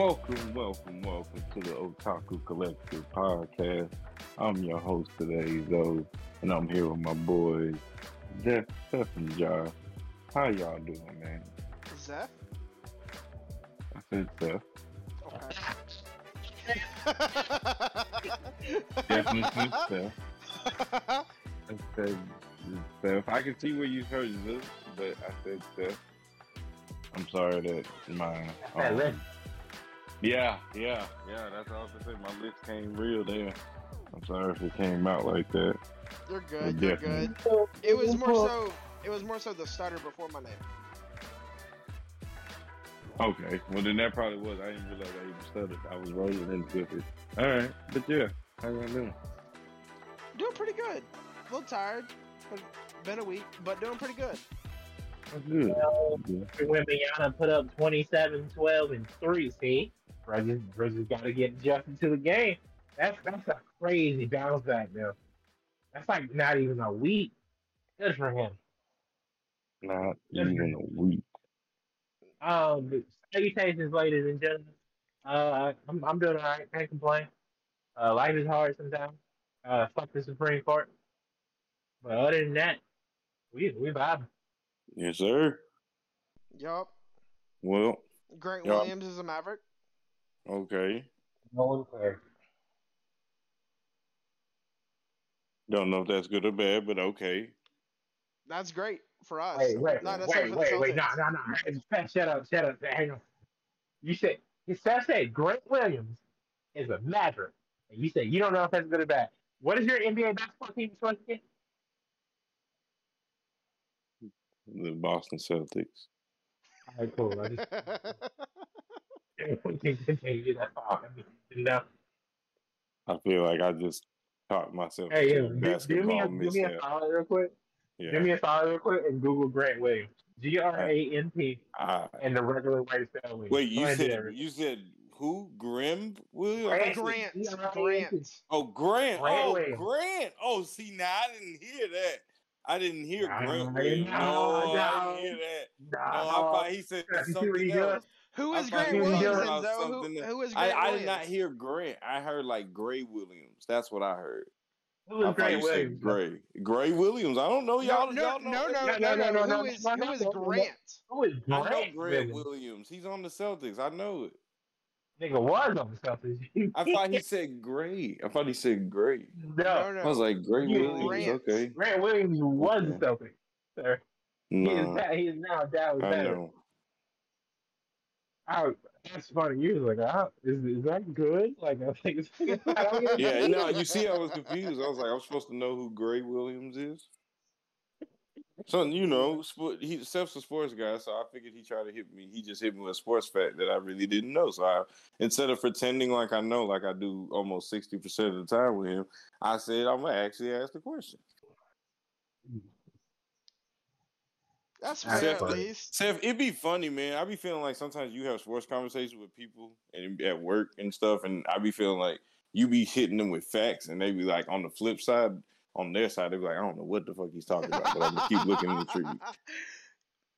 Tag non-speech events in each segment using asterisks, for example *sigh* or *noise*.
Welcome, welcome, welcome to the Otaku Collective podcast. I'm your host today, Zoe, and I'm here with my boys, Zeph, Seth, and Josh. How y'all doing, man? Zeph? I said Seth. Definitely said *laughs* Seth. I said Seth. I can see where you heard this, but I said Seth. I'm sorry that my um, list. Yeah, yeah, yeah. That's all I was gonna say. My lips came real there. I'm sorry if it came out like that. You're good. Yeah. You're good. It was more so. It was more so the stutter before my name. Okay, well then that probably was. I didn't realize I even stuttered. I was rolling in with it. All right, but yeah, how y'all doing? Doing pretty good. A little tired, but been a week, but doing pretty good. I'm good. Well, I'm good. when Rihanna put up 27, 12, and 3, see? Bridges, Bridges got to get adjusted to the game. That's that's a crazy bounce back, though. That's like not even a week. Good for him. Not even a week. Um, salutations, ladies and gentlemen. Uh, I'm, I'm doing all right. Can't complain. Uh, life is hard sometimes. Uh, fuck the Supreme Court. But other than that, we we vibing. Yes, sir. Yup. Well, Grant Yup. Williams is a Maverick. Okay. No one cares. Don't know if that's good or bad, but okay. That's great for us. Wait, wait, Not wait, necessarily wait, wait, no, Celtics. no, no. Shut up, shut up. Hang on. You said, you said, said Grant Williams is a Maverick. And you said you don't know if that's good or bad. What is your NBA basketball team supposed to get? The Boston Celtics. All right, cool. I just continue. That's all. I. I feel like I just taught myself Hey, to yo, do, do me a basketball do me a mishap. follow real quick. Do Yeah. me a follow real quick and Google Grant Williams. G R A N T I, and the regular way to spell Williams. wait, you Go ahead and do that said you said who? Grim Williams? Grant. Grant. G-R-A-N-T. Grant. Oh, Grant. Grant oh, Williams. Grant. Oh, see, now I didn't hear that. I didn't hear Nah, Grant no, Williams. No, I didn't hear that. quick. No, I thought he said You something he else. Who I Grant he Williams? though? Who, who is Grant I Williams? did not hear Grant. I heard like Gray Williams. That's what I heard. Who I was thought you Williams? said Gray. Gray Williams. I don't know. Y'all, no, y'all no, know. no, no, No, no, no, no, no, Who no, is no, who no, is no, no. Grant? I know Grant Grant Williams? Williams. He's on the Celtics. I know it. Nigga was on the Celtics. I thought he said Gray. I thought he said Gray. no. No, no. I was like Gray Williams. Grant. Okay. Grant Williams was the Celtics. Sir. He, is, No, that, he is now Dallas I Mavericks. know. Oh, that's funny. You was like, oh, is, is that good? Like, I think it's, *laughs* I don't get. Yeah, no, you see, I was confused. I was like, I'm supposed to know who Gray Williams is. So you know, sport, he Steph's a sports guy, so I figured he tried to hit me. He just hit me with a sports fact that I really didn't know. So I, instead of pretending like I know, like I do almost sixty percent of the time with him, I said I'm gonna actually ask the question. That's That's fair, at funny. least. Steph, it'd be funny, man. I'd be feeling like sometimes you have sports conversations with people and at work and stuff, and I'd be feeling like you be hitting them with facts, and they be like on the flip side, on their side, they're like, I don't know what the fuck he's talking about, but I'm gonna keep looking at the tree.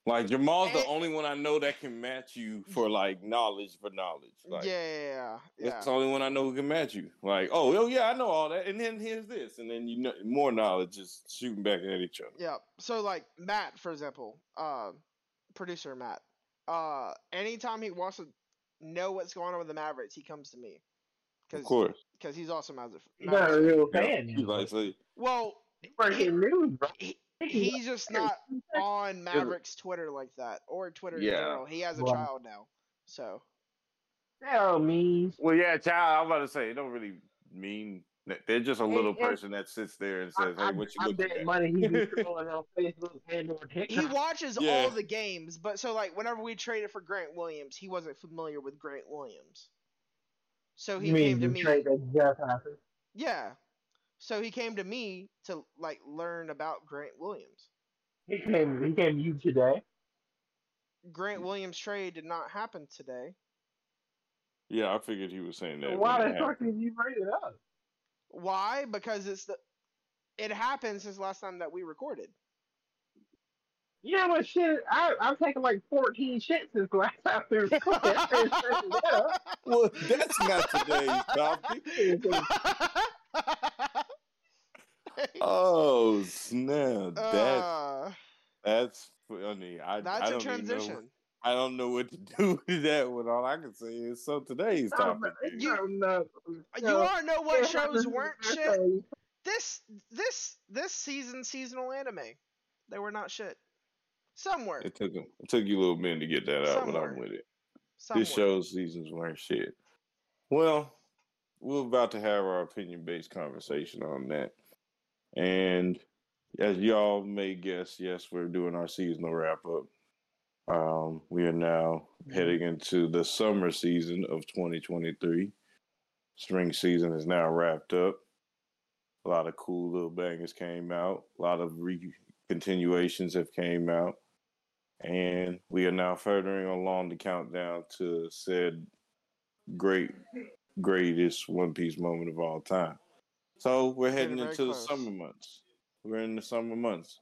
Like Jamal's the only one I know that can match you for like knowledge for knowledge. Like yeah, yeah. that's the only one I know who can match you. Like, oh, oh yeah, I know all that, and then here's this, and then you know more knowledge just shooting back at each other. Yeah. So like Matt, for example, uh, producer Matt. Uh, anytime he wants to know what's going on with the Mavericks, he comes to me. Of Cause, course, because he's awesome as a You're not a real fan. He's like, say, Well, Freaking news, he, he's just not on Mavericks Twitter like that or Twitter in general. He has a Right. child now, so Hell means. Well, yeah, child. I'm about to say it don't really mean they're just a little Hey, hey. person that sits there and says, "Hey, what you I'm looking at?" money he be *laughs* scrolling on Facebook he watches Yeah. all the games. But so like whenever we traded for Grant Williams, he wasn't familiar with Grant Williams, so he You came to the me. trade that just happened? Yeah. So he came to me to like learn about Grant Williams. He came. He came to you today. Grant Williams trade did not happen today. Yeah, I figured he was saying that. Why the fuck did you bring it up? Why? Because it's the it happened since last time that we recorded. You know how much shit? I, I've taken like 14 shits since the last time we recorded. I finished straighten that up. Well, that's not today's topic. *laughs* Oh snap! That's Uh, that's funny. I I that's a don't even know. transition. I don't know what to do *laughs* with that one. All I can say is so today's topic. is- You- No, no, You no. want to know what shows weren't shit? This this this season seasonal anime. They were not shit. Some were. It took it took you a little minute to get that out, but I'm with it. Some this show's seasons weren't shit. Well, we're about to have our opinion based conversation on that. And as y'all may guess, yes, we're doing our seasonal wrap up. Um, we are now heading into the summer season of 2023. Spring season is now wrapped up. A lot of cool little bangers came out. A lot of re- continuations have came out and we are now furthering along the countdown to said great greatest one piece moment of all time. So we're heading into the summer months. We're in the summer months.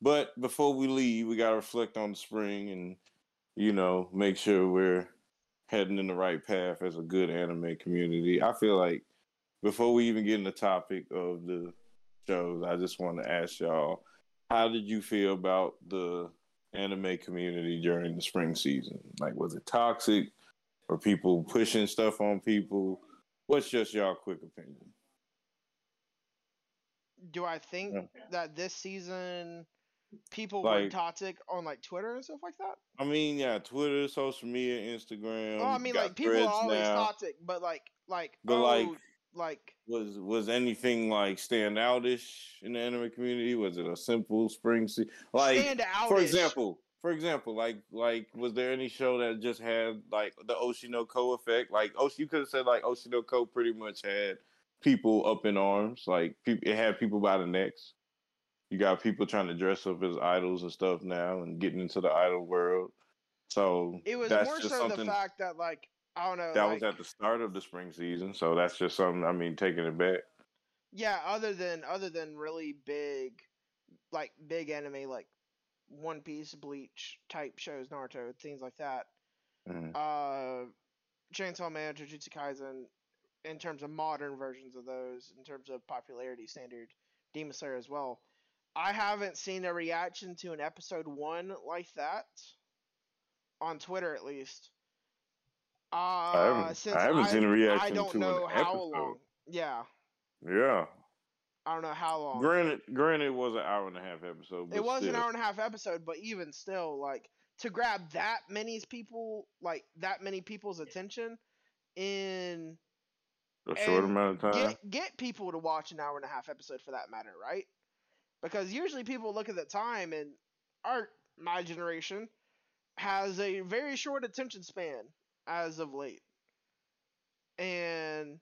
But before we leave we got to reflect on the spring and you know make sure we're heading in the right path as a good anime community. I feel like before we even get in the topic of the shows i just want to ask y'all how did you feel about the anime community during the spring season? Like, was it toxic? Or people pushing stuff on people? What's just y'all quick opinion? Do I think Yeah. that this season people Like- were toxic on like Twitter and stuff like that? I mean, yeah, Twitter, social media, Instagram. oh, I mean, like people are always now. toxic, but like, like, But oh, like, like, was was anything like stand outish in the anime community? Was it a simple spring season? Like, stand out. for example, for example, like like was there any show that just had like the Oshi no Ko effect? Like Oshi, you could have said like Oshi no Ko pretty much had people up in arms. Like people, it had people by the necks. You got people trying to dress up as idols and stuff now, and getting into the idol world. So it was more so the fact that like I don't know, that like, was at the start of the spring season. So that's just something. I mean, taking it back. yeah. Other than other than really big, like big anime like One Piece, Bleach type shows, Naruto, things like that. Mhm. uh Chainsaw Man, Jujutsu Kaisen, in terms of modern versions of those, in terms of popularity standard, Demon Slayer as well. I haven't seen a reaction to an episode one like that on Twitter, at least. Uh, I haven't, since I haven't seen a reaction I don't to know an how episode. long. Yeah, Yeah. I don't know how long. Granted, granted, it was an hour and a half episode. It was an hour and a half episode, but even still, like to grab that many people, like that many people's attention in a short amount of time. get get people to watch an hour and a half episode for that matter, right? Because usually people look at the time, and our my generation has a very short attention span as of late, and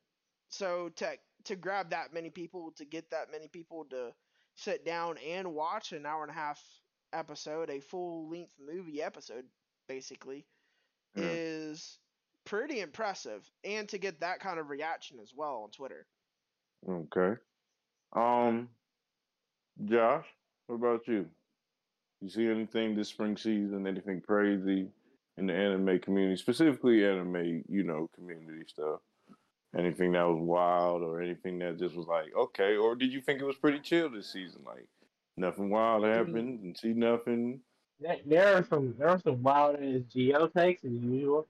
so to to grab that many people, to get that many people to sit down and watch an hour and a half episode, a full length movie episode, basically, Mm. is pretty impressive. And to get that kind of reaction as well on Twitter. Okay. Um, Josh, what about you? You see anything this spring season? Anything crazy in the anime community, specifically anime, you know, community stuff? Anything that was wild, or anything that just was like, okay, or did you think it was pretty chill this season? Like nothing wild happened, mm-hmm. and see nothing. There- There are some there are some wild ass geo takes as usual,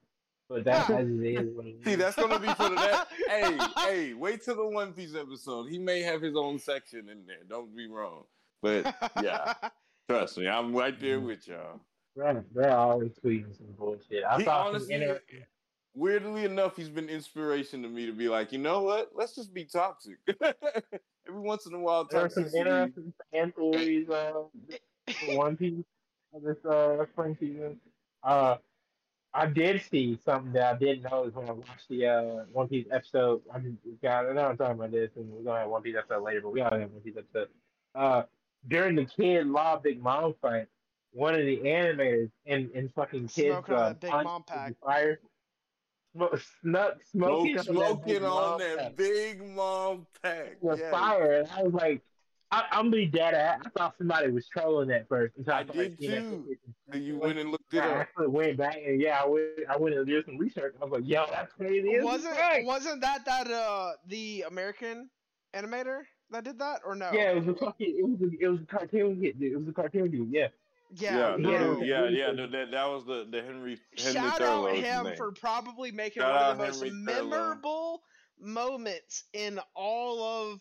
but that's as it is. *laughs* What it is. See, that's gonna be for the that. *laughs* hey, hey, wait till the One Piece episode. He may have his own section in there. Don't be wrong, but yeah. *laughs* Trust me, I'm right there mm-hmm. with y'all. They're, they're always tweeting some bullshit. I He saw honestly- interesting. Weirdly enough, he's been inspiration to me to be like, you know what? Let's just be toxic. *laughs* Every once in a while, There are some interesting fan theories uh, One Piece of this uh, spring season. Uh, I did see something that I didn't know is when I watched the uh, One Piece episode. I just got I know I'm talking about this, and we're gonna have One Piece episode later, but we gotta have One Piece episode. Uh, during the Kid Law Big Mom fight, one of the animators in in fucking kids Smoking on uh, that Big Mom pack. fire. Smoke, snuck, smoking, Smoke, on that Big Mom that pack big mom pack. with Yeah. fire. And I was like, I, I'm be dead at. I thought somebody was trolling at first. until I started did seeing that too. And you went and looked it I up. I went back and yeah, I went, I went and did some research. I was like, yo, that's crazy. wasn't fuck. wasn't that that uh the American animator that did that or no? Yeah, it was a fucking, it was a, it was a cartoon hit, dude. It was a cartoon dude. Yeah. Yeah, Yeah, yeah, bro. yeah, yeah, no, That that was the the Henry Henry Shout Thurlow. out him name. for probably making Shout one of the most Henry Thurlow. memorable moments in all of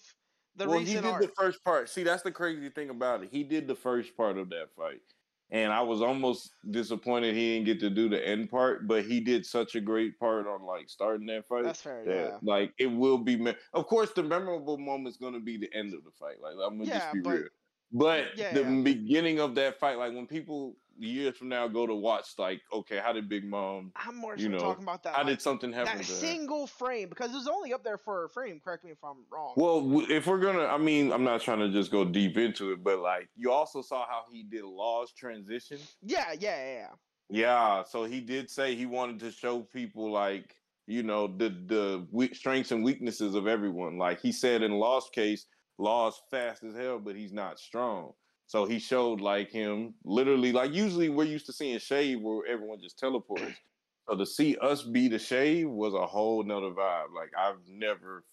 the well, he did art. the first part. See, that's the crazy thing about it. He did the first part of that fight, and I was almost disappointed he didn't get to do the end part. But he did such a great part on like starting that fight. That's fair. that, Yeah. like it will be. Me- of course, the memorable moment is going to be the end of the fight. Like I'm gonna Yeah, just be but- real. But Yeah, the yeah. beginning of that fight, like when people years from now go to watch, like, okay, how did Big Mom? I'm more you know, talking about that. How like, did something happen that single frame because it was only up there for a frame. Correct me if I'm wrong. Well, if we're gonna, I mean, I'm not trying to just go deep into it, but like you also saw how he did Law's transition. yeah, yeah, yeah, yeah. So he did say he wanted to show people like you know the the strengths and weaknesses of everyone. Like he said in Law's case, Law's fast as hell, but he's not strong. So he showed like him literally like usually we're used to seeing Shade where everyone just teleports. So to see us be the Shade was a whole nother vibe. Like I've never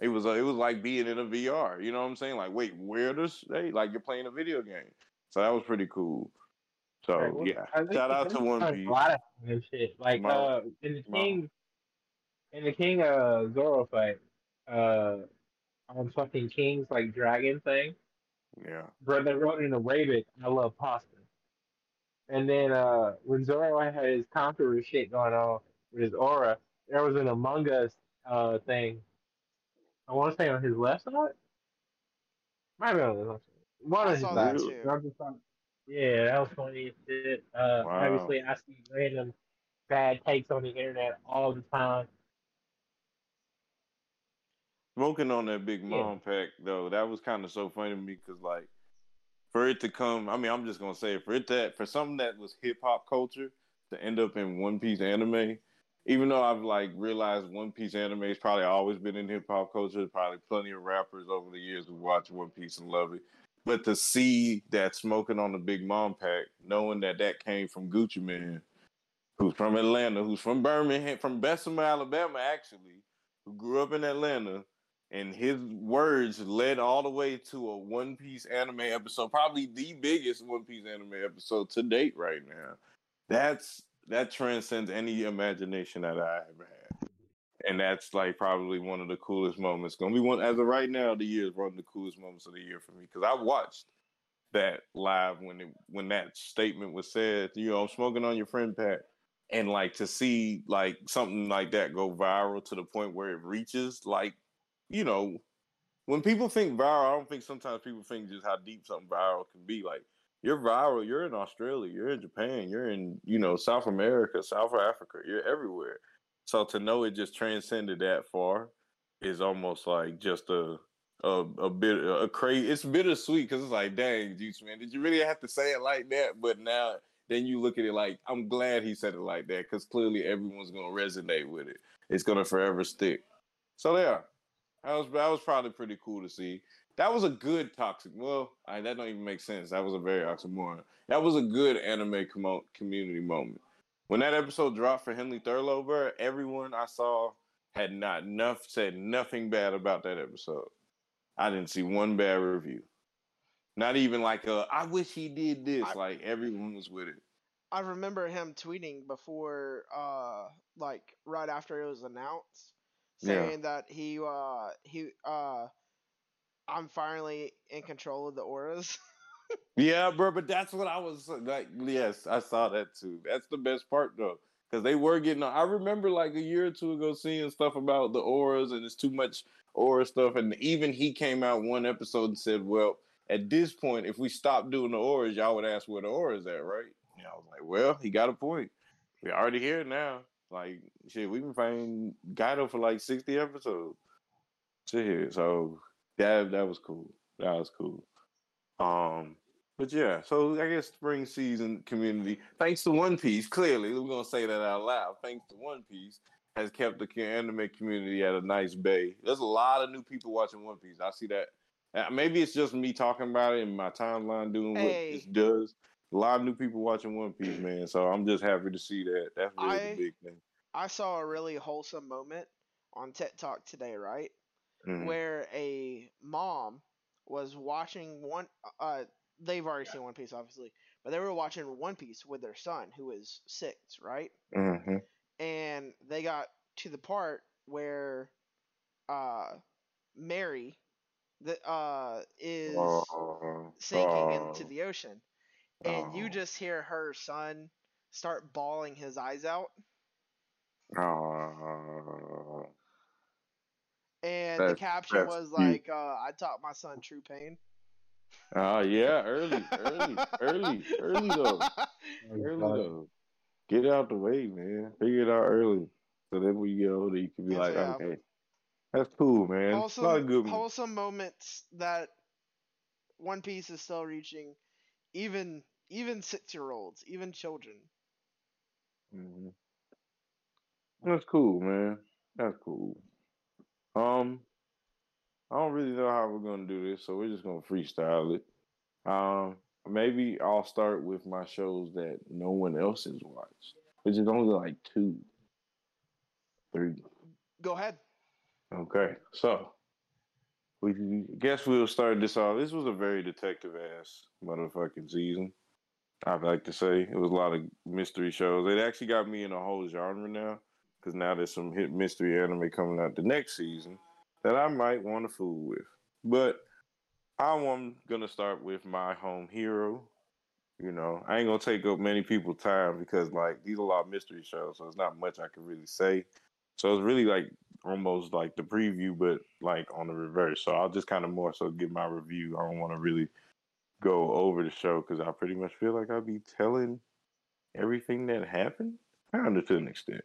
it was it was like being in a VR. You know what I'm saying? Like, wait, where does they like you're playing a video game? So that was pretty cool. So Right, well, yeah, shout out to One Piece. A lot of shit. Like Tomorrow. uh, in the Tomorrow. King, in the King uh Zoro fight, uh, on fucking King's like dragon thing. Yeah, Bro, they wrote in Arabic, I love pasta. And then uh, when Zoro had his conqueror shit going on with his aura, there was an Among Us uh, thing. I want to say on his left side. Might be on his left side. One I of his saw that sides. too. I'm just like, Yeah, that was funny as shit. Uh, Wow. Obviously, I see random bad takes on the internet all the time. Smoking on that Big Yeah. Mom pack though, that was kind of so funny to me because like for it to come, I mean, I'm just gonna say it, for it that for something that was hip hop culture to end up in One Piece anime. Even though I've like realized One Piece anime has probably always been in hip hop culture, probably plenty of rappers over the years who watch One Piece and love it. But to see that smoking on the Big Mom pack, knowing that that came from Gucci Mane, who's from Atlanta, who's from Birmingham, from Bessemer, Alabama, actually, who grew up in Atlanta, and his words led all the way to a One Piece anime episode, probably the biggest One Piece anime episode to date right now. That's that transcends any imagination that I ever had. And that's like probably one of the coolest moments. Gonna be one as of right now, the year is one of the coolest moments of the year for me. Cause I watched that live when it when that statement was said, you know, I'm smoking on your friend Pat. And like to see like something like that go viral to the point where it reaches like you know, when people think viral, I don't think sometimes people think just how deep something viral can be. Like you're viral, you're in Australia, you're in Japan, you're in, you know, South America, South Africa, you're everywhere. So to know it just transcended that far is almost like just a a, a bit a crazy. It's bittersweet because it's like, dang, Juice man, did you really have to say it like that? But now then you look at it like, I'm glad he said it like that because clearly everyone's gonna resonate with it. It's gonna forever stick. So yeah, that was that was probably pretty cool to see. That was a good toxic. Well, I, that don't even make sense. That was a very oxymoron. That was a good anime commo- community moment. When that episode dropped for Henry Thurlow, bro, everyone I saw had not enough said nothing bad about that episode. I didn't see one bad review. Not even like a I wish he did this. I- like everyone was with it. I remember him tweeting before, uh, like right after it was announced, Yeah. saying that he, uh, he, uh, I'm finally in control of the auras. *laughs* Yeah, bro, but that's what I was like. Yes, I saw that too. That's the best part though, because they were getting. I remember like a year or two ago seeing stuff about the auras and it's too much aura stuff, and even he came out one episode and said, "Well, at this point, if we stop doing the auras, y'all would ask where the auras at, right?" And I was like, "Well, he got a point. We're already here now. Like shit, we've been fighting Kaido for like sixty episodes. Shit, so that that was cool. That was cool. Um, but yeah, so I guess spring season community, thanks to One Piece, clearly we're gonna say that out loud. Thanks to One Piece, has kept the anime community at a nice bay. There's a lot of new people watching One Piece. I see that Maybe it's just me talking about it in my timeline doing what Hey. this does. A lot of new people watching One Piece, man. So I'm just happy to see that. That's really I- the big thing. I saw a really wholesome moment on TikTok today, right? Mhm. Where a mom was watching one. Uh, they've already seen One Piece, obviously, but they were watching One Piece with their son, who is six, right? Mhm. And they got to the part where, uh, Merry, the uh, is Oh, sinking oh, into the ocean, and you oh, just hear her son start bawling his eyes out. oh. And the caption was cute. like, uh, "I taught my son true pain." Oh yeah, early, early, early, early though. *laughs* Early though. Get out the way, man. Figure it out early. So then when you get older, you can be Yes, like, yeah. okay, that's cool, man. wholesome, a lot good. wholesome moments that One Piece is still reaching, even even six year olds, even children. hmm That's cool, man. That's cool. Um, I don't really know how we're gonna do this, so we're just gonna freestyle it. Um, maybe I'll start with my shows that no one else has watched, which is only like two, three. Go ahead. Okay, so we guess we'll start this off. This was a very detective ass motherfucking season. I'd like to say it was a lot of mystery shows. It actually got me in a whole genre now because now there's some hit mystery anime coming out the next season that I might want to fool with. But I'm gonna start with my home hero. You know, I ain't gonna take up many people's time because like these are a lot of mystery shows, so it's not much I can really say. So it's really like almost like the preview, but like on the reverse. So I'll just kind of more so give my review. I don't want to really go over the show because I pretty much feel like I'll be telling everything that happened, kind of to an extent.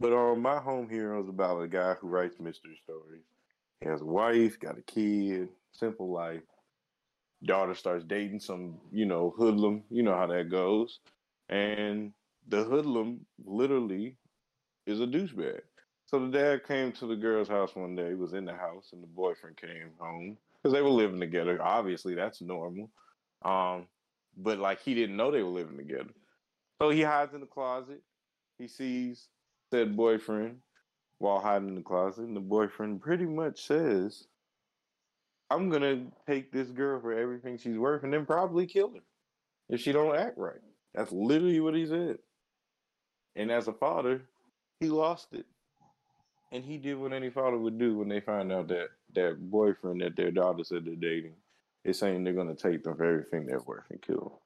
But um, my home hero is about a guy who writes mystery stories. He has a wife, got a kid, simple life. Daughter starts dating some, you know, hoodlum. You know how that goes. And the hoodlum literally is a douchebag. So the dad came to the girl's house one day. He was in the house, and the boyfriend came home because they were living together. Obviously, that's normal. Um, but like he didn't know they were living together. So he hides in the closet. He sees said boyfriend while hiding in the closet, and the boyfriend pretty much says, "I'm gonna take this girl for everything she's worth, and then probably kill her if she don't act right." That's literally what he said. And as a father, he lost it. And he did what any father would do when they find out that that boyfriend that their daughter said they're dating is saying they're going to take them for everything they're worth and kill.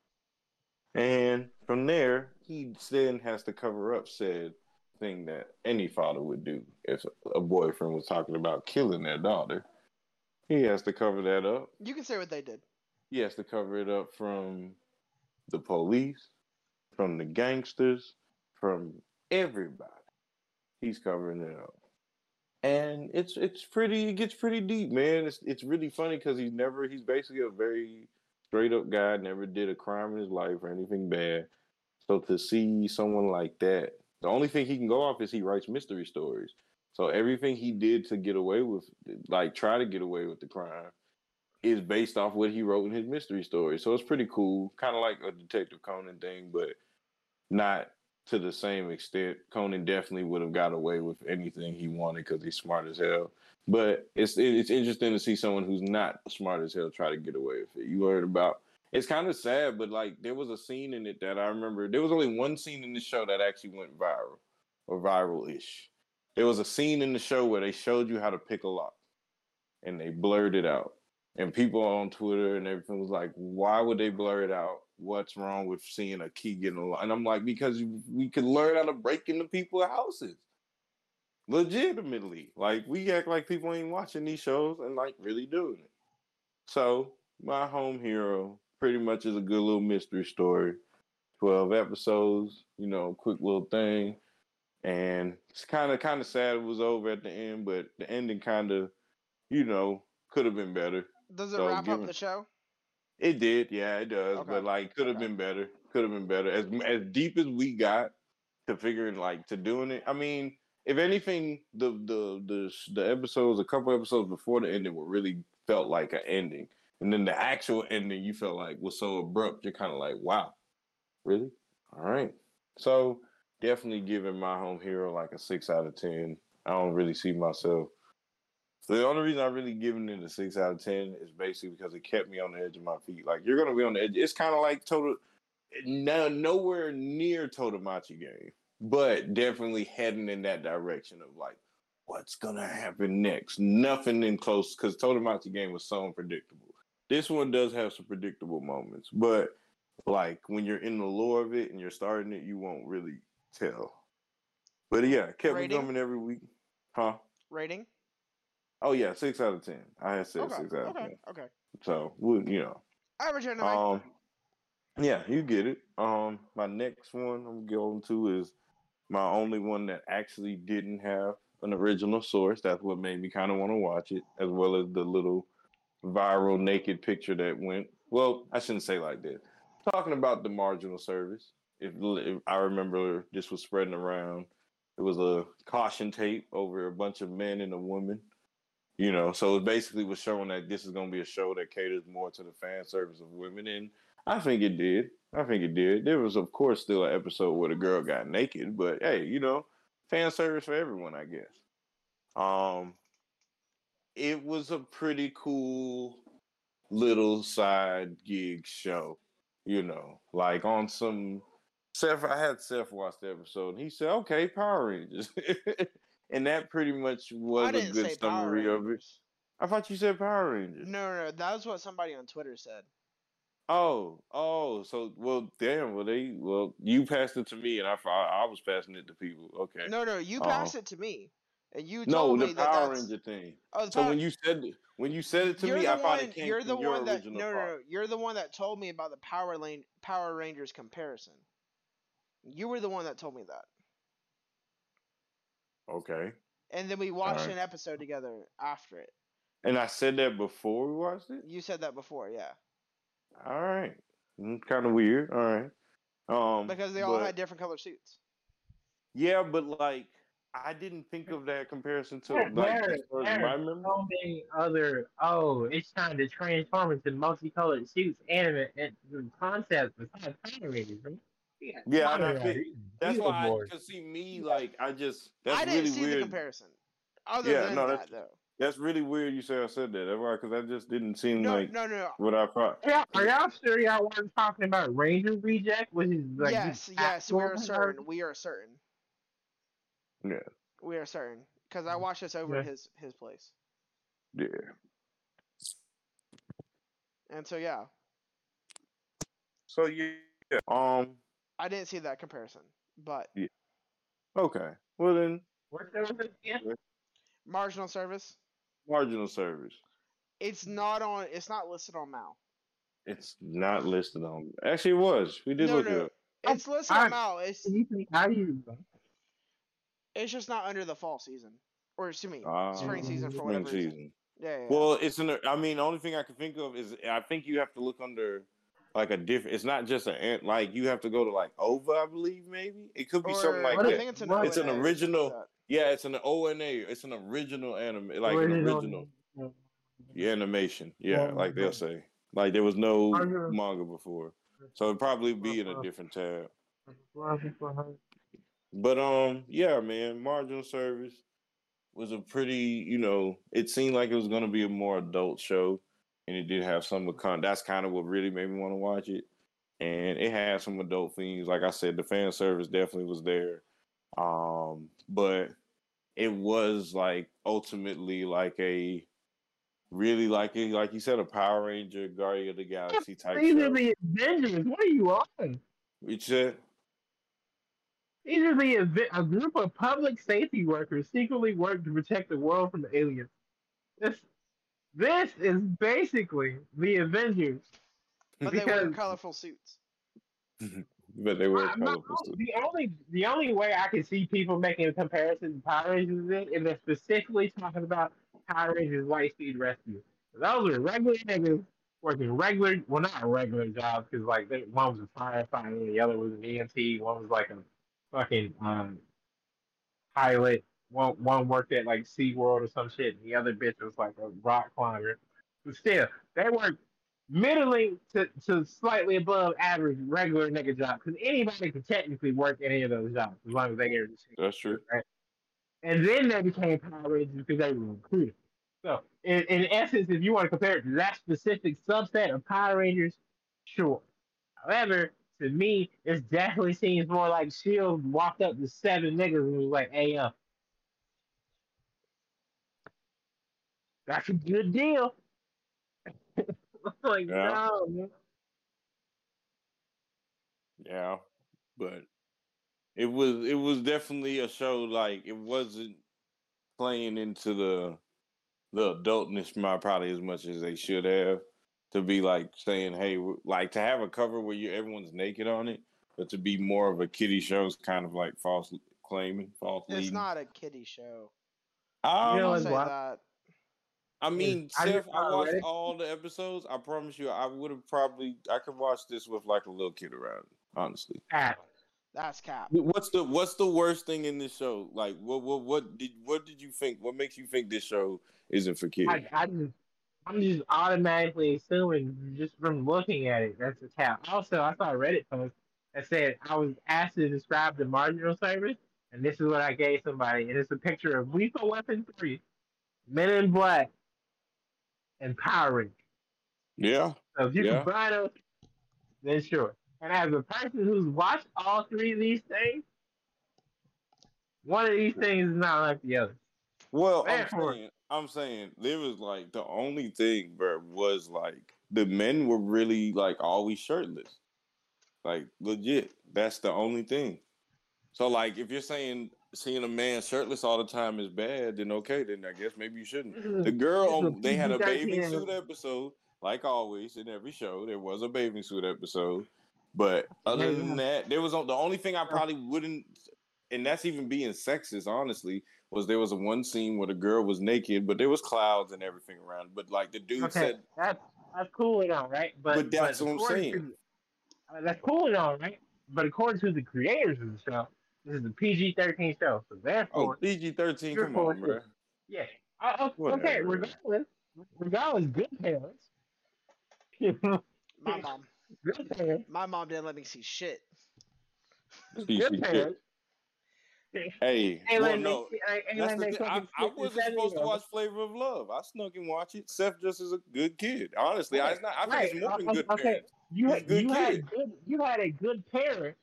them. And from there, he then has to cover up said thing that any father would do if a boyfriend was talking about killing their daughter. He has to cover that up. You can say what they did. He has to cover it up from the police, from the gangsters, from everybody. He's covering it up. And it's it's pretty it gets pretty deep, man. It's it's really funny because he's never he's basically a very straight up guy, never did a crime in his life or anything bad. So to see someone like that, the only thing he can go off is he writes mystery stories. So everything he did to get away with like try to get away with the crime is based off what he wrote in his mystery story. So it's pretty cool, kind of like a Detective Conan thing, but not to the same extent. Conan definitely would have got away with anything he wanted because he's smart as hell. But it's it's interesting to see someone who's not smart as hell try to get away with it. You heard about it's kind of sad, but like there was a scene in it that I remember. There was only one scene in the show that actually went viral or viral ish. There was a scene in the show where they showed you how to pick a lock and they blurred it out. And people on Twitter and everything was like, why would they blur it out? What's wrong with seeing a key getting a lock? And I'm like, because we could learn how to break into people's houses. Legitimately. Like, we act like people ain't watching these shows and like really doing it. So, my home hero pretty much is a good little mystery story. 12 episodes, you know, quick little thing. And it's kind of kind of sad it was over at the end, but the ending kind of, you know, could have been better. Does it So, wrap up the show? It did, yeah, it does. Okay. But like, could have Okay. been better. Could have been better. As as deep as we got to figuring like to doing it. I mean, if anything, the the the the episodes, a couple episodes before the ending, were really felt like an ending. And then the actual ending you felt like was so abrupt, you're kind of like, wow, really? All right. So definitely giving my home hero like a six out of ten. I don't really see myself. The only reason I'm really giving it a six out of ten is basically because it kept me on the edge of my feet. Like you're gonna be on the edge. It's kind of like total, no, nowhere near Tomodachi game, but definitely heading in that direction of like what's gonna happen next. Nothing in close because Tomodachi game was so unpredictable. This one does have some predictable moments, but like when you're in the lore of it and you're starting it, you won't really tell. But yeah, kept Rating? me coming every week. Huh? Rating? Oh yeah, six out of ten. I had said Okay. six out of Okay. ten. Okay. So we, you know, Average um, yeah, you get it. Um, my next one I'm going to is my only one that actually didn't have an original source. That's what made me kind of want to watch it, as well as the little viral naked picture that went. Well, I shouldn't say like that. Talking about the marginal service. If, if I remember, this was spreading around. It was a caution tape over a bunch of men and a woman. You know, so it basically was showing that this is going to be a show that caters more to the fan service of women, and I think it did. I think it did. There was, of course, still an episode where the girl got naked, but hey, you know, fan service for everyone, I guess. Um, it was a pretty cool little side gig show, you know, like on some. Seth, I had Seth watch the episode, and he said, "Okay, Power Rangers," *laughs* and that pretty much was a good summary of it. I thought you said Power Rangers. No, no, no, that was what somebody on Twitter said. Oh, oh, so well, damn. Well, they well, you passed it to me, and I thought I was passing it to people. Okay. No, no, you Oh. passed it to me, and you No, told the me that Power. Ranger thing. Oh, the So Power- when you said when you said it to you're me, the I thought it came You're from the your one that original no, no, no. You're the one that told me about the Power Lane Power Rangers comparison. You were the one that told me that, Okay. and then we watched Alright. an episode together after it. And I said that before we watched it. You said that before, yeah, All right. kind of weird. All right. Um, because they all but- had different color suits. Yeah, but like I didn't think of that comparison to There- like there- as there my are memory. so many other. Oh, it's time to transform into multicolored suits, anime, and concepts besides Power Rangers. Right? Yeah, Yeah, Power and I Rangers, think- That's Beetleborgs. why I could see me like I just that's I didn't really see the weird. comparison. Other Yeah, than no, that, that's- though. That's really weird. You say I said that. That's why because that just didn't seem No, like no, no. no. what I thought. Yeah, are y'all sure y'all weren't talking about Ranger Reject, which is like yes, yes, we are certain. We are certain. Yeah. We are certain because I watched this over Yeah. his his place, Yeah. and so yeah, So yeah. Um. I didn't see that comparison. But Okay. Well then, What's that one again? marginal service, marginal service. it's not on. It's not listed on Mal. It's not listed on. Actually, it was. We did no, look no, it up. it's listed I- on Mal. It's How you? it's just not under the fall season, or excuse me, Uh, spring season for spring whatever reason. season. Yeah, yeah, yeah. Well, it's in. I mean, the only thing I can think of is I think you have to look under like a different. It's not just a ant. Like you have to go to like OVA, I believe. Maybe it could be something like What I that. think it's an It's an ONA or something original- Yeah, it's an ONA. It's an original anime, like an original yeah, animation. Yeah, Well, like they'll say. Like there was no manga before, so it'd probably be in a different tab. But um, yeah, man, marginal service was a pretty, you know, it seemed like it was gonna be a more adult show, and it did have some of con. That's kind of what really made me want to watch it, and it had some adult themes. Like I said, the fan service definitely was there, um, but it was like ultimately like a really like a like you said a Power Ranger Guardian of the Galaxy type These are the Avengers. What are you on? It said These are the a group of public safety workers secretly work to protect the world from the aliens. This, this is basically the Avengers. But they wear colorful suits. *laughs* but they were I- my- colorful. too. the only the only way I can see people making a comparison to Power Rangers is if they're specifically talking about Power Rangers Lightspeed Rescue. Those are regular niggas working regular, well not regular jobs because like they, one was a firefighter, the other was an EMT, one was like a fucking um, pilot. One one worked at like SeaWorld or some shit, and the other bitch was like a rock climber. But still, they work middling to, to slightly above average regular nigga job because anybody can technically work any of those jobs as long as they get it. That's true. Right? And then they became Power Rangers because they were recruited. So, in, in essence, if you want to compare it to that specific subset of Power Rangers, sure. However, to me, it definitely seems more like Shield walked up to seven niggas and was like, "Hey, uh, that's a good deal." *laughs* like, Yeah. no, man. Yeah, but it was it was definitely a show like it wasn't playing into the the adultness my- probably as much as they should have to be like saying hey like to have a cover where you everyone's naked on it but to be more of a kiddie show is kind of like false claiming false It's leading. not a kiddie show. Um, You know, I'll it's say what- that. I mean, I Seth, I watched already- all the episodes. I promise you, I would have probably I could watch this with like a little kid around. Honestly, Ah, That's cap. what's the what's the worst thing in this show? Like, what what what did what did you think? What makes you think this show isn't for kids? I, I just, I'm just automatically assuming just from looking at it that's a cap. Also, I saw a Reddit post that said I was asked to describe the marginal service, and this is what I gave somebody, and it's a picture of Lethal Weapon Three, Men in Black, and Power Rangers. yeah, So if you Yeah. combine those, then sure. And as a person who's watched all three of these things, one of these things is not like the other. Well, I'm saying, I'm saying there was like the only thing, bro, was like the men were really like always shirtless, like legit. That's the only thing. So, like, if you're saying seeing a man shirtless all the time is bad, then okay, then I guess maybe you shouldn't. Is- The girl, on, they had a PG-13 bathing suit episode, like always in every show. There was a bathing suit episode, but other than that, there was the only thing I probably wouldn't, and that's even being sexist, honestly, was there was a one scene where the girl was naked, but there was clouds and everything around. But like the dude Okay, said, that's that's cool and all, right? But, But that's what I'm saying. to- uh, that's cool and all, right? But according to the creators of the show, this is a PG-13 show, so therefore, "Oh, PG thirteen, You're come on, bro." yeah. Uh, uh, okay, Whatever. regardless, regardless, good parents. My mom. *laughs* good parents. My mom didn't let me see shit. PG Good parents. Hey, Ain't well, no, they- ain't- ain't That's the. I, I wasn't supposed to watch Flavor of Love. I snuck and watch it. Seth just is a good kid. Honestly, I, it's not, I think Right, it's more than uh, good okay. parents. You He's had good you had a good you had a good parent,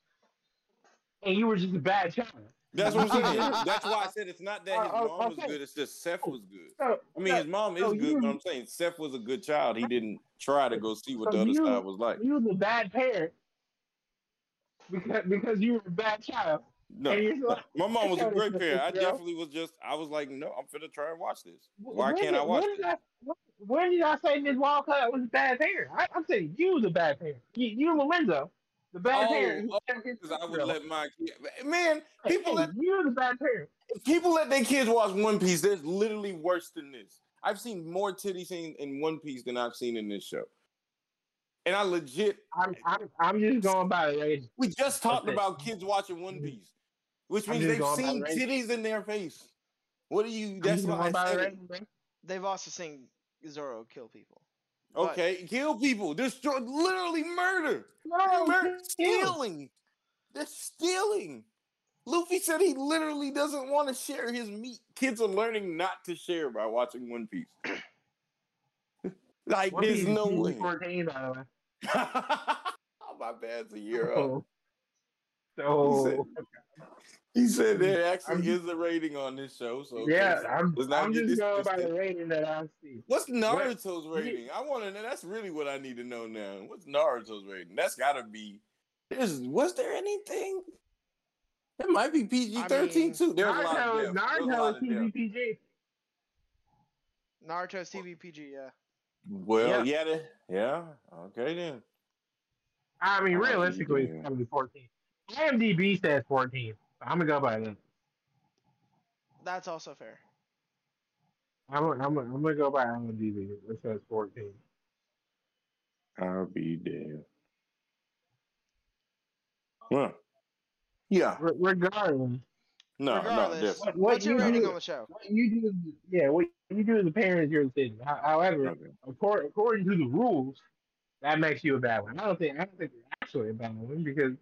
and you were just a bad child. That's what I'm saying. *laughs* That's why I said it's not that his Uh, uh, mom was good. It's just Seth was good. So, I mean, his mom is so good, but I'm saying Seth was a good child. He didn't try to go see what So the other you- side was like. you was a bad parent because because you were a bad child. No, like- my mom was a great parent. I definitely was just. I was like, no, I'm gonna try and watch this. Why When can't did- I watch when it? did I, when- did I say Miss Walcott was a bad parent? I, I'm saying you was a bad parent. You, you Lorenzo, the bad Oh, parent. who oh, Because I would let my kid. Man, people hey, let you was a bad parent. people let their kids watch One Piece. There's literally worse than this. I've seen more titty scenes in One Piece than I've seen in this show. And I legit, I'm I'm, I'm just going by the rating. we just talked about kids watching One mm-hmm. Piece, which means they've seen the titties in their face. What do you? I'm That's just going I by the said it. rating, bro. They've also seen Zoro kill people. But- Okay, kill people, destroy, literally murder, No, murder, stealing. They're stealing. Luffy said he literally doesn't want to share his meat. Kids are learning not to share by watching One Piece. *clears throat* like, One there's Piece no way. PG-14, by the way. oh, my bad, it's a year old. So, so He said there actually I'm- is a rating on this show. So yeah, I'm, let's not I'm get just this going by the rating that I see. What's Naruto's you- rating? I want to know. That's really what I need to know now. What's Naruto's rating? That's got to be. Is was there anything? It might be PG thirteen mean, too. There's a lot of Naruto, death. There's a Naruto is of death. TVPG. Naruto's TVPG, yeah. Well, yeah, the- yeah. Okay then. I mean, realistically, yeah. it's gonna be 14. IMDb says 14. So I'm gonna go by that. That's also fair. I'm gonna, I'm gonna, I'm gonna go by IMDb. It says 14. I'll be damned. Well, yeah. Re- regardless, No, no, Regardless, definitely. What- what what's your you rating do- on the show? What you do, yeah, what you do as a parent is your decision. Ho- However, Okay. according, according to the rules, that makes you a bad one. I don't think I don't think you're actually a bad one because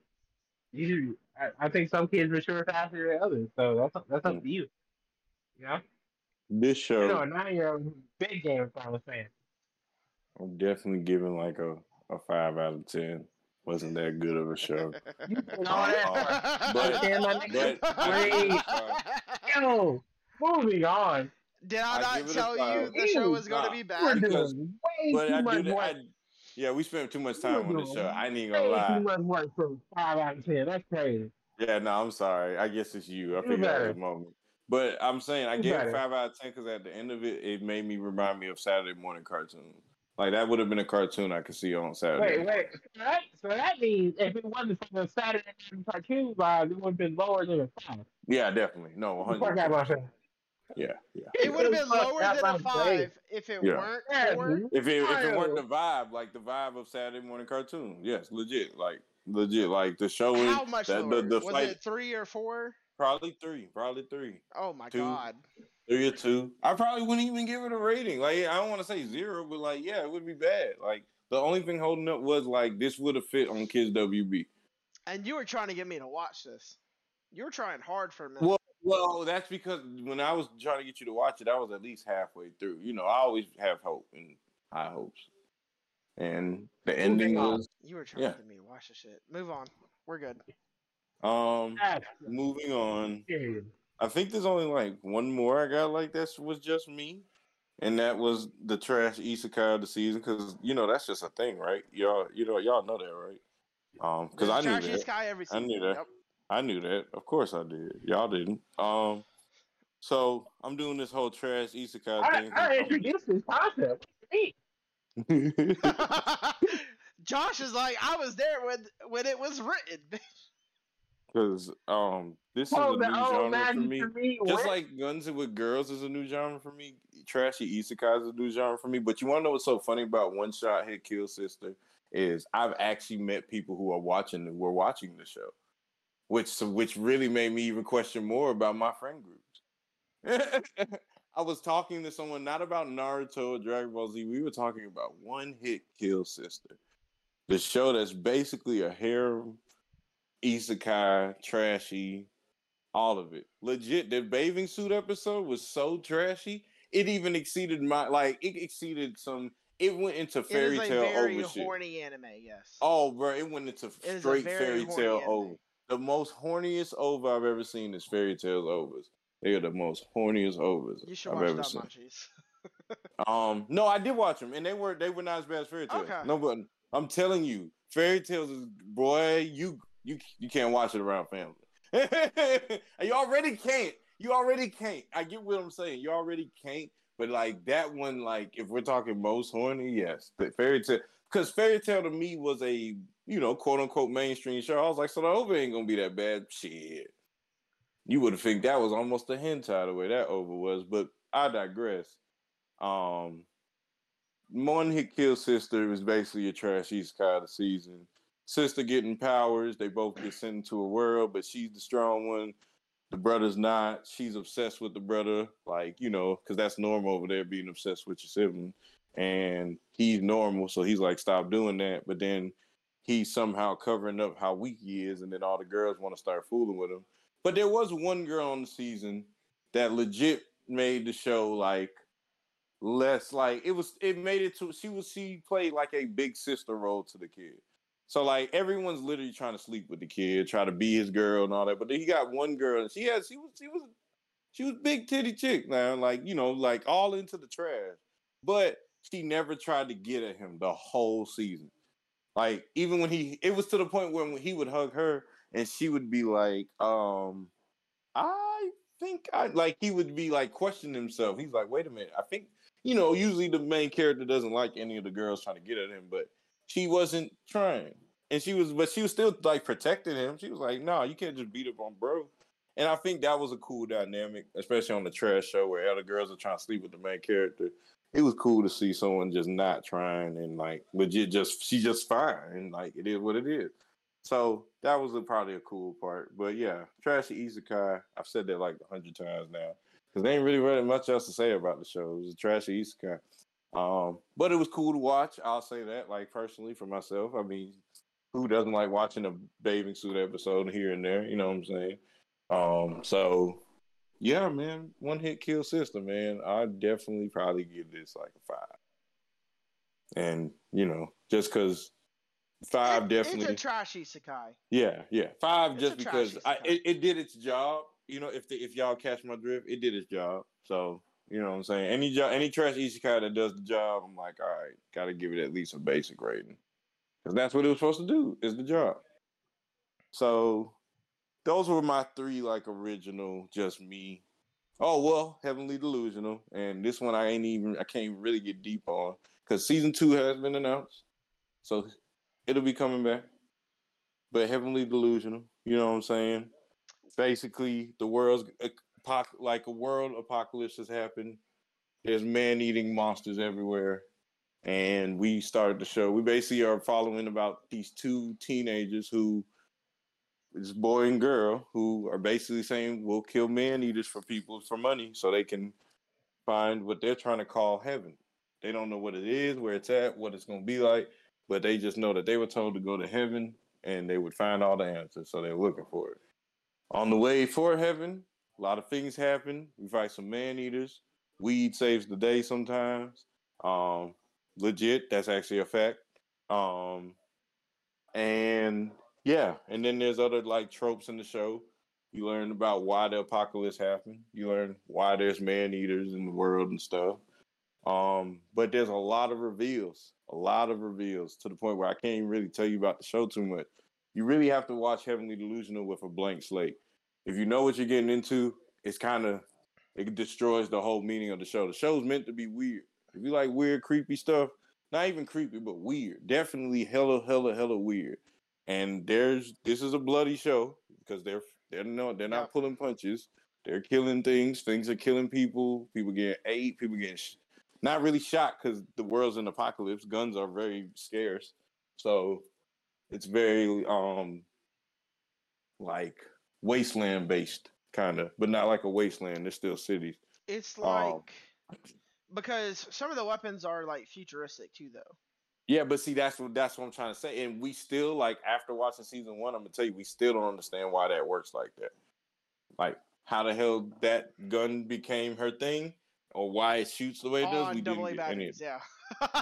you. I, I think some kids mature faster than others, so that's that's up to you. You know, This show, you know, a nine year old big Game of Thrones fan. I'm definitely giving like a, a five out of ten. Wasn't that good of a show. *laughs* You *laughs* said that. But- Damn, my *laughs* but- Great. Yo, moving on. Did I I not give it a tell you the show was going to Nah. be We're bad? Because- doing way But too I much do I, yeah, we spent too much time on the show. I ain't gonna lie. too much work for five out of ten. That's crazy. Yeah, no, I'm sorry. I guess it's you. I figured better. was moment. But I'm saying I gave it five out of ten because at the end of it, it made me remind me of Saturday morning cartoon. Like that would have been a cartoon I could see on Saturday. Wait, wait. So that, so that means if it wasn't for the Saturday morning cartoon vibe, it would have been lower than a five. Yeah, definitely. No, 100. Out myself. Yeah, yeah. It would have been lower than my a face. five if it Yeah. weren't Yeah, for. If it if it weren't the vibe, like the vibe of Saturday morning cartoon, yes, legit, like legit, like the show is How much that, lower? the, the was fight it three or four? probably three, probably three, Oh my Two. god. three or two. I probably wouldn't even give it a rating. Like I don't want to say zero, but like yeah, it would be bad. Like the only thing holding up was like this would have fit on Kids WB. And you were trying to get me to watch this. You were trying hard for a minute. Well, well, that's because when I was trying to get you to watch it, I was at least halfway through. You know, I always have hope and high hopes. And the ending on. was you were trying yeah. to get me to watch the shit. Move on. We're good. um moving on. I think there's only like one more I got like that was just me. And that was the trash isekai of the season because you know that's just a thing, right? Y'all, you know, y'all know that, right? Um, because I There's knew Trashy that. Sky every season. I knew that. Yep. I knew that. Of course I did. Y'all didn't. Um, so I'm doing this whole trash isekai I, thing. I introduced this concept. *laughs* Josh is like, I was there when when it was written. Because um, this is a new genre for me. for me. Just What? like Guns with Girls is a new genre for me. Trashy isekai is a new genre for me. But you want to know what's so funny about One Shot Hit Kill Sister is I've actually met people who are watching who are watching the show, which which really made me even question more about my friend groups. *laughs* I was talking to someone not about Naruto or Dragon Ball Z. We were talking about One Hit Kill Sister, the show that's basically a harem isekai, trashy, all of it. Legit, the bathing suit episode was so trashy. It even exceeded my like. It exceeded some. It went into It fairy is a tale very over shit. horny anime. Yes. Oh, bro, it went into It straight Fairy Tail over. The most horniest OVA I've ever seen is Fairy Tail's OVAs. They are the most horniest OVAs You should I've watch ever seen. *laughs* Um, no, I did watch them, and they were they were not as bad as Fairy Tail's. Okay. No, but I'm telling you, Fairy Tail's is boy, you you you can't watch it around family. *laughs* you already can't. You already can't. I get what I'm saying. You already can't. But like that one, like if we're talking most horny, yes, the Fairy Tail. Because Fairy Tail to me was a you know quote unquote mainstream show. I was like, so the OVA ain't gonna be that bad. Shit. You would think that was almost a hentai the way that OVA was, but I digress. Um, One Hit Kill Sister is basically a trash isekai of season. Sister getting powers, they both get sent into a world, but she's the strong one. The brother's not. She's obsessed with the brother, like you know, because that's normal over there being obsessed with your sibling. And he's normal, so he's like, stop doing that. But then he's somehow covering up how weak he is, and then all the girls want to start fooling with him. But there was one girl on the season that legit made the show like less like it was it made it to she was she played like a big sister role to the kid. So like everyone's literally trying to sleep with the kid, try to be his girl and all that. But he got one girl and she had she was she was she was big titty chick now, like you know, like all into the trash. But she never tried to get at him the whole season. Like even when he it was to the point where when he would hug her and she would be like, um, I think I like he would be like questioning himself. He's like, wait a minute, I think you know, usually the main character doesn't like any of the girls trying to get at him, but she wasn't trying. And she was but she was still like protecting him. She was like, no, nah, you can't just beat up on bro. And I think that was a cool dynamic, especially on the trash show where other girls are trying to sleep with the main character. It was cool to see someone just not trying and like legit just she's just fine and like it is what it is. So that was a, probably a cool part. But yeah, trashy isekai. I've said that like a hundred times now because they ain't really really much else to say about the show. It was a trashy isekai. Um, but it was cool to watch. I'll say that, like personally for myself. I mean, who doesn't like watching a bathing suit episode here and there? You know what I'm saying? Um, so yeah, man, one hit kill sister, man. I definitely probably give this like a five. And you know, just because five It- definitely, It's a trashy isekai. yeah, yeah, five It's just because I, it, it did its job. You know, if the, if y'all catch my drift, it did its job. So you know what I'm saying. Any job, any trash isekai that does the job, I'm like, all right, got to give it at least a basic rating because that's what it was supposed to do. Is the job. So those were my three like original, just me. Oh well, Heavenly Delusional, and this one I ain't even I can't really get deep on because season two has been announced, so it'll be coming back. But Heavenly Delusional, you know what I'm saying? Basically, the world's like a world apocalypse has happened. There's man-eating monsters everywhere, and we started the show. We basically are following about these two teenagers who this boy and girl who are basically saying we'll kill man eaters for people for money so they can find what they're trying to call heaven. They don't know what it is, where it's at, what it's going to be like, but they just know that they were told to go to heaven and they would find all the answers. So they're looking for it. On the way for heaven, a lot of things happen. We fight some man eaters. Weed saves the day sometimes. Um, legit, that's actually a fact. Um, and yeah, and then there's other like tropes in the show. You learn about why the apocalypse happened. You learn why there's man eaters in the world and stuff. Um, but there's a lot of reveals, a lot of reveals to the point where I can't even really tell you about the show too much. You really have to watch Heavenly Delusional with a blank slate. If you know what you're getting into, it's kind of it destroys the whole meaning of the show. The show's meant to be weird. If you like weird, creepy stuff, not even creepy, but weird, definitely hella, hella, hella weird. And there's this is a bloody show because they're they're no they're not Yeah. pulling punches. They're killing things. Things are killing people. People getting ate. People getting sh- not really shot because the world's in apocalypse. Guns are very scarce, so it's very um like wasteland based kind of, but not like a wasteland. There's still cities. It's Um, like because some of the weapons are like futuristic too, though. Yeah, but see, that's what that's what I'm trying to say. And we still like after watching season one, I'm gonna tell you, we still don't understand why that works like that. Like how the hell that gun became her thing, or why it shoots the way it does. On We double didn't any. batteries, yeah.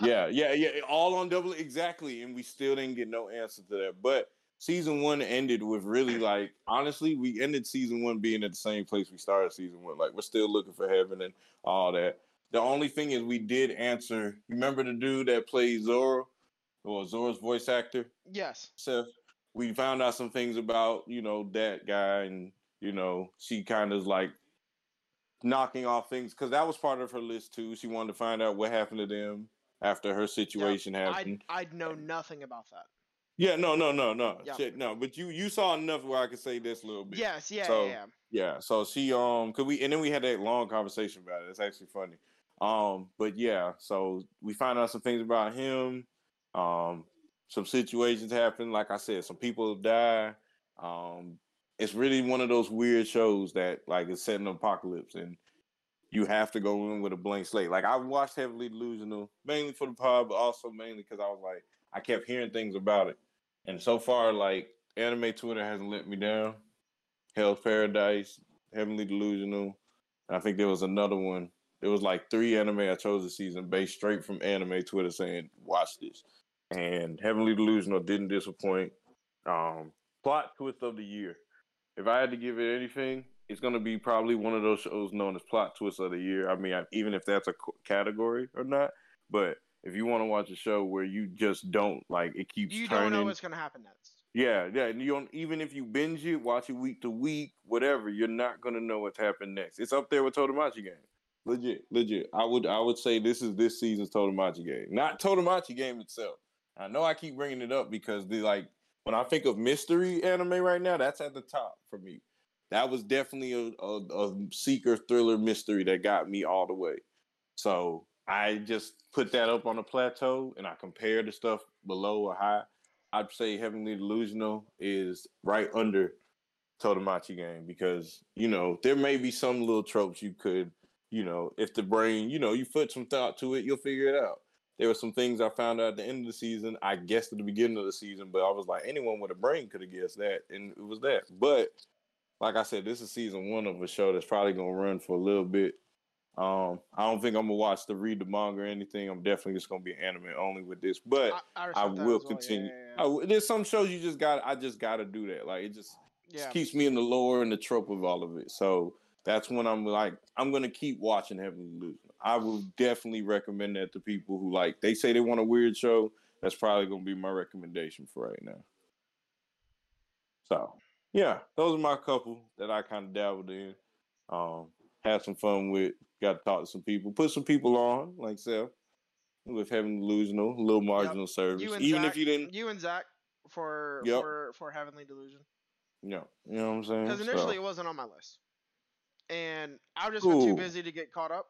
yeah, *laughs* yeah, yeah. All on double exactly, and we still didn't get no answer to that. But season one ended with really like honestly, we ended season one being at the same place we started season one. Like we're still looking for heaven and all that. The only thing is we did answer. Remember the dude that plays Zoro, or Zoro's voice actor, Yes. Seth? We found out some things about you know that guy, and you know she kind of like knocking off things because that was part of her list too. She wanted to find out what happened to them after her situation happened. I'd, I'd know nothing about that. Yeah, no, no, no, no, Yeah. shit, no. But you you saw enough where I could say this a little bit. Yes, yeah, So- yeah, yeah. Yeah, so she um could we and then we had that long conversation about it. It's actually funny. Um, but yeah, so we find out some things about him. Um, some situations happen. Like I said, some people die. Um, it's really one of those weird shows that like is set in an apocalypse and you have to go in with a blank slate. Like I watched Heavily Delusional mainly for the pod, but also mainly because I was like I kept hearing things about it. And so far, like anime Twitter hasn't let me down. Hell's Paradise, Heavenly Delusional. And I think there was another one. There was like three anime I chose this season based straight from anime Twitter saying, watch this. And Heavenly Delusional didn't disappoint. Um, plot twist of the year. If I had to give it anything, it's going to be probably one of those shows known as plot twist of the year. I mean, I, even if that's a category or not, but if you want to watch a show where you just don't like it keeps You turning, don't know what's gonna happen next. yeah, yeah. And you don't even if you binge it, watch it week to week, whatever, you're not gonna know what's happened next. It's up there with Tomodachi game. Legit, legit. I would I would say this is this season's Tomodachi game. Not Tomodachi game itself. I know I keep bringing it up because the like when I think of mystery anime right now, that's at the top for me. That was definitely a, a, a seeker thriller mystery that got me all the way. So I just put that up on a plateau and I compare the stuff below or high. I'd say Heavenly Delusional is right under Tomodachi game because you know there may be some little tropes you could, you know, if the brain, you know, you put some thought to it, you'll figure it out. There were some things I found out at the end of the season. I guessed at the beginning of the season, but I was like, anyone with a brain could have guessed that, and it was that. But like I said, this is season one of a show that's probably gonna run for a little bit. Um, I don't think I'm gonna watch the read the manga or anything. I'm definitely just gonna be anime only with this, but I, I, that will as well. continue. Yeah, yeah, I there's some shows you just got. I just got to do that. Like it just, yeah. just keeps me in the lore and the trope of all of it. So that's when I'm like, I'm gonna keep watching Heavenly Delusion. I will definitely recommend that to people who like. They say they want a weird show. That's probably gonna be my recommendation for right now. So yeah, those are my couple that I kind of dabbled in. Um, had some fun with. Got to talk to some people. Put some people on, like Seth, with Heavenly delusional, a little marginal service. You and Even Zach, if you didn't, you and Zach for Yep. for for Heavenly Delusion yeah, you know what I'm saying. because So, initially it wasn't on my list, and I've just been too busy to get caught up.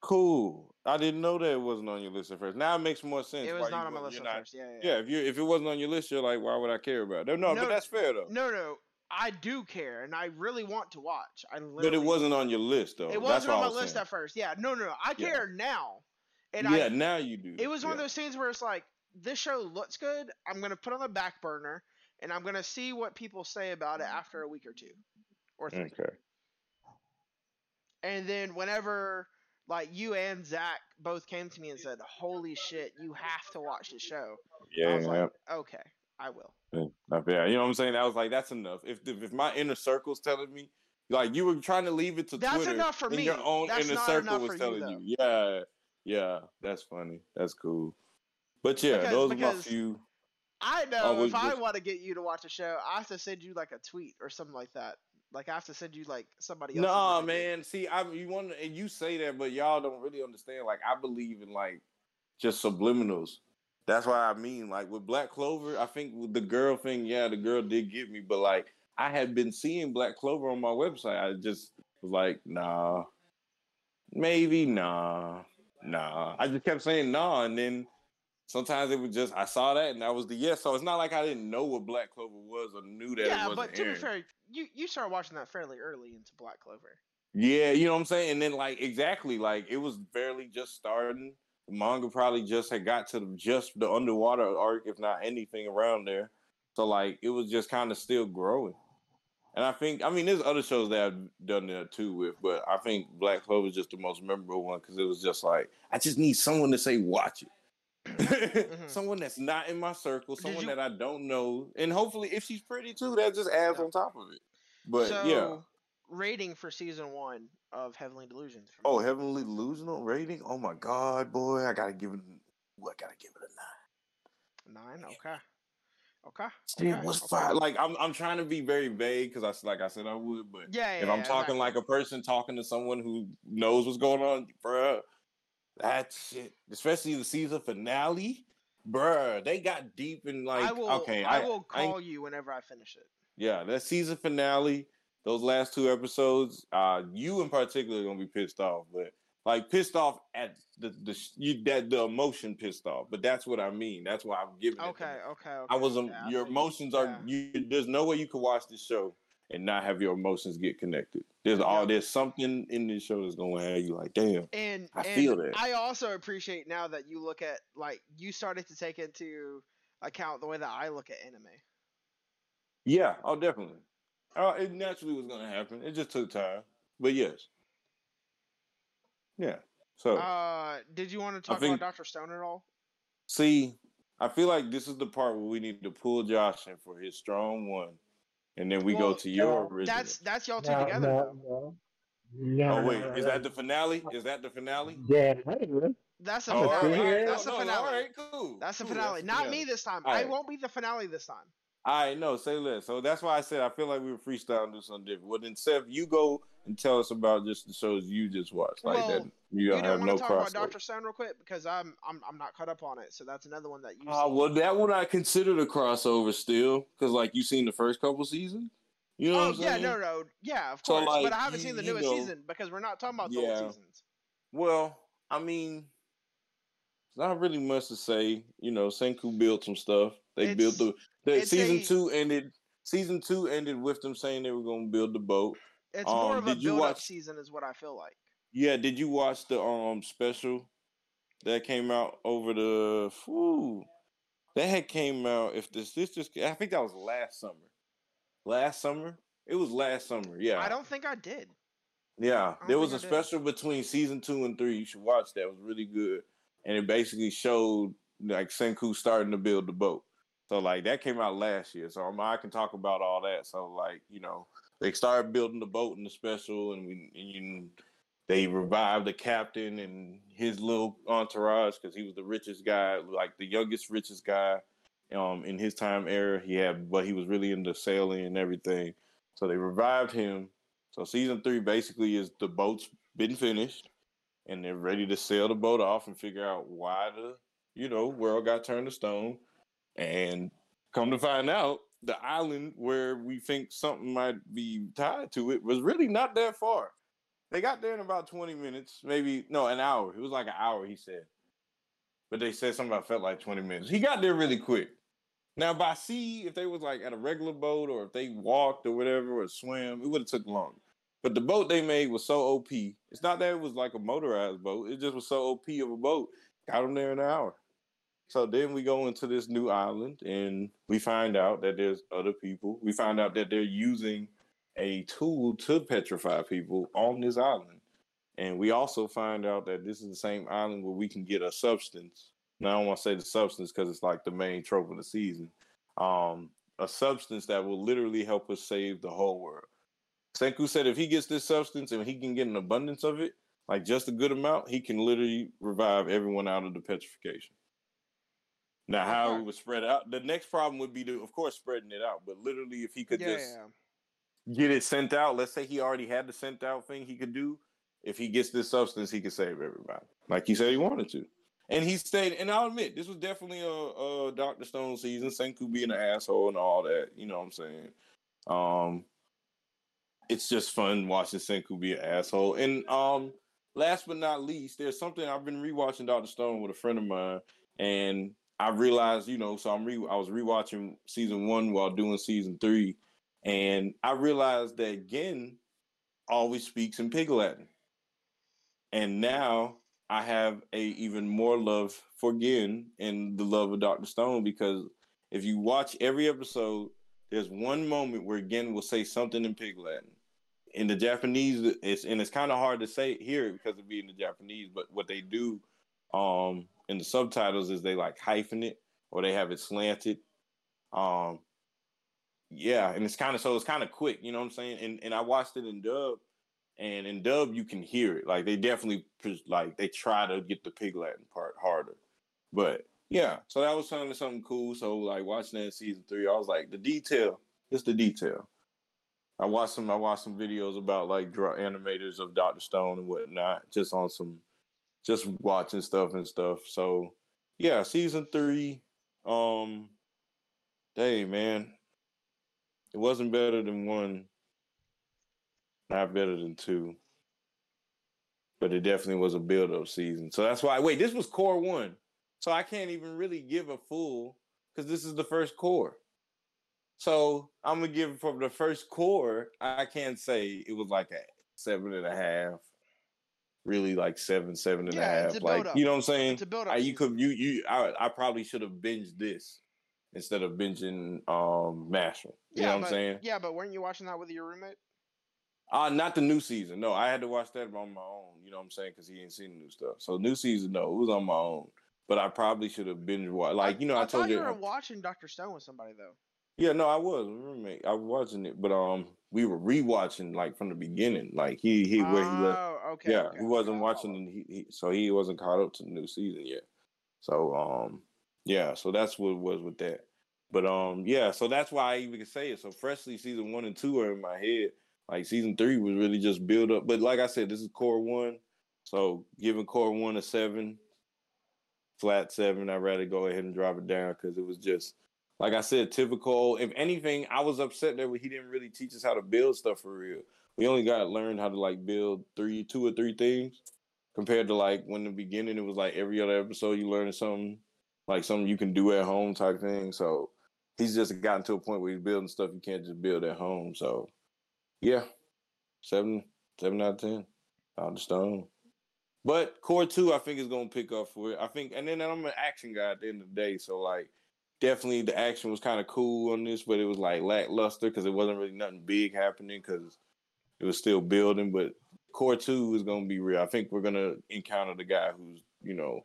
cool. I didn't know that it wasn't on your list at first. Now it makes more sense. It was you not on my list at not- first. Yeah, yeah. Yeah, if you if it wasn't on your list, you're like, why would I care about it? No, No, but that's fair though. No, no, I do care, and I really want to watch. I literally, but it wasn't on your list though. It wasn't what on my was list saying. at first. Yeah, no, no, no. I Yeah. care now, and yeah, I. now you do. It was one of those scenes where it's like, this show looks good. I'm gonna put on the back burner, and I'm gonna see what people say about it after a week or two, or three. Okay. And then whenever like you and Zach both came to me and said, "Holy shit, you have to watch the show," I Yeah, was yeah. like, "Okay, I will." Yeah. You know what I'm saying? I was like, that's enough. If if, my inner circle's telling me, like you were trying to leave it to That's Twitter, enough for me. your own That's inner not circle was for you, telling you, yeah, yeah, that's funny. That's cool. But yeah, Because- those are my because few. I I know was if I want to get you to watch a show, I have to send you like a tweet or something like that. Like I have to send you like somebody else. Nah, man. See, I you want and you say that, but y'all don't really understand. Like, I believe in like just subliminals. That's why I mean, like with Black Clover, I think with the girl thing, yeah, the girl did get me, but like I had been seeing Black Clover on my website. I just was like, nah, maybe, nah, nah. I just kept saying nah, and then sometimes it was just I saw that and that was the yes. So it's not like I didn't know what Black Clover was or knew that it Yeah, but to be fair, you you started watching that fairly early into Black Clover. Yeah, you know what I'm saying? And then like exactly, like it was barely just starting. The manga probably just had got to the, just the underwater arc, if not anything around there. So like it was just kind of still growing. And I think I mean there's other shows that I've done that too with, but I think Black Clover is just the most memorable one because it was just like I just need someone to say watch it. *clears throat* Someone that's not in my circle, Mm-hmm. Someone you- that I don't know, and hopefully if she's pretty too, that just adds Yeah. on top of it. But so, yeah, rating for season one of Heavenly Delusions. Oh. Heavenly Delusional rating? Oh my god, boy. I gotta give it what gotta give it a nine. nine. Okay. Okay. It okay, was okay. fine. Like I'm I'm trying to be very vague because I like I said I would, but Yeah, yeah. if I'm yeah, talking exactly. like a person talking to someone who knows what's going on, bruh, that shit, especially the season finale, bruh, they got deep in like I will. okay, I, I, will I- call you whenever I finish it. yeah, that season finale, those last two episodes, uh, you in particular are gonna be pissed off, but like pissed off at the the you that the emotion pissed off. But that's what I mean. That's why I'm giving. Okay. Okay. okay I was um, I your emotions are Yeah. you. There's no way you can watch this show and not have your emotions get connected. There's all Yeah. there's something in this show that's gonna have you like, damn. And I and feel that. I also appreciate now that you look at like you started to take into account the way that I look at anime. Yeah, oh definitely. Uh, it naturally was gonna happen. It just took time, but yes. Yeah. So. Uh, did you want to talk think- about Doctor Stone at all? See, I feel like this is the part where we need to pull Josh in for his strong one, and then we Well, go to your no, original. That's that's y'all two No, together. no, no. No, oh wait, no, is no. that the finale? Is that the finale? Yeah, That's the Oh, finale. right, all finale. That's no, the finale. all right, cool. That's the cool, finale. Not me this time. All I right. won't be the finale this time. I know, say less. So that's why I said I feel like we were freestyling and do something different. Well, then, Seth, you go and tell us about just the shows you just watched. Like Well, that, you You don't don't have no to talk about. Doctor Stone real quick because I'm I'm I'm not caught up on it. So that's another one that you. Ah, see. well, that one I consider the crossover still, because like you seen the first couple seasons. You know oh what I'm yeah, saying? no, no, yeah, of So, course. like, but I haven't you- seen the you newest know- season because we're not talking about the Yeah. old seasons. Well, I mean, there's not really much to say. You know, Senku built some stuff. They It's- built the, the season a- two ended. Season two ended with them saying they were going to build the boat. It's more Um, of a did you build-up watch- season, is what I feel like. Yeah, did you watch the um special that came out over the? Whew, that had came out. If this this just, I think that was last summer. Last summer, it was last summer. Yeah, I don't think I did. Yeah, there was a did. special between season two and three. You should watch that. It was really good, and it basically showed like Senku starting to build the boat. So like that came out last year. So I'm, I can talk about all that. So like you know they started building the boat in the special, and we and you, they revived the captain and his little entourage because he was the richest guy, like the youngest richest guy, um in his time era. He had, but he was really into sailing and everything. So they revived him. So season three basically is the boat's been finished, and they're ready to sail the boat off and figure out why the you know world got turned to stone. And come to find out, the island where we think something might be tied to it was really not that far. They got there in about twenty minutes, maybe no, an hour. It was like an hour, he said. But they said something about felt like twenty minutes. He got there really quick. Now by sea, if they was like at a regular boat or if they walked or whatever or swam, it would have took longer. But the boat they made was so OP. It's not that it was like a motorized boat. It just was so OP of a boat. Got them there in an hour. So then we go into this new island and we find out that there's other people. We find out that they're using a tool to petrify people on this island. And we also find out that this is the same island where we can get a substance. Now I don't want to say the substance because it's like the main trope of the season. Um, a substance that will literally help us save the whole world. Senku said if he gets this substance and he can get an abundance of it, like just a good amount, he can literally revive everyone out of the petrification. Now, how it was spread out, the next problem would be to, of course, spreading it out. But literally, if he could yeah, just get it sent out, let's say he already had the sent out thing he could do. If he gets this substance, he could save everybody, like he said he wanted to. And he stayed. And I'll admit, this was definitely a, a Doctor Stone season. Senku being an asshole and all that. You know what I'm saying? Um, it's just fun watching Senku be an asshole. And um, last but not least, there's something I've been rewatching Doctor Stone with a friend of mine, and I realized, you know, so I'm re I was rewatching season one while doing season three, and I realized that Gen always speaks in Pig Latin, and now I have a even more love for Gen and the love of Doctor Stone because if you watch every episode, there's one moment where Gen will say something in Pig Latin. In the Japanese, it's and it's kind of hard to say hear it because of being the Japanese. But what they do um, in the subtitles is they like hyphen it or they have it slanted. Um, yeah, and it's kind of so it's kind of quick, you know what I'm saying? And and I watched it in dub, and in dub you can hear it. Like they definitely like they try to get the Pig Latin part harder, but yeah. So that was something something cool. So like watching that in season three, I was like the detail, it's the detail. I watched some I watched some videos about like draw animators of Doctor Stone and whatnot, just on some just watching stuff and stuff. So yeah, season three. Um hey man. It wasn't better than one. Not better than two. But it definitely was a build up season. So that's why wait, this was core one. So I can't even really give a full because this is the first core. So I'm gonna give from the first core, I can't say it was like a seven and a half. Really like seven, seven and a Yeah, it's half. a Like you know what I'm saying? It's a build up. I, you could you you I, I probably should have binged this instead of binging um Mashle. You know what I'm saying? Yeah, but weren't you watching that with your roommate? Uh not the new season. No, I had to watch that on my own. You know what I'm saying? Because he ain't seen the new stuff. So new season, no, it was on my own. But I probably should have binge watched. Like you know, I, I told you. you were watching Doctor Stone with somebody though. Yeah, no, I was roommate. I was watching it, but um, we were rewatching like from the beginning. Like he he where he left. Oh, okay. yeah, okay, he wasn't okay. watching, and he, he so he wasn't caught up to the new season yet. So um, yeah, so that's what it was with that. But um, yeah, so that's why I even can say it. So freshly, season one and two are in my head. Like season three was really just build up. But like I said, this is core one. So giving core one a seven, flat seven. I'd rather go ahead and drop it down because it was just like I said, typical. If anything, I was upset that he didn't really teach us how to build stuff for real. We only got to learn how to like build three, two or three things, compared to like when the beginning it was like every other episode you learning something. like something you can do at home type thing. So he's just gotten to a point where he's building stuff you can't just build at home. So yeah, seven seven out of ten out of stone. But core two, I think is gonna pick up for it. I think, and then I'm an action guy at the end of the day, so like definitely the action was kind of cool on this, but it was like lackluster because it wasn't really nothing big happening because it was still building. But core two is gonna be real. I think we're gonna encounter the guy who's you know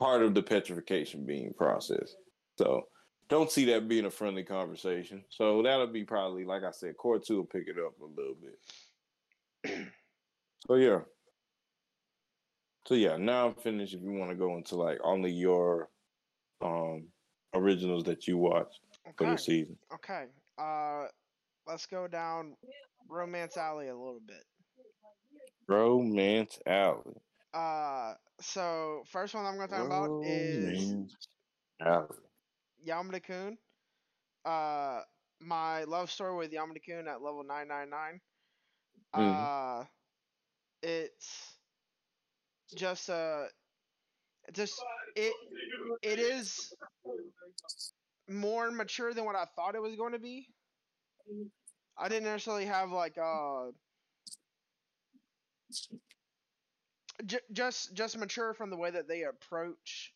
part of the petrification being process. So don't see that being a friendly conversation. So that'll be probably like I said, core two will pick it up a little bit. so yeah. So yeah, now I'm finished. If you want to go into like only your um originals that you watched okay. for the season. Okay. Uh let's go down Romance Alley a little bit. Romance Alley. Uh so first one I'm gonna talk Romance about is Alley. Yamada Kun. Uh my love story with Yamada Kun at level nine nine nine. Mm-hmm. Uh it's just uh just it it is more mature than what I thought it was going to be. I didn't necessarily have like uh j- just just mature from the way that they approach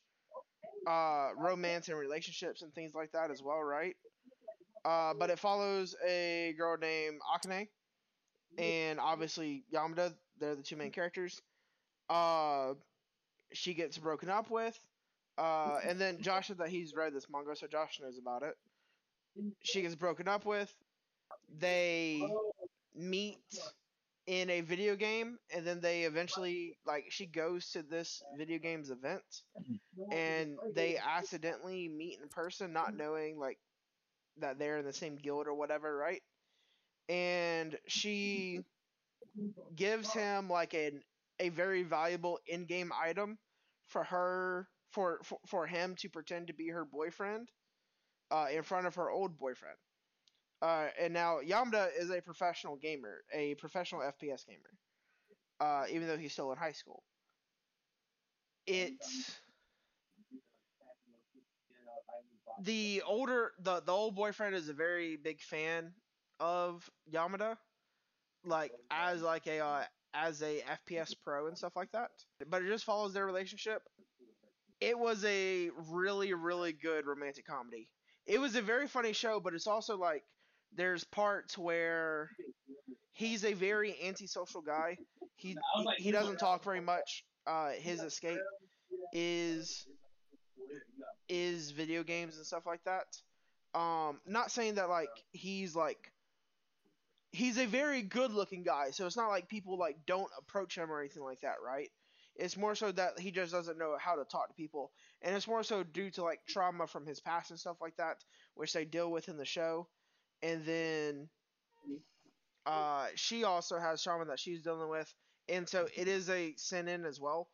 uh romance and relationships and things like that as well, right? Uh, but it follows a girl named Akane and obviously Yamada. They're the two main characters uh, she gets broken up with. Uh, and then Josh said that he's read this manga, so Josh knows about it. She gets broken up with. They meet in a video game, and then they eventually like she goes to this video games event, and they accidentally meet in person, not knowing like that they're in the same guild or whatever, right? And she gives him like an a very valuable in-game item for her for for, for him to pretend to be her boyfriend uh, in front of her old boyfriend. Uh, and now Yamada is a professional gamer, a professional FPS gamer, uh, even though he's still in high school. It the older the the old boyfriend is a very big fan of Yamada, like as like a uh, as a FPS pro and stuff like that. But it just follows their relationship. It was a really, really good romantic comedy. It was a very funny show, but it's also like there's parts where he's a very antisocial guy. He he doesn't talk very much. Uh, his escape is is video games and stuff like that. Um, not saying that like he's like he's a very good looking guy, so it's not like people like don't approach him or anything like that, right? It's more so that he just doesn't know how to talk to people, and it's more so due to like trauma from his past and stuff like that, which they deal with in the show. And then uh, she also has trauma that she's dealing with, and so it is a seinen as well.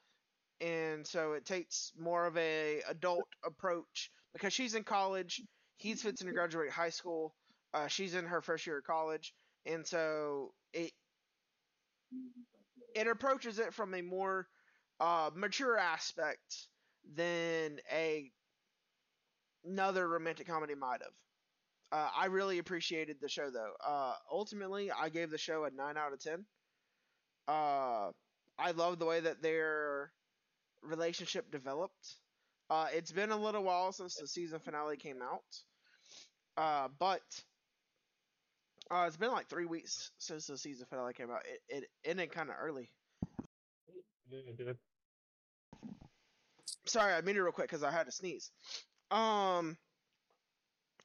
And so it takes more of a adult approach because she's in college, he's fixing to graduate high school, uh, she's in her first year of college, and so it it approaches it from a more uh, mature aspect than a another romantic comedy might have. Uh, I really appreciated the show though. Uh, ultimately, I gave the show a nine out of ten. Uh, I love the way that their relationship developed. Uh, it's been a little while since the season finale came out, uh, but uh, it's been like three weeks since the season finale came out. It, it ended kind of early. Sorry, I it real quick because I had to sneeze. Um,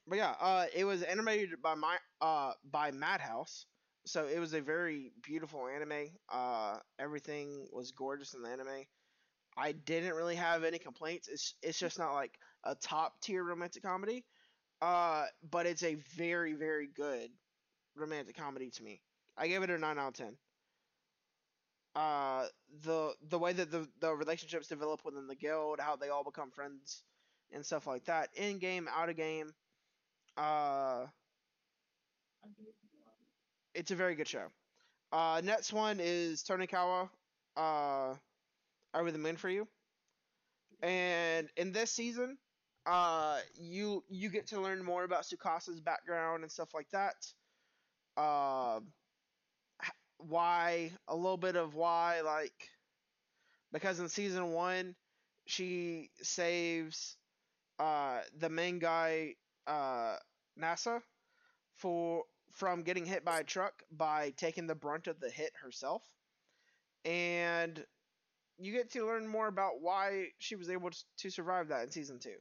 but yeah, uh, it was animated by my uh by Madhouse, so it was a very beautiful anime. Uh, everything was gorgeous in the anime. I didn't really have any complaints. It's it's just not like a top tier romantic comedy. Uh, but it's a very very good romantic comedy to me. I gave it a nine out of ten. Uh, the the way that the the relationships develop within the guild, how they all become friends, and stuff like that, in game, out of game. Uh, it's a very good show. Uh, next one is Tonikawa. Uh, over the moon for you. And in this season, uh, you you get to learn more about Tsukasa's background and stuff like that. Uh, why a little bit of why like because in season one she saves uh the main guy uh Nasa for from getting hit by a truck by taking the brunt of the hit herself and you get to learn more about why she was able to survive that in season two.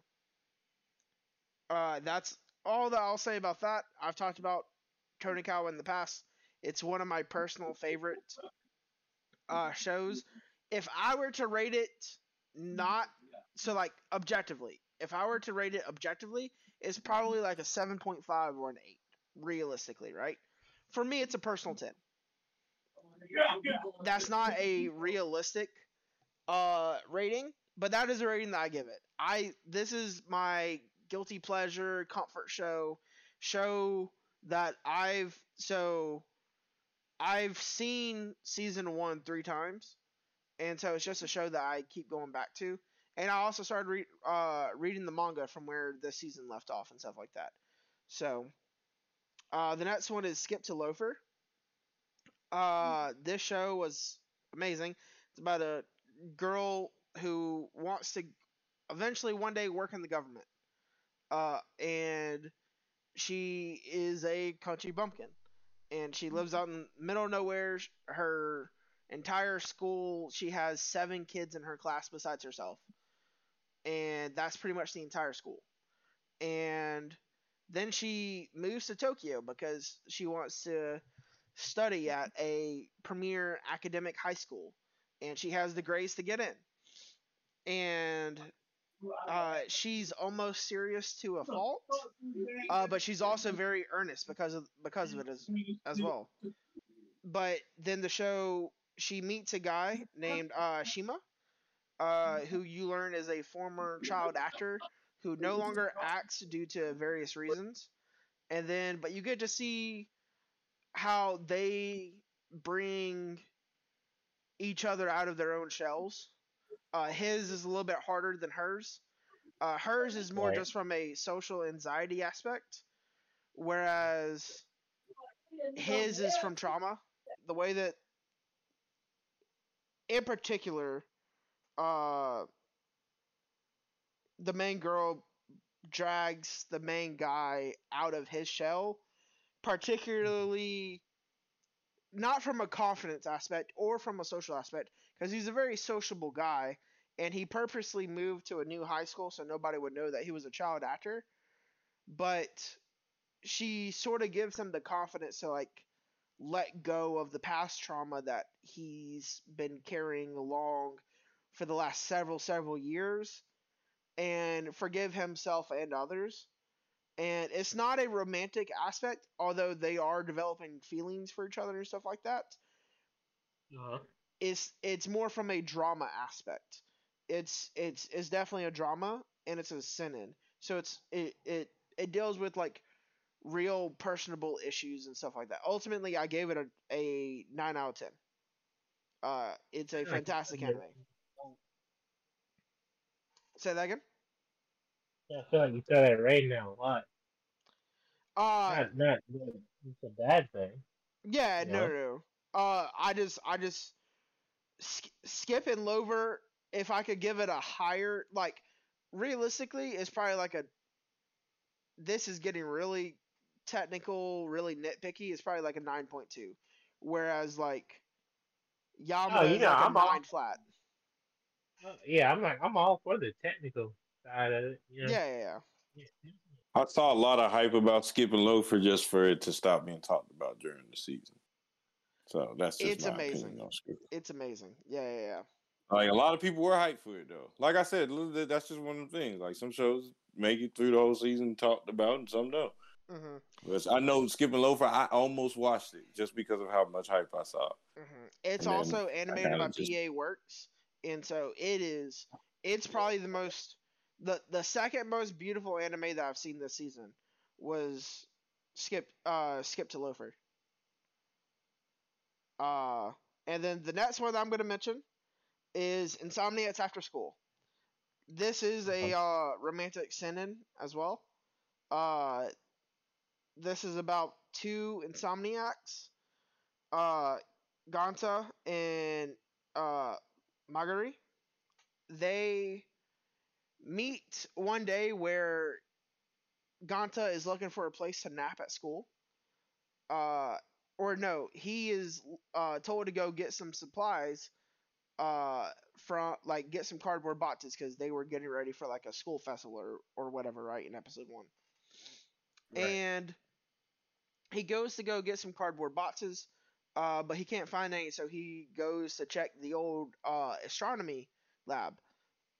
Uh, that's all that I'll say about that. I've talked about Tonikawa in the past. It's one of my personal favorite uh, shows. If I were to rate it, not so like objectively, if I were to rate it objectively, it's probably like a 7.5 or an 8, realistically, right? For me, it's a personal 10. That's not a realistic uh, rating, but that is a rating that I give it. I this is my guilty pleasure comfort show show that I've so I've seen season one three times, and so it's just a show that I keep going back to. And I also started re- uh, reading the manga from where the season left off and stuff like that. So uh, the next one is Skip to Loafer. Uh, this show was amazing. It's about a girl who wants to eventually one day work in the government. Uh, and she is a country bumpkin. And she lives out in middle of nowhere. Her entire school, she has seven kids in her class besides herself. And that's pretty much the entire school. And then she moves to Tokyo because she wants to study at a premier academic high school and she has the grades to get in. And uh, she's almost serious to a fault, uh, but she's also very earnest because of because of it as as well. But then the show, she meets a guy named uh, Shima, uh, who you learn is a former child actor who no longer acts due to various reasons. And then, but you get to see how they bring each other out of their own shells. Uh, his is a little bit harder than hers. Uh, hers is more Right. just from a social anxiety aspect, whereas his is from trauma. The way that, in particular, uh, the main girl drags the main guy out of his shell, particularly not from a confidence aspect or from a social aspect, because he's a very sociable guy, and he purposely moved to a new high school so nobody would know that he was a child actor. But she sort of gives him the confidence to like let go of the past trauma that he's been carrying along for the last several several years and forgive himself and others and it's not a romantic aspect although they are developing feelings for each other and stuff like that Uh-huh. It's it's more from a drama aspect. It's it's it's definitely a drama and it's a sin so it's it it it deals with like real personable issues and stuff like that. Ultimately i gave it a, a 9 out of 10 uh it's a fantastic anime. Say that again? Yeah, I feel like you said that right now a lot. uh Not, not it's a bad thing. Yeah, no, Yeah. no, no. Uh, I just, I just sk- skip and Lover. If I could give it a higher, like, realistically, it's probably like a. This is getting really technical, really nitpicky. It's probably like a nine point two, whereas like Yama Oh, you is know, like a I'm all- nine flat. Uh, yeah, I'm like I'm all for the technical side of it. You know? Yeah, yeah, yeah. Yeah. I saw a lot of hype about skipping Loafer just for it to stop being talked about during the season. So that's just It's my amazing. opinion on Skip. It's amazing. Yeah, yeah, yeah. Like a lot of people were hyped for it though. Like I said, that's just one of the things. Like some shows make it through the whole season talked about, and some don't. hmm But I know Skipping Loafer. I almost watched it just because of how much hype I saw. hmm It's And also animated by just- PA Works, and so it is. It's probably the most the the second most beautiful anime that I've seen this season was Skip uh Skip to Loafer. Uh, and then the next one that I'm going to mention is Insomniacs After School. this is a uh, romantic seinen as well. Uh, this is about two insomniacs, uh, Ganta and uh, Magari. They meet one day where Ganta is looking for a place to nap at school. Uh, or no, he is uh, told to go get some supplies uh, from like get some cardboard boxes because they were getting ready for like a school festival or, or whatever, right? In episode one, Right. and he goes to go get some cardboard boxes, uh, but he can't find any, so he goes to check the old uh, astronomy lab.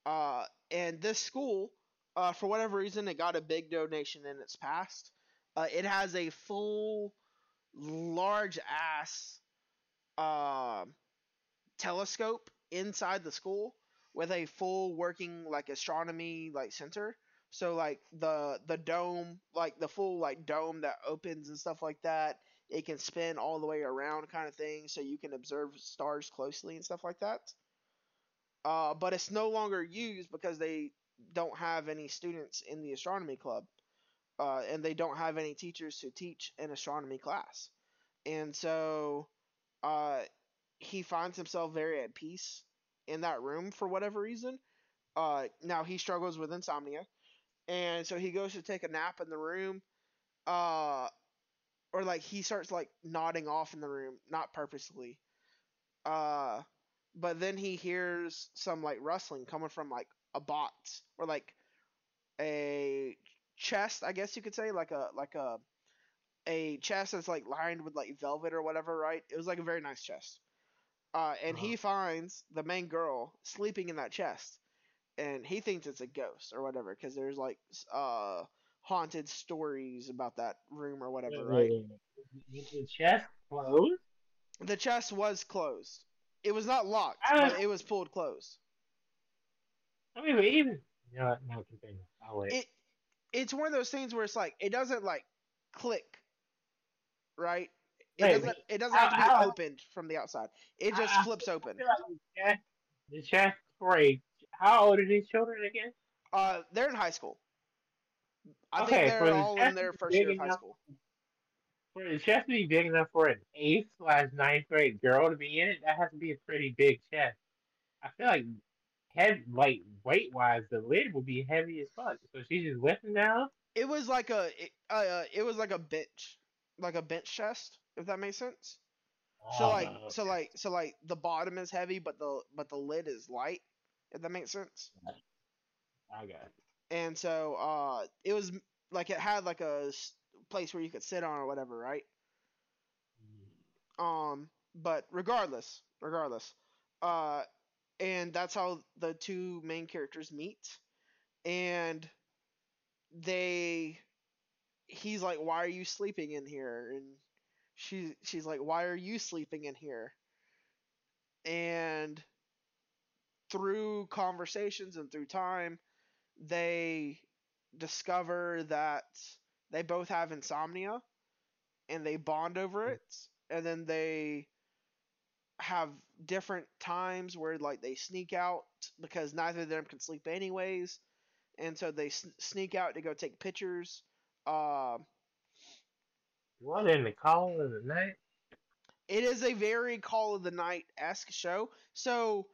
Uh, and this school, uh, for whatever reason, it got a big donation in its past. Uh, it has a full, large ass uh, telescope inside the school with a full working like astronomy like center. So like the the dome, like the full like dome that opens and stuff like that, it can spin all the way around kind of thing, so you can observe stars closely and stuff like that. Uh, but it's no longer used because they don't have any students in the astronomy club, uh, and they don't have any teachers to teach an astronomy class, and so uh, he finds himself very at peace in that room for whatever reason. Uh, now he struggles with insomnia, and so he goes to take a nap in the room, uh, or like he starts like nodding off in the room, not purposely. Uh, but then he hears some like rustling coming from like a box or like a chest, I guess you could say, like a like a a chest that's like lined with like velvet or whatever, right? It was like a very nice chest. Uh, and he finds the main girl sleeping in that chest, and he thinks it's a ghost or whatever because there's like uh haunted stories about that room or whatever, right? Is the chest closed? The chest was closed. It was not locked, Ah. but it was pulled closed. I mean, even what, no, continue. I'll wait. It it's one of those things where it's like it doesn't like click, right? It Wait, doesn't. It doesn't have to be How- how- opened from the outside. It just I- I flips open. like the chest, the chest for a. How old are these children again? Uh, they're in high school. I Okay, think they're the all in their first year of high enough- school. For the chest to be big enough for an eighth slash ninth grade girl to be in it, that has to be a pretty big chest. I feel like head like weight wise, the lid will be heavy as fuck. So she's just lifting down. It was like a, it, uh, it was like a bench, like a bench chest, if that makes sense. So like, Oh, so like, so like, the bottom is heavy, but the but the lid is light, if that makes sense. I got it. and so uh it was like it had like a place where you could sit on or whatever right um but regardless regardless uh and that's how the two main characters meet. And they he's like why are you sleeping in here? And she she's like why are you sleeping in here? And through conversations and through time they discover that they both have insomnia and they bond over it. And then they have different times where like they sneak out because neither of them can sleep anyways. And so they s- sneak out to go take pictures uh, What in the call of the night? it is a very call of the night esque show. So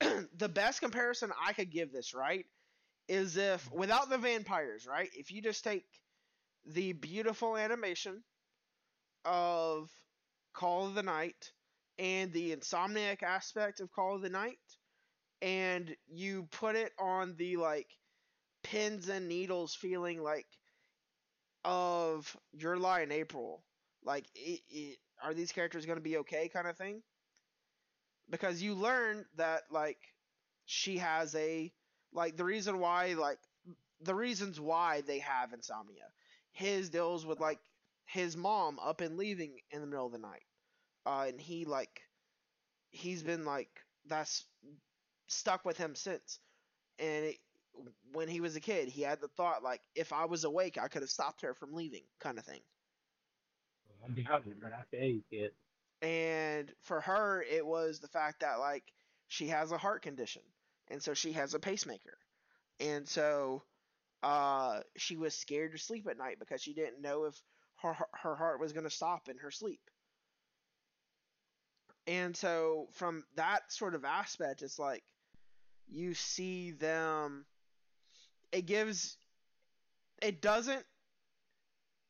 *clears throat* the best comparison i could give this right is if without the vampires right if you just take the beautiful animation of call of the night and the insomniac aspect of call of the night and you put it on the like pins and needles feeling like of your lie in april. Like it, it, are these characters going to be okay kind of thing? Because you learn that like she has a like the reason why like the reasons why they have insomnia. His deals with like his mom up and leaving in the middle of the night uh and he like he's been like that's stuck with him since and it, when he was a kid he had the thought like if i was awake i could have stopped her from leaving kind of thing I doubt it, but I feel you, kid. and for her it was the fact that like she has a heart condition and so she has a pacemaker and so uh, she was scared to sleep at night because she didn't know if her her heart was going to stop in her sleep. And so from that sort of aspect, it's like you see them. It gives. It doesn't.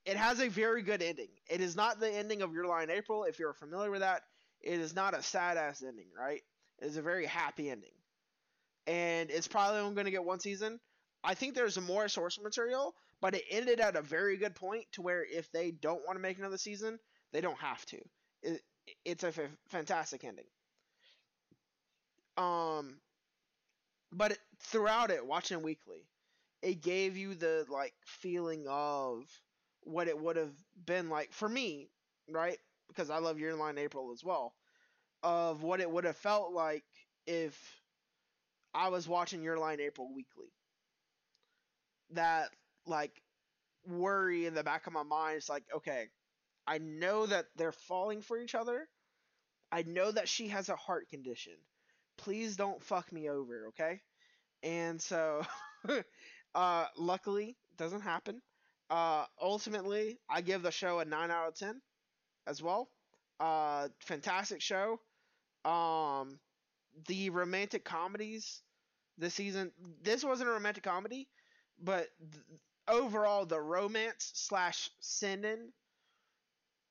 It has a very good ending. It is not the ending of Your in April. If you're familiar with that, it is not a sad ass ending, right? It is a very happy ending, and it's probably only going to get one season. I think there's more source material, but it ended at a very good point to where if they don't want to make another season, they don't have to. It, it's a f- fantastic ending. Um, but it, throughout it, watching weekly, it gave you the like feeling of what it would have been like for me, right? Because I love Your Lie in April as well. Of what it would have felt like if I was watching Your Lie in April weekly. That like worry in the back of my mind. It's like, okay, I know that they're falling for each other. I know that she has a heart condition. Please don't fuck me over, okay? And so, *laughs* uh, luckily, doesn't happen. Uh, ultimately, I give the show a 9 out of 10 as well. Uh, fantastic show. Um, the romantic comedies this season, this wasn't a romantic comedy, but th- overall, the romance slash sending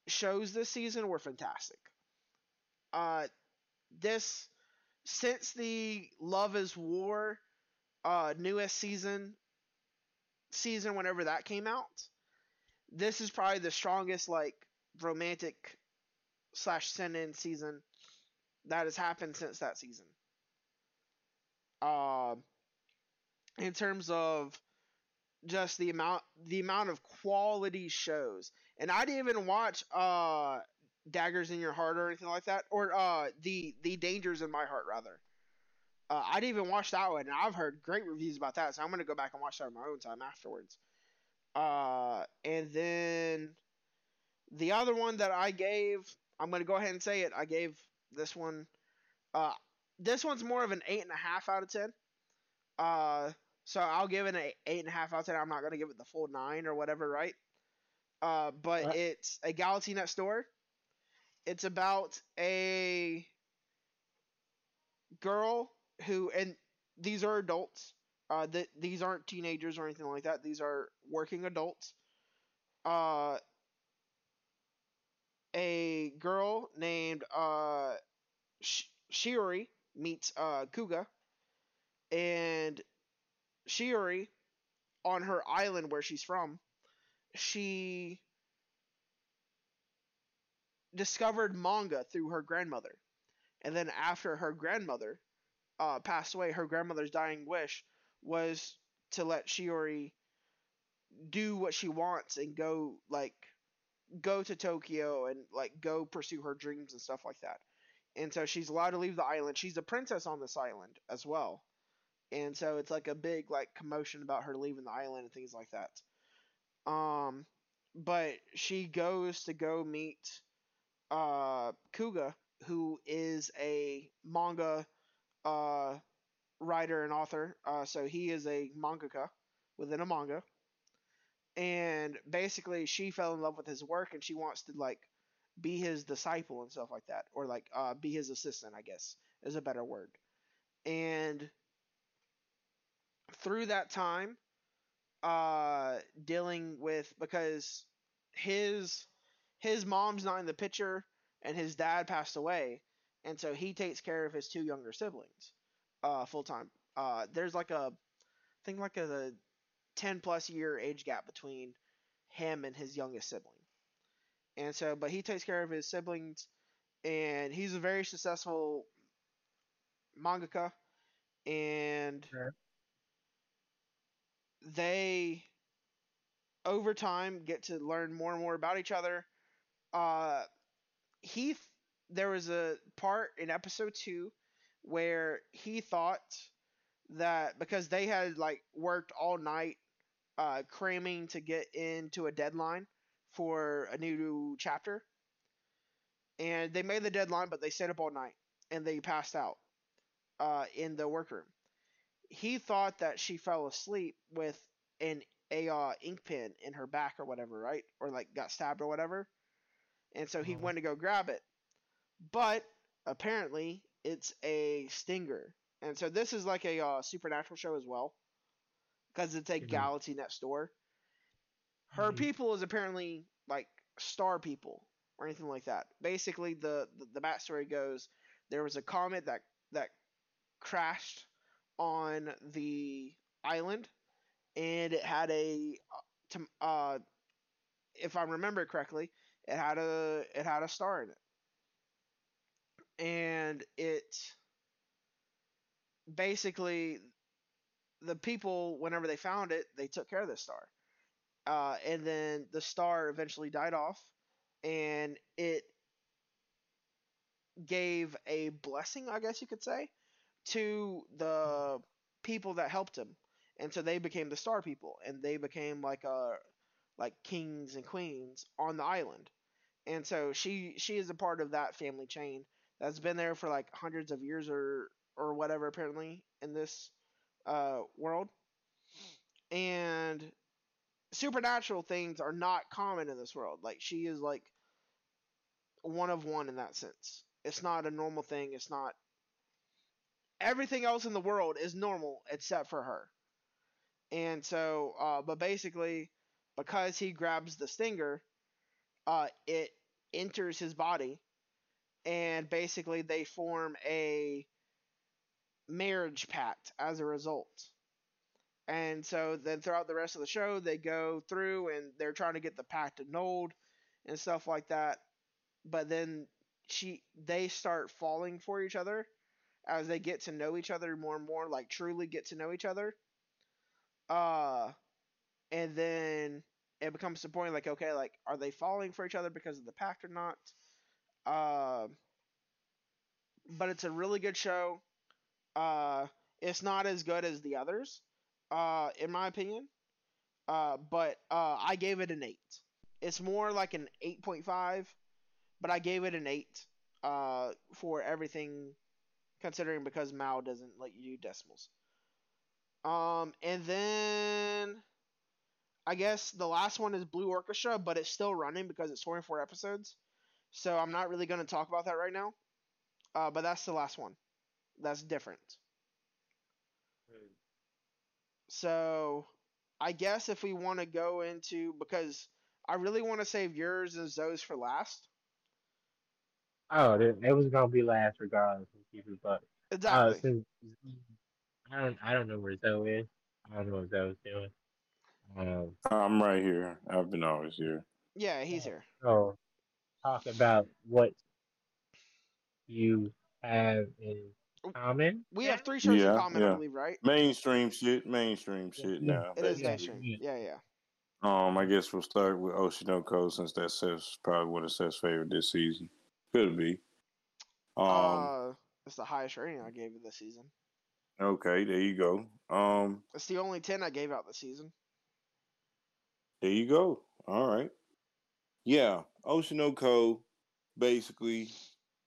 shows this season were fantastic. Uh, this since the Love Is War uh, newest season, season whenever that came out, this is probably the strongest like romantic slash send-in season that has happened since that season. Uh, in terms of just the amount the amount of quality shows. And I didn't even watch uh Daggers in Your Heart or anything like that, or uh the the Dangers in My Heart rather. Uh, I didn't even watch that one, and I've heard great reviews about that, so I'm gonna go back and watch that on my own time afterwards. Uh, and then the other one that I gave, I'm gonna go ahead and say it. I gave this one. Uh, this one's more of an eight and a half out of ten. Uh, so I'll give it an eight and a half out of ten. I'm not gonna give it the full nine or whatever, right? Uh, but Right. it's a Galaxy Next Door. It's about a girl who, and these are adults. Uh, th- these aren't teenagers or anything like that. These are working adults. Uh, a girl named uh, Sh- Shiori meets uh, Kuga, and Shiori, on her island where she's from, she discovered manga through her grandmother. And then after her grandmother uh, passed away, her grandmother's dying wish was to let Shiori do what she wants and go like go to Tokyo and like go pursue her dreams and stuff like that. And so she's allowed to leave the island. She's a princess on this island as well. And so it's like a big like commotion about her leaving the island and things like that. Um but she goes to go meet uh Kuga who is a manga uh writer and author. Uh so he is a mangaka within a manga. And basically she fell in love with his work and she wants to like be his disciple and stuff like that or like uh be his assistant, I guess is a better word. And through that time uh dealing with because his his mom's not in the picture and his dad passed away. And so he takes care of his two younger siblings uh full time uh there's like a I think like a 10 plus year age gap between him and his youngest sibling. And so but he takes care of his siblings and he's a very successful mangaka. And Sure. They over time get to learn more and more about each other. Uh, he there was a part in episode two where he thought that because they had like worked all night uh, cramming to get into a deadline for a new chapter, and they made the deadline, but they stayed up all night and they passed out uh, in the workroom he thought that she fell asleep with an a uh, ink pen in her back or whatever, right? Or like got stabbed or whatever. And so he Mhm. went to go grab it. But apparently it's a stinger. And so this is like a uh, supernatural show as well. Because it's a Mhm. galaxy next door. Her Mhm. people is apparently like star people or anything like that. Basically the, the, the backstory goes there was a comet that that crashed on the island and it had a uh, uh if I remember correctly, it had a it had a star in it. And it basically the people whenever they found it, they took care of the star. Uh, and then the star eventually died off and it gave a blessing, I guess you could say, to the people that helped him. And so they became the star people and they became like uh like kings and queens on the island. And so she she is a part of that family chain that's been there for like hundreds of years or or whatever apparently in this uh world. And supernatural things are not common in this world. Like she is like one of one in that sense. It's not a normal thing. It's not everything else in the world is normal except for her. And so, uh, but basically, because he grabs the stinger, uh, it enters his body, and basically they form a marriage pact as a result. And so then throughout the rest of the show, they go through and they're trying to get the pact annulled and stuff like that. But then she they start falling for each other as they get to know each other more and more, like truly get to know each other. Uh and then it becomes the point like, okay, like are they falling for each other because of the pact or not? Uh, but it's a really good show. Uh, it's not as good as the others, uh, in my opinion. Uh, but uh, I gave it an eight. It's more like an eight point five, but I gave it an eight. Uh, for everything considering because MAL doesn't let you do decimals. Um, and then I guess the last one is Blue Orchestra, but it's still running because it's 24 episodes. So I'm not really going to talk about that right now. Uh, but that's the last one. That's different. So I guess if we want to go into because I really want to save yours and Zoe's for last. Oh, it, it was gonna be last regardless. Of keep it but uh, Exactly. I don't, I don't know where Zoe is. I don't know what Zoe's doing. Um, I'm right here. I've been always here. yeah, he's here. so talk about what you have in common. We have three shows Yeah, in common, I yeah. believe, right? Mainstream shit. Mainstream shit Yeah. now. It is Yeah, mainstream. yeah. Yeah, yeah. Um, I guess we'll start with Oshi no Ko since that's Seth's probably one of Seth's favorite this season. Could be. Um, uh, it's the highest rating I gave it this season. okay, there you go. Um, It's the only ten I gave out this season. there you go. All right. Yeah, Oshi no Ko basically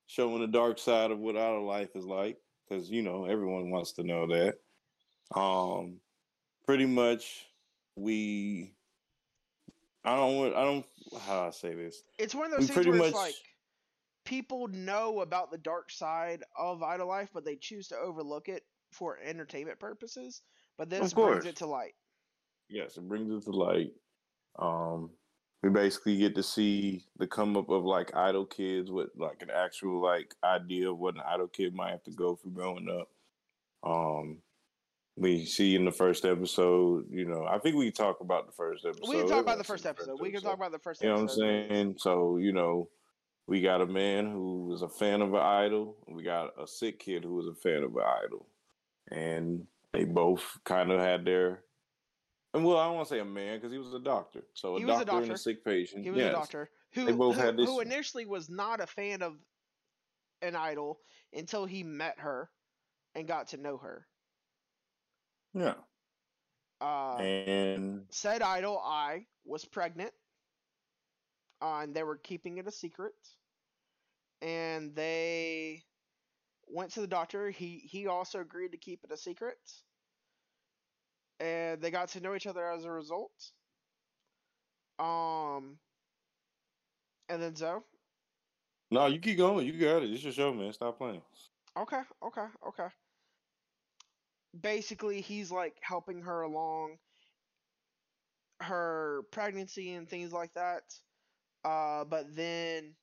showing the dark side of what our life is like because you know everyone wants to know that. Um, pretty much we. I don't. I don't. How do I say this? It's one of We those things where it's much- like people know about the dark side of Idol Life, but they choose to overlook it for entertainment purposes. But this brings it to light. Yes, it brings it to light. Um, we basically get to see the come up of like idol kids with like an actual like idea of what an idol kid might have to go through growing up. Um, we see in the first episode, you know, I think we can talk about the first episode. we can talk about the first episode. We can talk about the first episode. You know what I'm saying? So, you know, we got a man who was a fan of an idol. We got a sick kid who was a fan of an idol. And they both kind of had their. And well, I don't want to say a man because he was a doctor. So a was a doctor, and a sick patient. He was yes. a doctor who, They both who, had this- who initially was not a fan of an idol until he met her and got to know her. Yeah. Uh, And said idol Ai was pregnant, uh, and they were keeping it a secret. And they went to the doctor. He he also agreed to keep it a secret. and they got to know each other as a result. Um, and then Zoe. No, you keep going. You got it. It's your show, man. Stop playing. Okay, okay, okay. Basically, he's like helping her along her pregnancy and things like that. Uh, but then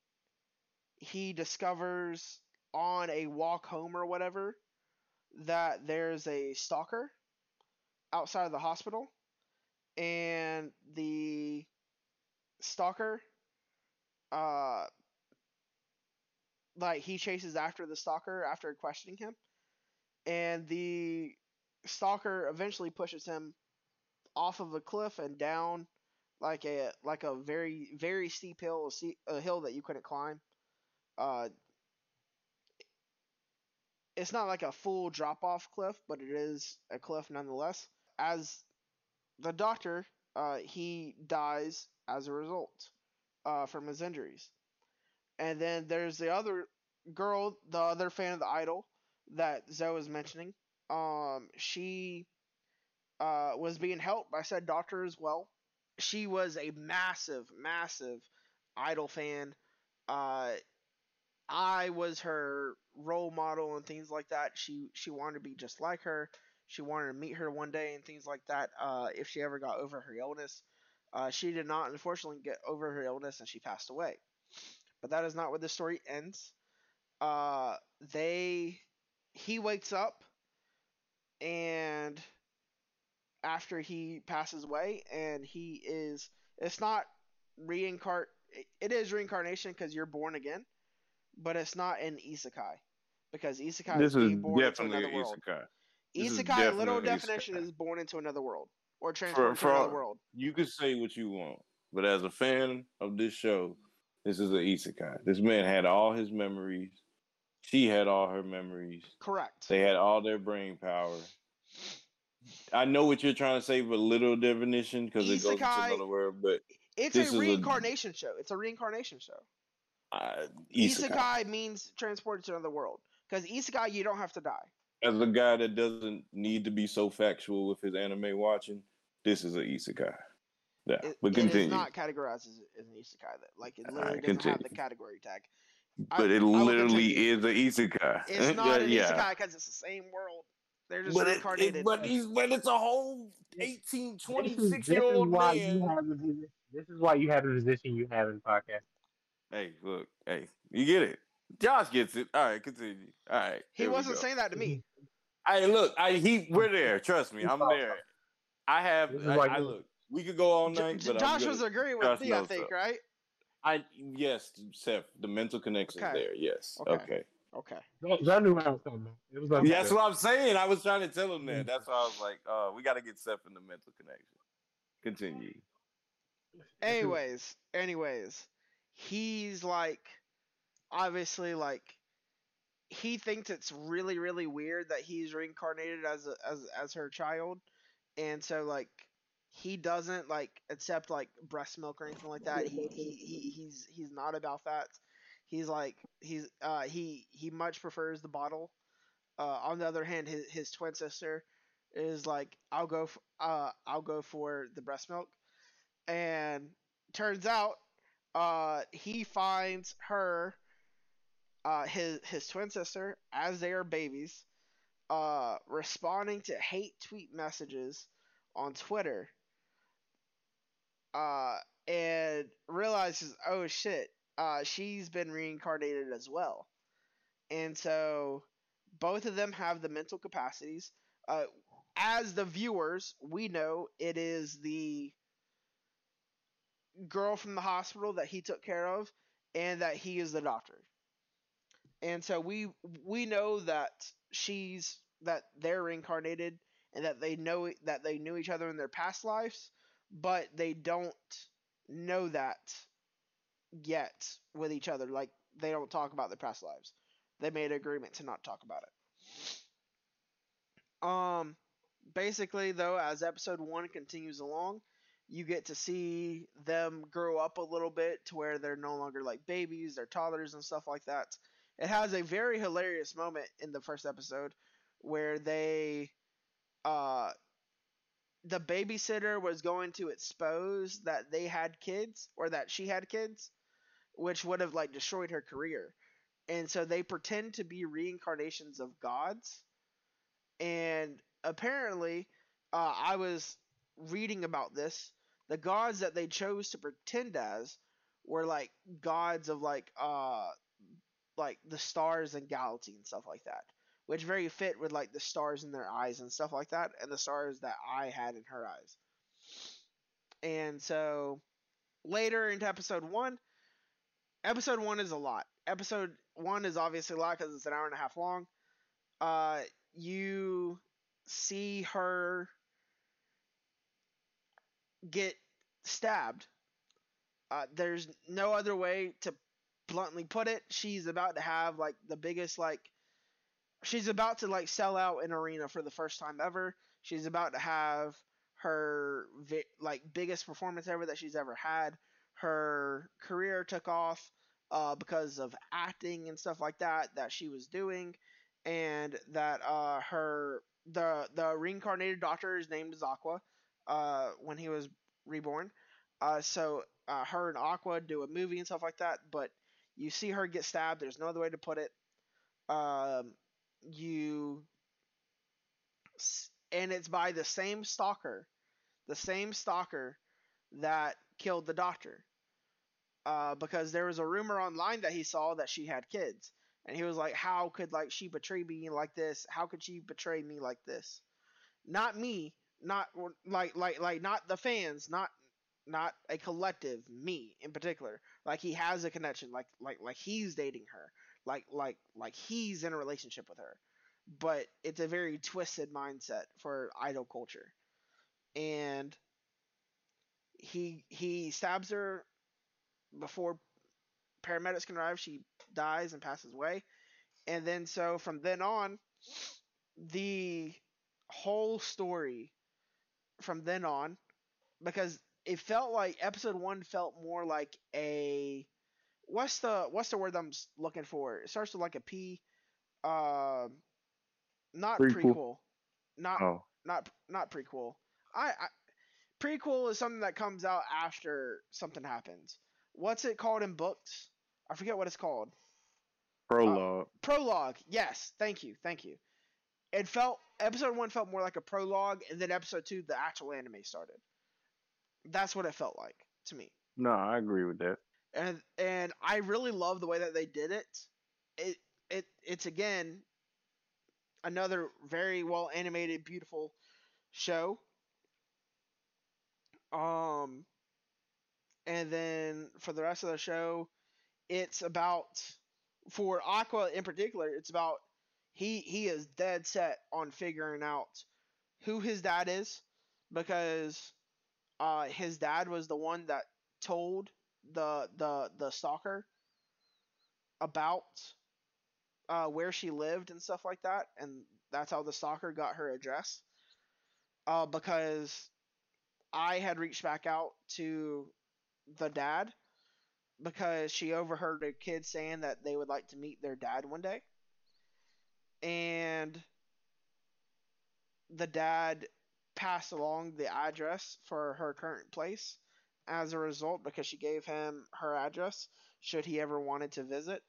he discovers on a walk home or whatever that there's a stalker outside of the hospital, and the stalker, uh, like he chases after the stalker after questioning him, and the stalker eventually pushes him off of a cliff and down like a like a very very steep hill, a, steep, a hill that you couldn't climb. Uh, it's not like a full drop off cliff, but it is a cliff nonetheless. As the doctor, uh, he dies as a result uh, from his injuries. And then there's the other girl, the other fan of the idol that Zoe was mentioning. Um, she uh, was being helped by said doctor as well. She was a massive, massive idol fan. Ai was her role model and things like that. She she wanted to be just like her. She wanted to meet her one day and things like that. Uh, if she ever got over her illness, uh, she did not unfortunately get over her illness and she passed away. But that is not where the story ends. Uh, they he wakes up and after he passes away and he is it's not reincarnate it is reincarnation because you're born again but it's not an isekai because isekai This is is born into another an world. isekai. This is Isekai, literal definition, isekai. is born into another world or transferred to another world. You can say what you want, but as a fan of this show, this is an isekai. This man had all his memories. She had all her memories. Correct. They had all their brain power. I know what you're trying to say, but literal definition because it goes Isekai- another word. But It's a a- reincarnation show. It's a reincarnation show. Uh, Isekai, isekai. means transported to another world. Because isekai, you don't have to die. As a guy that doesn't need to be so factual with his anime watching, this is an isekai. Yeah, It, but it is continue. not categorized as, as an isekai. That like it Alright, literally doesn't have the category tag. I- but it I will literally is an isekai. It's *laughs* not an yeah. isekai because it's the same world. They're just But, reincarnated. it, but, he's, but it's a whole 18, This is- 26 this year is old why man. you have the This is why you have the position you have in the podcast. Hey, look, hey, you get it. Josh gets it. All right, continue. All right. he wasn't saying that to me. Hey, look, I he we're there. Trust me, I'm there. I have. I, I look. We could go all night, J- but Josh was gonna, agreeing Josh with me, I think, that. right? I yes, Seth. The mental connection Okay. there. Yes. Okay. Okay. Okay. I knew where I was coming. from. It was Yeah, that's what I'm saying. I was trying to tell him Mm. that. That's why I was like, uh, we got to get Seth in the mental connection. Continue. *laughs* anyways anyways he's like obviously like he thinks it's really really weird that he's reincarnated as a, as as her child. And so like he doesn't like accept like breast milk or anything like that. He, he, he he's he's not about that. He's like he's uh he he much prefers the bottle. Uh on the other hand his, his twin sister is like i'll go f- uh i'll go for the breast milk. And turns out uh he finds her uh his his twin sister as they are babies uh responding to hate tweet messages on Twitter. Uh and realizes oh shit uh she's been reincarnated as well. And so both of them have the mental capacities. Uh as the viewers we know it is the girl from the hospital that he took care of and that he is the doctor. And so we we know that she's that they're reincarnated and that they know that they knew each other in their past lives, but they don't know that yet with each other. Like they don't talk about their past lives. They made an agreement to not talk about it. Um basically though as episode 1 continues along, you get to see them grow up a little bit to where they're no longer like babies, they're toddlers and stuff like that. It has a very hilarious moment in the first episode where they uh the babysitter was going to expose that they had kids or that she had kids, which would have like destroyed her career. And so they pretend to be reincarnations of gods. And apparently, uh, I was reading about this. The gods that they chose to pretend as were like gods of like uh like the stars and galaxy and stuff like that which very fit with like the stars in their eyes and stuff like that, and the stars that Ai had in her eyes. And so later into episode one, episode one is a lot. Episode one is obviously a lot because it's an hour and a half long. Uh, you see her get stabbed. Uh, there's no other way to bluntly put it. She's about to have like the biggest like she's about to like sell out an arena for the first time ever. She's about to have her vi- like biggest performance ever that she's ever had. Her career took off uh, because of acting and stuff like that that she was doing, and that uh, her the the reincarnated doctor is named Aqua uh, when he was reborn. Uh, so uh, her and Aqua do a movie and stuff like that, but you see her get stabbed. There's no other way to put it. Um, you and it's by the same stalker, the same stalker that killed the doctor. Uh, because there was a rumor online that he saw that she had kids, and he was like, "How could like she betray me like this? How could she betray me like this? Not me, not like like like not the fans, not not a collective, me in particular. Like he has a connection, like like like he's dating her, like like like he's in a relationship with her. But it's a very twisted mindset for idol culture. And he he stabs her before paramedics can arrive. She dies and passes away. And then so from then on the whole story from then on because it felt like episode one felt more like a what's the what's the word I'm looking for? It starts with like a P. Uh, not prequel. prequel. Not oh. not not prequel. I, I prequel is something that comes out after something happens. What's it called in books? I forget what it's called. Prologue. Uh, prologue. Yes. Thank you. Thank you. It felt episode one felt more like a prologue, and then episode two, the actual anime started. That's what it felt like to me. No, I agree with that and and I really love the way that they did it. It it it's again another very well animated, beautiful show. Um, and then for the rest of the show, it's about for Aqua in particular. It's about he he is dead set on figuring out who his dad is because uh, his dad was the one that told the the the stalker about uh, where she lived and stuff like that, and that's how the stalker got her address. Uh, because Ai had reached back out to the dad because she overheard a kid saying that they would like to meet their dad one day, and the dad passed along the address for her current place as a result because she gave him her address should he ever wanted to visit.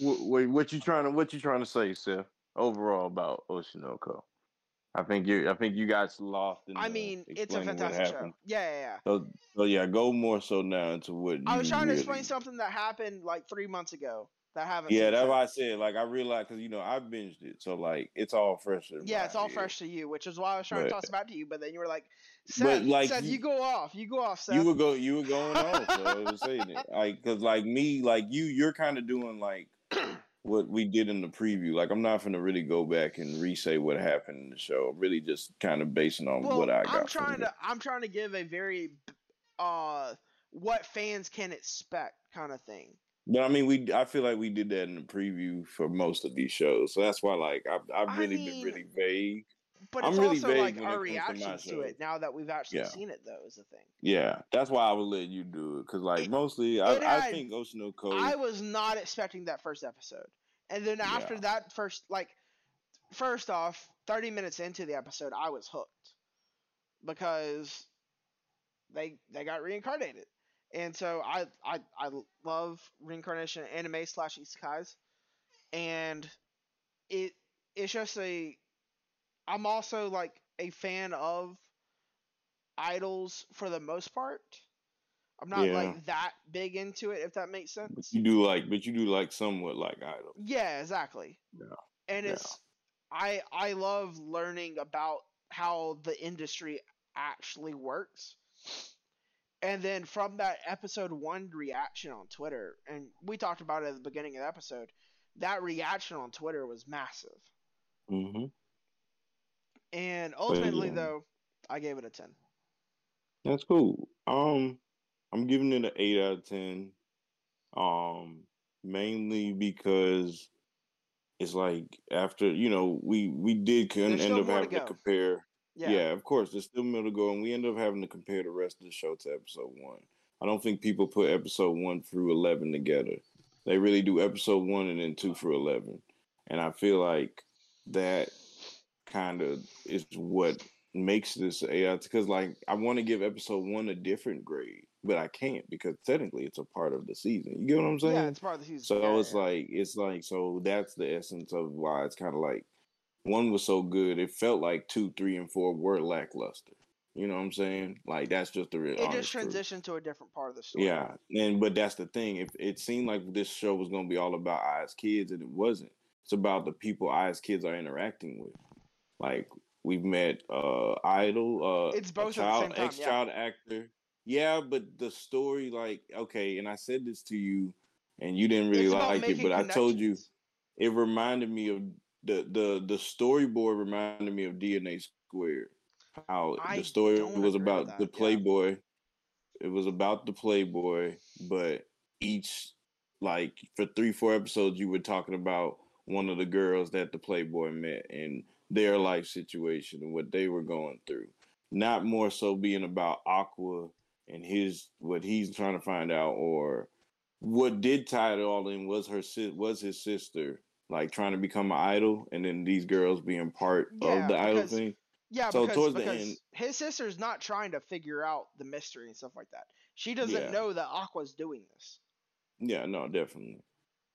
Wait, what you trying to what you trying to say, Seth? Overall about Oshi no Ko. I think you I think you guys lost in I mean, it's a fantastic show. Yeah, yeah, yeah. So, so yeah, go more so now into what I was trying really... to explain something that happened like three months ago that haven't. Yeah, that's why I said like I realized because you know I binged it, so like it's all fresh. Yeah, it's all head. fresh to you, which is why I was trying but, to toss about to you. But then you were like, Seth, like Seth, you, you, go off, you go off. Seth. You would go, you were going off. So I was saying it, like because like me, like you, you're kind of doing like. *clears throat* what we did in the preview. Like I'm not gonna really go back and re-say what happened in the show. I'm really just kind of basing on well, what I got. I'm trying to I'm trying to give a very uh what fans can expect kind of thing. But I mean, we I feel like we did that in the preview for most of these shows, so that's why like I've I've really I mean, been really vague. But it's I'm really also like our reactions to, to, it now that we've actually yeah. seen it, though, is the thing. Yeah, that's why I would let you do it because, like, it, mostly I, had, I think Oshi no Ko. I was not expecting that first episode, and then after yeah. that first, like, first off, thirty minutes into the episode, I was hooked because they they got reincarnated. And so I I, I love reincarnation anime slash isekais, and it it's just a I'm also like a fan of idols for the most part. I'm not Yeah. like that big into it, if that makes sense. You do like, but you do like somewhat like Idol. Yeah, exactly. Yeah. And Yeah. it's I I love learning about how the industry actually works. And then from that episode 1 reaction on Twitter, and we talked about it at the beginning of the episode, that reaction on Twitter was massive. Mm-hmm. And ultimately yeah. though, I gave it a 10. That's cool. Um, I'm giving it an eight out of ten. Um, mainly because it's like after you know we we did con- end up more to having to, compare. Yeah. Yeah. of course, there's still to go, and we end up having to compare the rest of the show to episode one. I don't think people put episode one through eleven together. They really do episode one and then two through eleven, and I feel like that kind of is what makes this AI because like I want to give episode one a different grade, but I can't because technically it's a part of the season. You get what I'm saying? Yeah, it's part of the season. So Yeah, it's yeah. like it's like so that's the essence of why it's kind of like one was so good. It felt like two, three, and four were lackluster. You know what I'm saying? Like that's just the real. it just honest truth. transitioned to a different part of the story. Yeah, and but that's the thing. If it seemed like this show was going to be all about Ai's kids, and it wasn't. It's about the people Ai's kids are interacting with. Like we've met uh Idol, uh, It's both child, same time, yeah. actor. Yeah, but the story, like, okay, and I said this to you, and you didn't really It's like it, but I told you it reminded me of the the the storyboard reminded me of DNA Squared. How I the story was about that, the yeah. Playboy. It was about the Playboy, but each like for three four episodes you were talking about one of the girls that the Playboy met and their life situation and what they were going through. Not more so being about Aqua and his what he's trying to find out or what did tie it all in was her was his sister like trying to become an idol and then these girls being part Yeah, of the idol because- thing Yeah, So because, towards the end- his sister's not trying to figure out the mystery and stuff like that. She doesn't Yeah. know that Aqua's doing this. yeah no definitely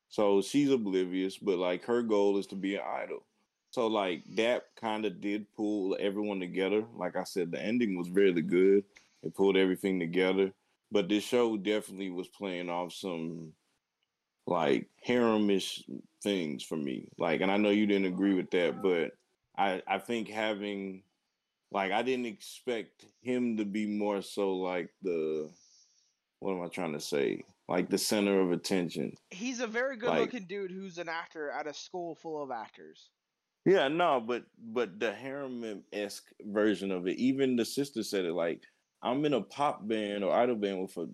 so she's oblivious but like her goal is to be an idol so like that kind of did pull everyone together like i said the ending was really good it pulled everything together but this show definitely was playing off some like haremish things for me. Like and i know you didn't agree with that but i i think having like i didn't expect him to be more so like the what am i trying to say? Like the center of attention. He's a very good Like- looking dude who's an actor at a school full of actors. Yeah, no, but but the harem esque version of it, even the sister said it like, I'm in a pop band or idol band with a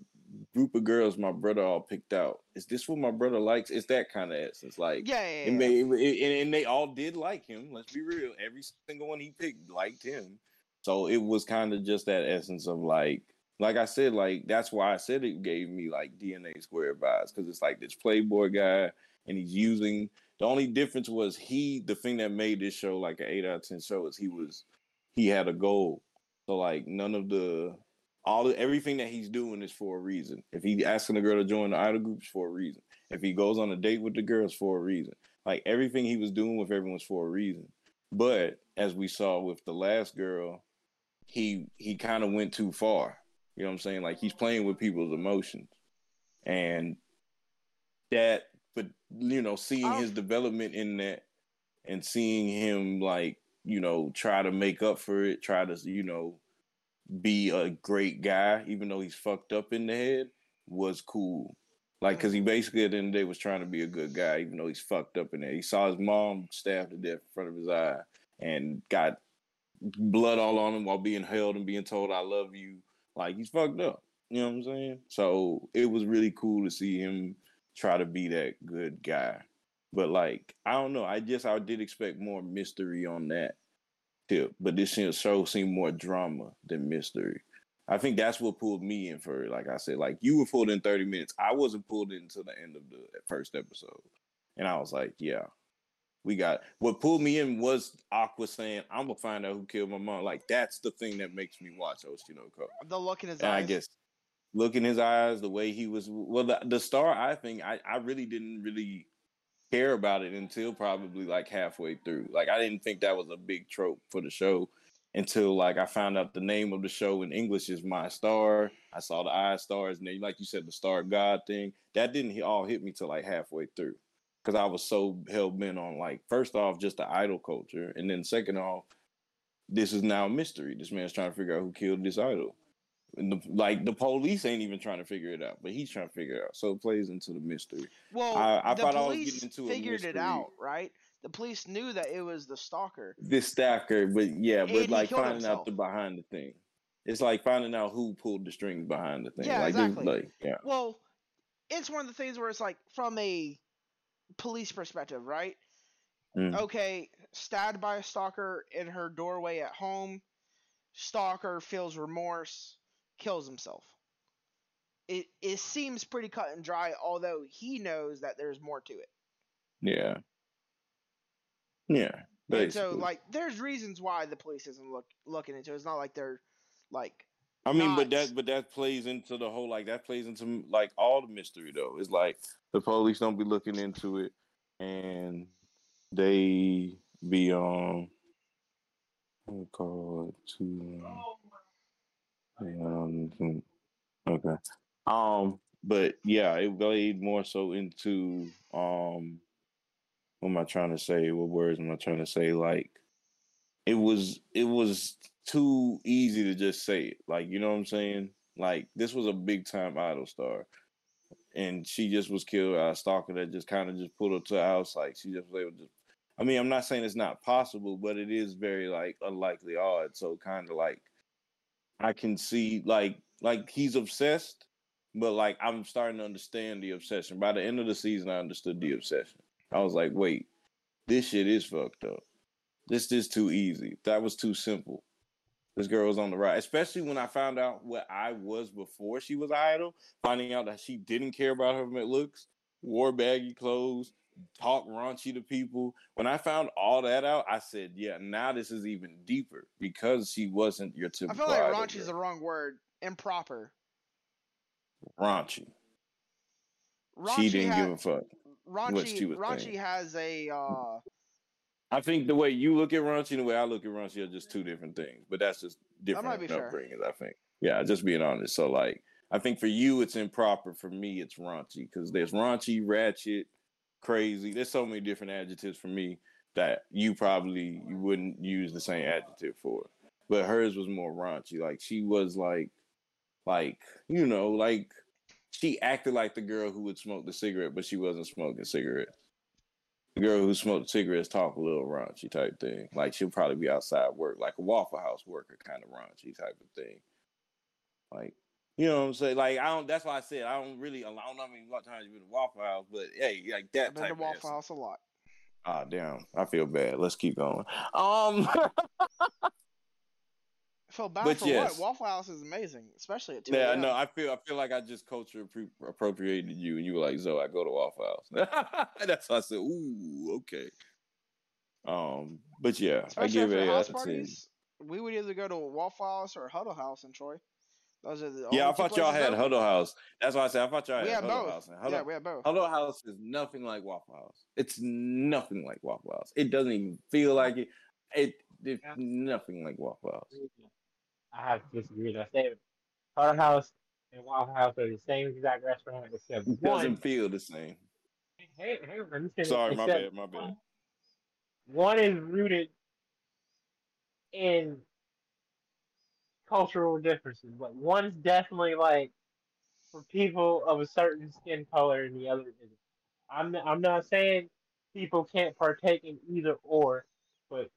group of girls my brother all picked out. Is this what my brother likes? It's that kind of essence. Like Yeah, yeah, it yeah. may, it, and, and they all did like him. Let's be real. Every single one he picked liked him. So it was kind of just that essence of like, like I said, like that's why I said it gave me like DNA square vibes because it's like this Playboy guy and he's using. The only difference was he. The thing that made this show like an eight out of ten show is he was he had a goal. So like none of the all the, everything that he's doing is for a reason. If he asking a girl to join the idol groups for a reason. If he goes on a date with the girls for a reason. Like everything he was doing with everyone's for a reason. But as we saw with the last girl, he he kind of went too far. You know what I'm saying? Like he's playing with people's emotions. And that but you know, seeing Oh. his development in that and seeing him like, you know, try to make up for it, try to, you know, be a great guy, even though he's fucked up in the head, was cool. Like, cause he basically at the end of the day was trying to be a good guy, even though he's fucked up in there. He saw his mom stabbed to death in front of his eye and got blood all on him while being held and being told I love you. Like he's fucked up. You know what I'm saying? So it was really cool to see him try to be that good guy. But like, I don't know. I just I did expect more mystery on that tip. But this show seemed more drama than mystery. I think that's what pulled me in for it. Like I said, like you were pulled in 30 minutes. I wasn't pulled in until the end of the first episode. And I was like, yeah. We got what pulled me in was Aqua saying, "I'm gonna find out who killed my mom." Like that's the thing that makes me watch Oshi no Ko. The look in his And eyes. I guess look in his eyes, the way he was. Well, the, the star, I think, I, I really didn't really care about it until probably like halfway through. Like I didn't think that was a big trope for the show until like I found out the name of the show in English is My Star. I saw the eye stars, and then like you said, the Star God thing. That didn't all hit me till like halfway through because I was so hell bent on like first off just the idol culture, and then second off, this is now a mystery. This man's trying to figure out who killed this idol. The, like the police ain't even trying to figure it out, but he's trying to figure it out. So it plays into the mystery. well, I- I the thought I was getting into a figured it out, right? The police knew that it was the stalker. This stalker, but yeah, And but like finding himself. out the behind the thing. It's like finding out who pulled the strings behind the thing. Yeah, like, exactly. like yeah, Well, it's one of the things where it's like from a police perspective, right? Mm. Okay, stabbed by a stalker in her doorway at home. Stalker feels remorse, kills himself. It it seems pretty cut and dry, although he knows that there's more to it. yeah, yeah. And so, like, there's reasons why the police isn't look looking into. it. It's not like they're like I mean, but that but that plays into the whole like that plays into like all the mystery though. It's like the police don't be looking into it, and they be um, what we call it to um, um, okay, um, but yeah, it played more so into um, what am I trying to say? What words am I trying to say? Like it was it was too easy to just say it. Like, you know what I'm saying? Like this was a big time idol star. And she just was killed by a stalker that just kind of just pulled her to the house. Like she just was able to I mean, I'm not saying it's not possible, but it is very like unlikely odd. So kind of like I can see like like he's obsessed, but like I'm starting to understand the obsession. By the end of the season, I understood the obsession. I was like, wait, this shit is fucked up. This is too easy. That was too simple. This girl was on the right, especially when I found out what I was before she was idol. Finding out that she didn't care about her looks, wore baggy clothes, talked raunchy to people. When I found all that out, I said, "Yeah, now this is even deeper because she wasn't your typical. I feel like raunchy is the wrong word. Improper. raunchy. Raunchy she didn't ha- give a fuck. Raunchy, she was Raunchy saying. has a uh, I think the way you look at raunchy and the way I look at raunchy are just two different things, but that's just different fair. upbringings. I think. Yeah, just being honest. So like, I think for you it's improper. For me, it's raunchy because there's raunchy, ratchet, crazy. There's so many different adjectives for me that you probably you wouldn't use the same adjective for. But hers was more raunchy. Like she was like, like you know, like she acted like the girl who would smoke the cigarette, but she wasn't smoking cigarettes. The girl who smoked cigarettes talk a little raunchy type thing. Like she'll probably be outside work, like a Waffle House worker kind of raunchy type of thing. Like, you know what I'm saying? Like I don't. That's why I said I don't really. I don't know how many times you've been to Waffle House, but hey, like that I've been to Waffle. House a lot. Ah, damn. I feel bad. Let's keep going. Um, *laughs* feel bad But for yes. what? Waffle House is amazing, especially at 2 yeah, no, I feel I feel like I just culture appro- appropriated you, and you were like, "Zoe, I go to Waffle House." *laughs* That's why I said, "Ooh, okay." Um, but yeah, I give it a house 10. parties, we would either go to Waffle House or Huddle House in Troy. Those are the Yeah, I only two thought y'all had. Huddle House. That's why I said I thought y'all We had had Huddle both. House. Huddle, Yeah, we had both. Huddle House is nothing like Waffle House. It's nothing like Waffle House. It doesn't even feel like it. It it's Yeah. nothing like Waffle House. I have to disagree with that statement. Huddle House and Waffle House are the same exact restaurant except It doesn't feel the same. Hey, hey, let me finish. Sorry, my bad, my bad. One is rooted in cultural differences, but one's definitely like for people of a certain skin color, and the other isn't. I'm I'm not saying people can't partake in either or, but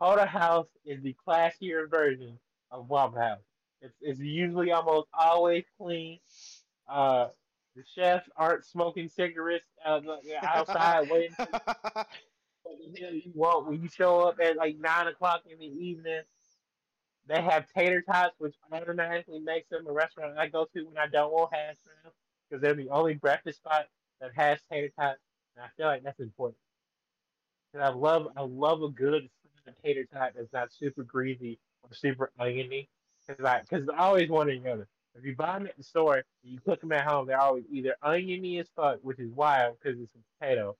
Huddle House is the classier version of Waffle House. It's it's usually almost always clean. Uh, the chefs aren't smoking cigarettes uh, outside *laughs* waiting the hell you want when you show up at like nine o'clock in the evening. They have tater tots, which automatically makes them a restaurant I go to when I don't want hash browns, because they're the only breakfast spot that has tater tots, and I feel like that's important. 'Cause I love I love a good tater tot that's not super greasy or super oniony. Because I because I always or the other. If you buy them at the store and you cook them at home, they're always either oniony as fuck, which is wild because it's a potato,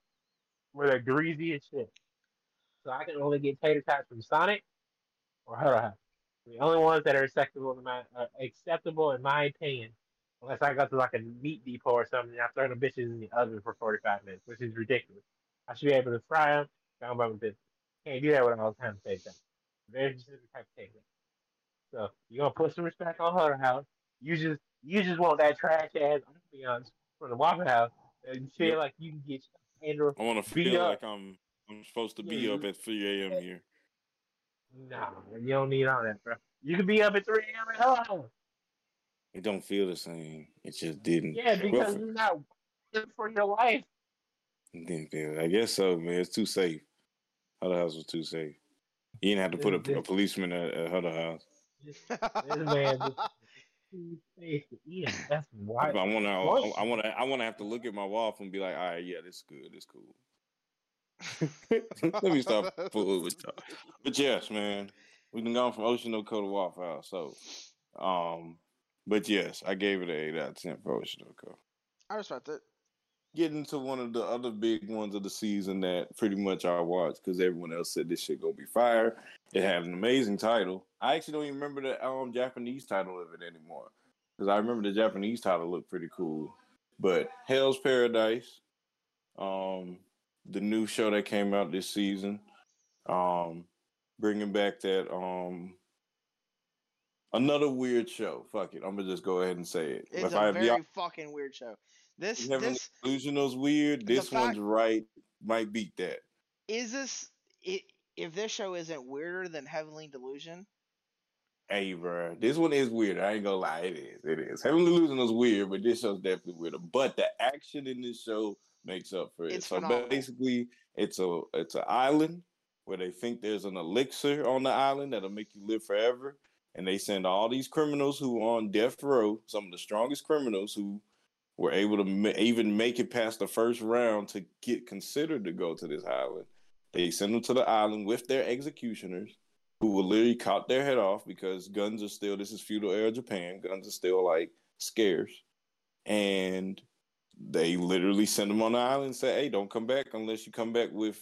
or they're greasy as shit. So I can only get tater tots from Sonic or Huddle House. The only ones that are acceptable in my uh, acceptable in my opinion, unless I go to like a meat depot or something, and I throw the bitches in the oven for forty five minutes, which is ridiculous. I should be able to fry them. Down by my business. Can't do that with all the time tater tots. Very specific type of tater. So you gonna put some respect on Huddle House. You just you just want that trash ass ambiance from the Waffle House and feel like you can get Andrew. I want to feel up. like I'm I'm supposed to be Yeah, up at 3 a.m. here. Nah, you don't need all that, bro. You can be up at three a.m. at House. It don't feel the same. It just didn't. Yeah, because it's not good for your life. It didn't feel. I guess so, man. It's too safe. Huddle House was too safe. You didn't have to put a, a policeman at, at Huddle House. This man too safe to eat. That's why. I want to. I want to. I want to have to look at my waffle and be like, all right, yeah, this is good. This is cool. Let me stop fooling with y'all. But yes, man, we've been gone from Oshi no Ko to Waffle House. So, um, but yes, I gave it an eight out of ten for Ocean. I respect it. Getting to one of the other big ones of the season that pretty much I watched because everyone else said this shit gonna be fire. It had an amazing title. I actually don't even remember the um Japanese title of it anymore because I remember the Japanese title looked pretty cool. But Hell's Paradise, um, the new show that came out this season, um, bringing back that um another weird show. Fuck it, I'm gonna just go ahead and say it. It's if a I, very y'all fucking weird show. This Heavenly this Delusion's weird, this one's right might beat that. is this i if this show isn't weirder than Heavenly Delusion, Hey, bro, this one is weird. I ain't gonna lie, it is. It is. Heavenly Delusion's weird, but this show's definitely weirder. But the action in this show makes up for it. It's so phenomenal. basically, it's a it's an island where they think there's an elixir on the island that'll make you live forever, and they send all these criminals who are on death row, some of the strongest criminals who were able to ma- even make it past the first round to get considered to go to this island. They send them to the island with their executioners, who will literally cut their head off because guns are still. This is feudal era Japan. Guns are still like scarce, and they literally send them on the island and say, "Hey, don't come back unless you come back with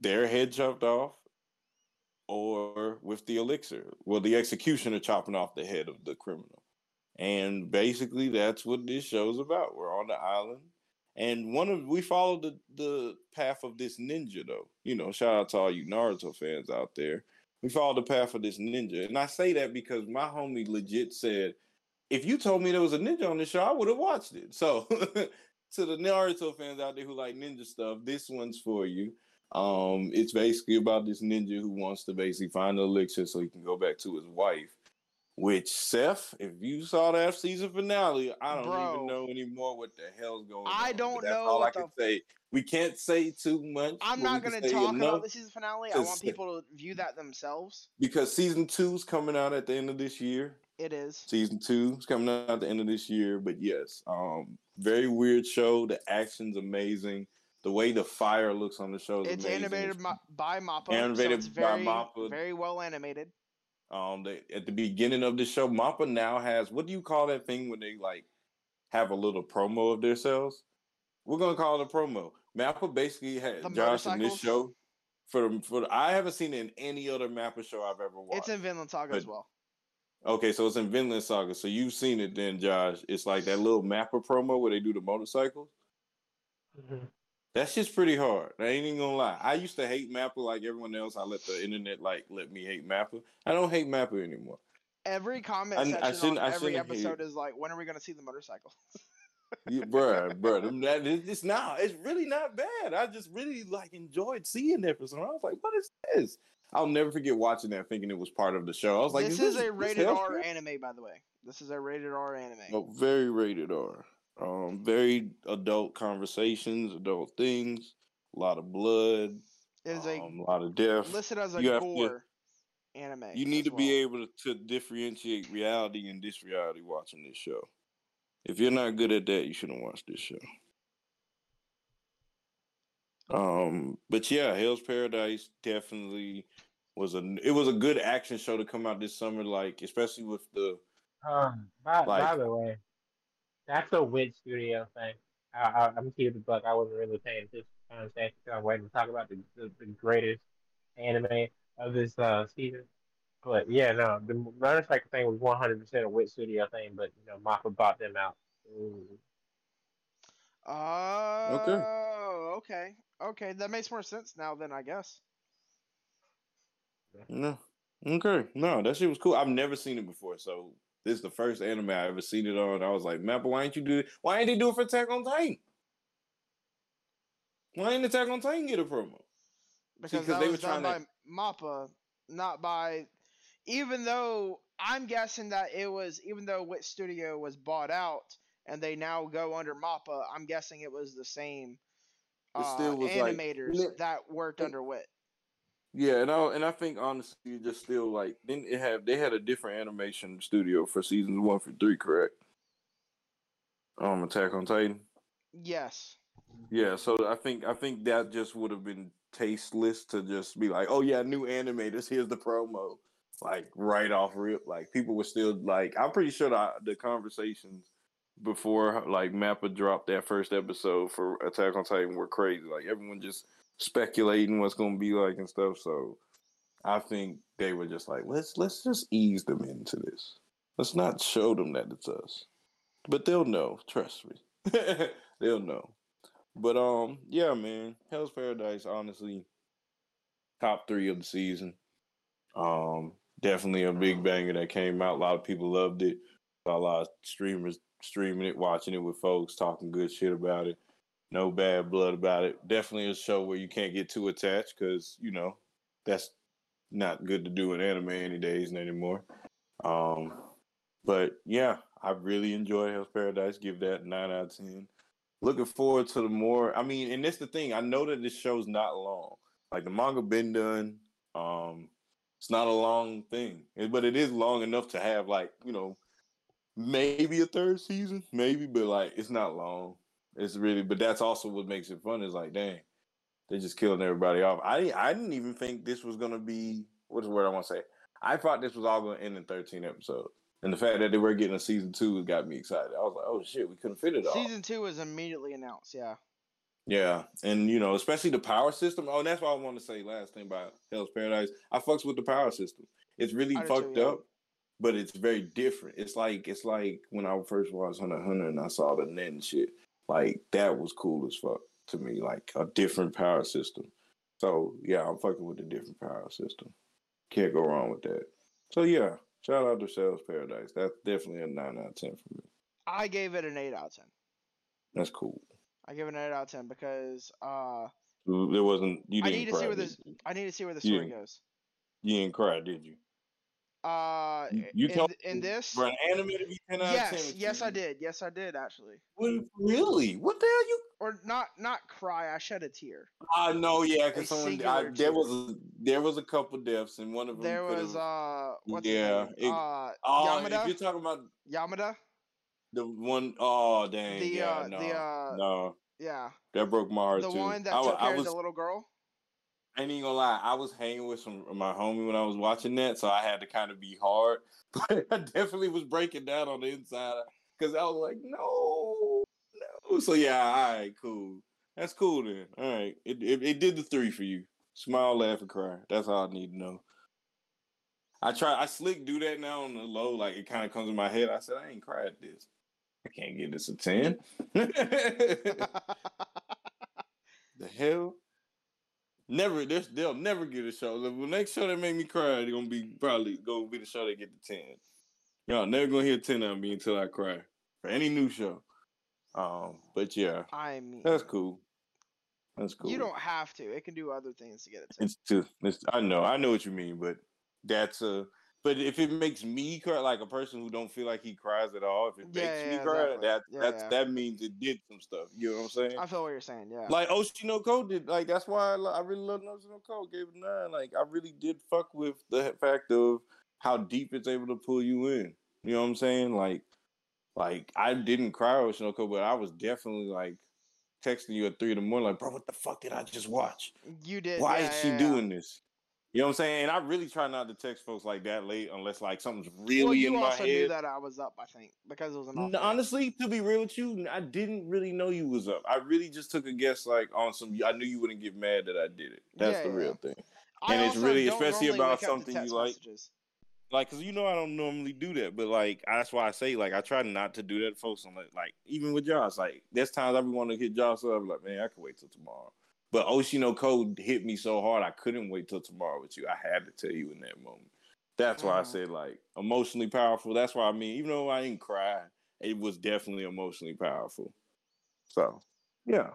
their head chopped off." Or with the elixir, well, the executioner chopping off the head of the criminal. And basically, that's what this show's about. We're on the island, and one of we followed the the path of this ninja, though. You know, shout out to all you Naruto fans out there. We followed the path of this ninja, and I say that because my homie legit said, if you told me there was a ninja on the show, I would have watched it. So, *laughs* to the Naruto fans out there who like ninja stuff, this one's for you. Um, it's basically about this ninja who wants to basically find the elixir so he can go back to his wife. Which Seth, if you saw that season finale, I don't Bro. even know anymore what the hell's going on. I don't that's know all I can say. We can't say too much. I'm not going to talk about the season finale. I want people to view that themselves. because season two's coming out at the end of this year. It is. Season two is coming out at the end of this year. But yes, um, very weird show. The action's amazing. The way the fire looks on the show is It's amazing. animated It's- by Mappa. Animated so it's by very, Mappa. Very well animated. Um, they, at the beginning of the show, Mappa now has what do you call that thing when they like have a little promo of themselves? We're gonna call it a promo. Mappa basically had The Josh in this show. For for I haven't seen it in any other Mappa show I've ever watched. It's in Vinland Saga But- as well. Okay, so it's in Vinland Saga. So you've seen it then, Josh. It's like that little Mappa promo where they do the motorcycles. Mhm. That shit's pretty hard. I ain't even gonna lie. I used to hate Mappa like everyone else. I let the internet like let me hate Mappa. I don't hate Mappa anymore. Every comment I- I section on shouldn't- I every shouldn't hate episode it. is like, when are we going to see the motorcycle? Yeah, bruh, *laughs* bruh, that it- it's not. It's really not bad. I just really like enjoyed seeing that for some. I was like, what is this? I'll never forget watching that, thinking it was part of the show. I was like, this is is a rated R anime, by the way. This is a rated R anime. Oh, very rated R. Um, very adult conversations, adult things, a lot of blood, It is a um, a lot of death. listed as a you have to- gore anime. You need to be able to, to differentiate reality and disreality watching this show. If you're not good at that, you shouldn't watch this show. Um, but yeah, Hell's Paradise definitely was a it was a good action show to come out this summer, like especially with the Um, by, by the way, that's a Wit Studio thing. I, I, I'm gonna the buck. I wasn't really paying attention to the conversation. 'cause I'm waiting to talk about the, the, the greatest anime of this uh, season. But yeah, no, the motorcycle thing was 100% a Wit Studio thing. But you know, Mappa bought them out. Ooh. Oh, okay. okay. Okay, that makes more sense now then, I guess. no. Okay. No, that shit was cool. I've never seen it before, so this is the first anime I ever seen it on. I was like, Mappa, why ain't you do it? Why ain't they do it for Attack on Titan? Why ain't Attack on Titan get a promo? Because 'cause that they was were done by trying Mappa, not by. Even though I'm guessing that it was, even though Wit Studio was bought out and they now go under Mappa, I'm guessing it was the same It uh, still was like- animators Li- that worked under Wit. Yeah, and I and I think honestly, just still like didn't it have they had a different animation studio for seasons one through three, correct? Um, Attack on Titan. Yes. Yeah, so I think I think that just would have been tasteless to just be like, oh yeah, new animators. Here's the promo, like right off rip. Like people were still like, I'm pretty sure the the conversations before like Mappa dropped that first episode for Attack on Titan were crazy. Like everyone just speculating what's going to be like and stuff. So I think they were just like, let's let's just ease them into this. Let's not show them that it's us, but they'll know. Trust me, *laughs* they'll know. But um, yeah, man, Hell's Paradise, honestly, top three of the season. Um, definitely a big banger that came out. A lot of people loved it. A lot of streamers streaming it, watching it with folks, talking good shit about it. No bad blood about it. Definitely a show where you can't get too attached because you know that's not good to do in anime any days anymore. Um, but yeah, I really enjoyed Hell's Paradise. Give that nine out of ten looking forward to the more. I mean, and that's the thing. I know that this show's not long. Like the manga been done. Um, it's not a long thing, but it is long enough to have like you know maybe a third season, maybe, but like it's not long. It's really, but that's also what makes it fun. Is like, dang, they're just killing everybody off. I I didn't even think this was gonna be what's the word I want to say. I thought this was all gonna end in thirteen episodes. And the fact that they were getting a season two got me excited. I was like, "Oh shit, we couldn't fit it all." Season two was immediately announced. Yeah. Yeah, and you know, especially the power system. Oh, and that's what I want to say last thing about Hell's Paradise. I fucks with the power system. It's really fucked too, up, but it's very different. It's like it's like when I first watched Hunter Hunter and I saw the Nen and shit. Like that was cool as fuck to me. Like a different power system. So yeah, I'm fucking with a different power system. Can't go wrong with that. So yeah, shout out to Hell's Paradise. That's definitely a nine out of ten for me. I gave it an eight out of ten. That's cool. I give it an eight out of ten because uh, There wasn't you I didn't I need to cry. see where this- I need to see where the story goes. You didn't cry, did you? Uh, You, you in, in this, for an anime to be ten out of ten. yes, yes, I did. Yes, I did actually. What, really? What the hell you? Or not, not cry. I shed a tear. I know, yeah, because someone I, there tear. was a, there was a couple deaths, and one of them There was uh, what's Yeah, it- uh, oh, if you're talking about Yamada. the one, oh dang, The, yeah, uh, no, the, uh, no, Yeah, that broke my heart the too. one that I, took I care was, of the little girl. I ain't even gonna lie, I was hanging with some my homie when I was watching that, so I had to kind of be hard. *laughs* But I definitely was breaking down on the inside because I was like, no, no. So yeah, all right, cool. That's cool then. All right, it, it it did the three for you. Smile, laugh, and cry. That's all I need to know. I try. I slick do that now on the low. Like it kind of comes in my head. I said I ain't cried this. I can't give this a ten. *laughs* *laughs* the hell? Never. This they'll never get a show. The next show that make me cry, they're gonna be probably gonna be the show that get the ten. Y'all never gonna hear ten on me until I cry for any new show. Um, but yeah, I mean, that's cool. That's cool. You don't have to. It can do other things to get it. It's too. It's, I know. I know what you mean, but that's a. But if it makes me cry, like a person who don't feel like he cries at all, if it Yeah, makes yeah, me cry, exactly. that Yeah, that's that means it did some stuff. You know what I'm saying? I feel what you're saying. Yeah. Like oh, Oshi no Ko did. Like that's why I, I really love Oshi no Ko. Gave it nine. Like I really did fuck with the fact of how deep it's able to pull you in. You know what I'm saying? Like, like I didn't cry Oshi no Ko, but I was definitely like texting you at three in the morning, like, bro, what the fuck did I just watch? You did. Why is she doing this? You know what I'm saying? And I really try not to text folks like that late unless like something's really well, you in my also knew that I was up. I think because it was an Honestly, to be real with you, I didn't really know you was up. I really just took a guess like on some. I knew you wouldn't get mad that I did it. That's Yeah, the yeah. real thing. I and it's really- especially about wake up to something you like. messages. Like, cause you know I don't normally do that, but like that's why I say like I try not to do that, folks. I'm like, like even with Josh, like there's times I be want to hit Josh up, like man, I can wait till tomorrow. But Oshi no Ko hit me so hard, I couldn't wait till tomorrow with you. I had to tell you in that moment. That's why I said like emotionally powerful. That's why I mean, even though I didn't cry, it was definitely emotionally powerful. So yeah.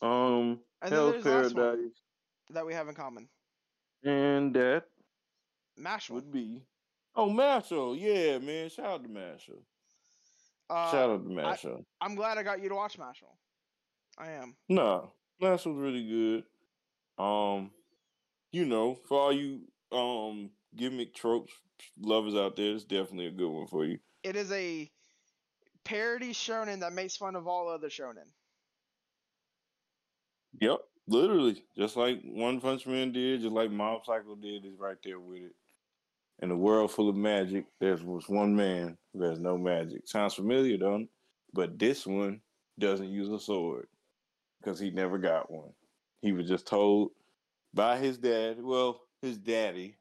Um, And Hell's there's the last one. Paradise, that we have in common. and that Mashle. would be. Oh, Mashle, yeah, man. Shout out to Mashle. Uh, Shout out to Mashle. I'm glad I got you to watch Mashle. I am. Nah, Mashle's really good. Um, you know, for all you um gimmick tropes lovers out there, it's definitely a good one for you. It is a parody shonen that makes fun of all other shonen. Yep, literally, just like One Punch Man did, just like Mob Psycho did, is right there with it. In a world full of magic, there's was one man who has no magic. Sounds familiar, don't it? But this one doesn't use a sword because he never got one. He was just told by his dad, well, his daddy,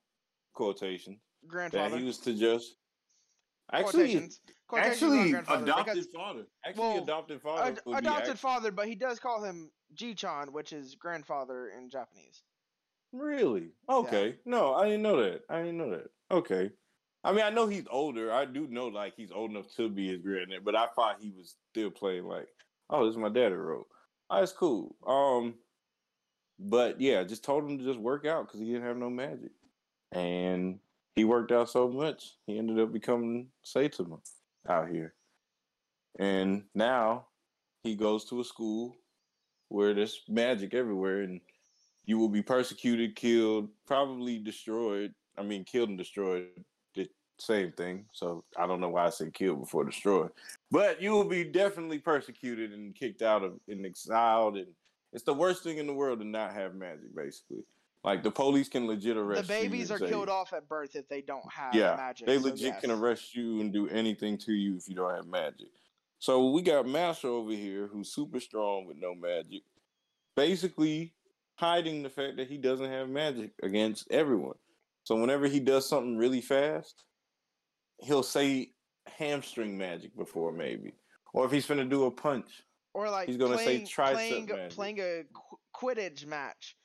quotation, grandfather, that he was to just actually Quotations. Quotations actually adopted because- father. Actually, well, adopted father. Ad- adopted act- father, but he does call him Ji-chan, which is grandfather in Japanese. Really? Okay. No, I didn't know that. I didn't know that. Okay. I mean, I know he's older. I do know like he's old enough to be his granddad, but I thought he was still playing like, oh, this is my daddy wrote. Oh, that's cool. Um, but yeah, just told him to just work out because he didn't have no magic, and he worked out so much he ended up becoming Saitama out here, and now he goes to a school where there's magic everywhere, and you will be persecuted, killed, probably destroyed. I mean, killed and destroyed, same thing. So I don't know why I said killed before destroyed. But you will be definitely persecuted and kicked out of and exiled, and it's the worst thing in the world to not have magic. Basically, like the police can legit arrest The babies are say- killed off at birth if they don't have yeah, magic. they so legit yes. can arrest you and do anything to you if you don't have magic. So we got Master over here who's super strong with no magic, basically hiding the fact that he doesn't have magic against everyone. So whenever he does something really fast, he'll say hamstring magic before maybe, or if he's gonna do a punch, Or like He's gonna say playing, tricep playing, magic. playing a qu- Quidditch match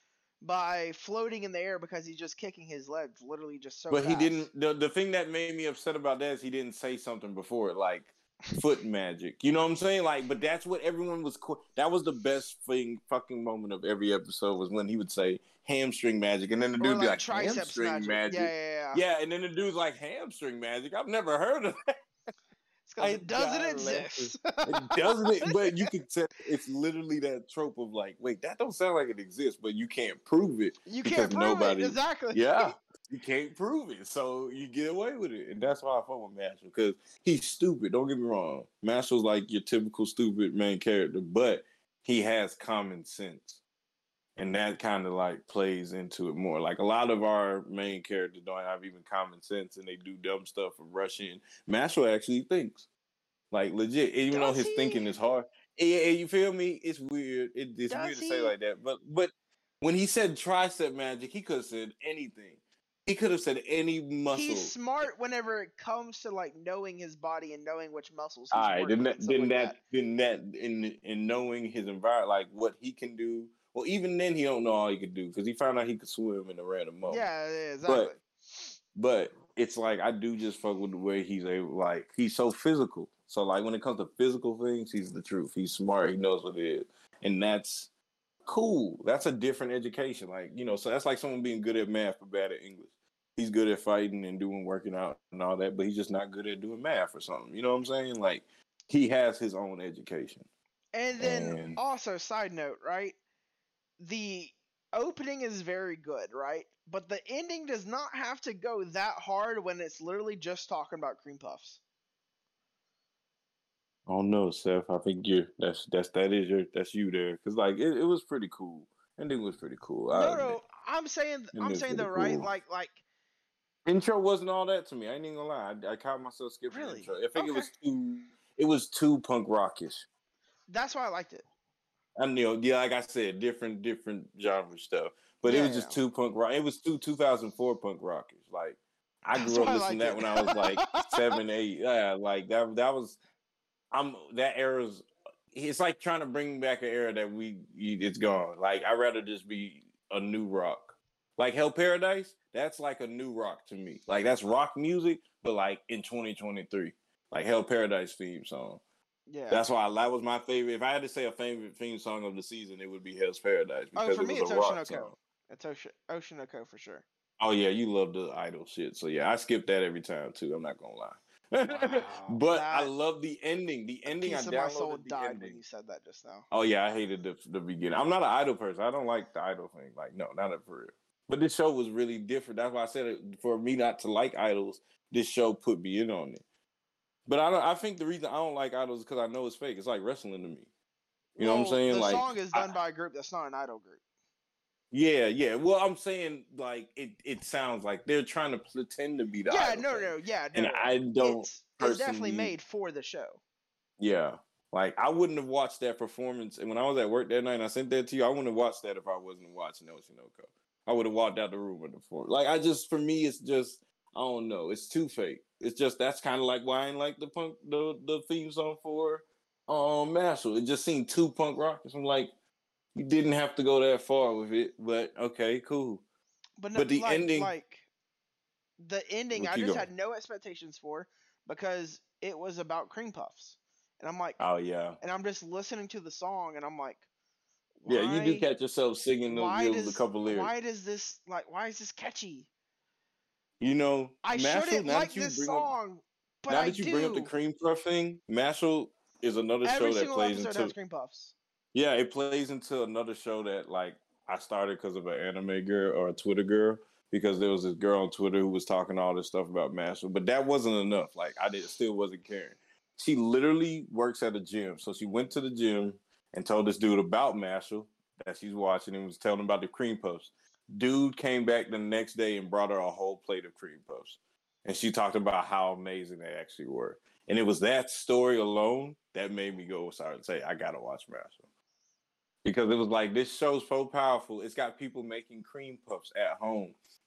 by floating in the air because he's just kicking his legs, literally just so. but he didn't. The the thing that made me upset about that is he didn't say something before it, like foot magic. You know what I'm saying? Like, but that's what everyone was. qu- That was the best thing, fucking moment of every episode was when he would say hamstring magic, and then the dude like, be like hamstring magic. magic. Yeah, yeah, yeah. Yeah, and then the dude's like hamstring magic. I've never heard of that. It doesn't exist. It doesn't it? But you can tell it's literally that trope of like, wait, that don't sound like it exists, but you can't prove it. you can't prove nobody- it exactly. Yeah, you can't prove it, so you get away with it, and that's why I fuck with Mashle because he's stupid. Don't get me wrong, Mashle's like your typical stupid main character, but he has common sense, and that kind of like plays into it more. Like a lot of our main characters don't have even common sense, and they do dumb stuff for rushing. Mashle actually thinks, like legit, even though his he? thinking is hard. Yeah, you feel me? It's weird. It, it's Does weird to say like that, but but when he said tricep magic, he could have said anything. He could have said any muscle. He's smart whenever it comes to like knowing his body and knowing which muscles. All right, then that, then like that, then that, in in knowing his environment, like what he can do. Well, even then, he don't know all he could do because he found out he could swim in a random moment. Yeah, yeah, exactly. But it's like I do just fuck with the way he's able. Like he's so physical. So like when it comes to physical things, he's the truth. He's smart. He knows what it is, and that's cool. That's a different education. Like you know, so that's like someone being good at math but bad at English. He's good at fighting and doing working out and all that, but he's just not good at doing math or something. You know what I'm saying? Like he has his own education. And then And- also, side note, right? The opening is very good, right? But the ending does not have to go that hard when it's literally just talking about cream puffs. I don't Seth. I think you're that's that's that is your that's you there because like it, it was pretty cool. Ending was pretty cool. No, no, I'm saying I'm saying the right like like intro wasn't all that to me. I ain't even gonna lie. I, I caught myself skipping Really? intro. I think Okay. it was too it was too punk rockish. that's why I liked it. I know, yeah, like I said, different different genre stuff. But it was just yeah. too punk rock. It was too 2004 punk rockish. Like I grew up listening to that when. I was like seven, eight. Yeah, like that. That was. I'm that era's. It's like trying to bring back an era that we it's gone. Like I'd rather just be a new rock. Like Hell Paradise, that's like a new rock to me. Like that's rock music, but like in 2023, like Hell Paradise theme song. Yeah. That's why I, that was my favorite. If I had to say a favorite theme song of the season, it would be Hell's Paradise Oh, because for it me, was it's Ocean song. It's Ocean Oshi no Ko for sure. Oh yeah, you love the idol shit. So yeah, I skip that every time too. I'm not gonna lie. *laughs* Wow, but I love the ending. The ending I of my soul downloaded the died ending. when you said that just now. Oh yeah, I hated the the beginning. I'm not an idol person. I don't like the idol thing. Like no, not for real. But this show was really different. That's why I said it. For me not to like idols, this show put me in on it. But I don't. I think the reason I don't like idols is because I know it's fake. It's like wrestling to me. You know what I'm Well, saying? The Like, song is I- done by a group that's not an idol group. Yeah, yeah. Well, I'm saying like it. It sounds like they're trying to pretend to be the yeah, no, thing. no, yeah, no. And I don't. it's, it's definitely made for the show. Yeah. Like I wouldn't have watched that performance. And when I was at work that night and I sent that to you, I wouldn't have watched that if I wasn't watching Oshi no Ko. I would have walked out the room with the performance. Like I just for me it's just I don't know. It's too fake. It's just that's kind of like why I ain't like the punk the the theme song for um Mashle. It just seemed too punk rockish. I'm like, you didn't have to go that far with it, but okay, cool. But, no, But the like, ending- like the ending, I just going. had no expectations for because it was about cream puffs, and I'm like, Oh yeah. and I'm just listening to the song, and I'm like, Yeah, you do catch yourself singing those why does a couple lyrics. why does this like why is this catchy? You know, I Mashle, shouldn't like this bring up- song, but now I that you do. bring up the cream puff thing, Mashle is another Every show that plays into cream puffs. yeah, it plays into another show that like I started because of an anime girl or a Twitter girl because there was this girl on Twitter who was talking all this stuff about Mashle, but that wasn't enough. Like I did, still wasn't caring. She literally works at a gym, so she went to the gym and told this dude about Mashle that she's watching and was telling him about the cream puffs. Dude came back the next day and brought her a whole plate of cream puffs, and she talked about how amazing they actually were. And it was that story alone that made me go sorry say I gotta watch Mashle because it was like this show's so powerful. It's got people making cream puffs at home. *laughs*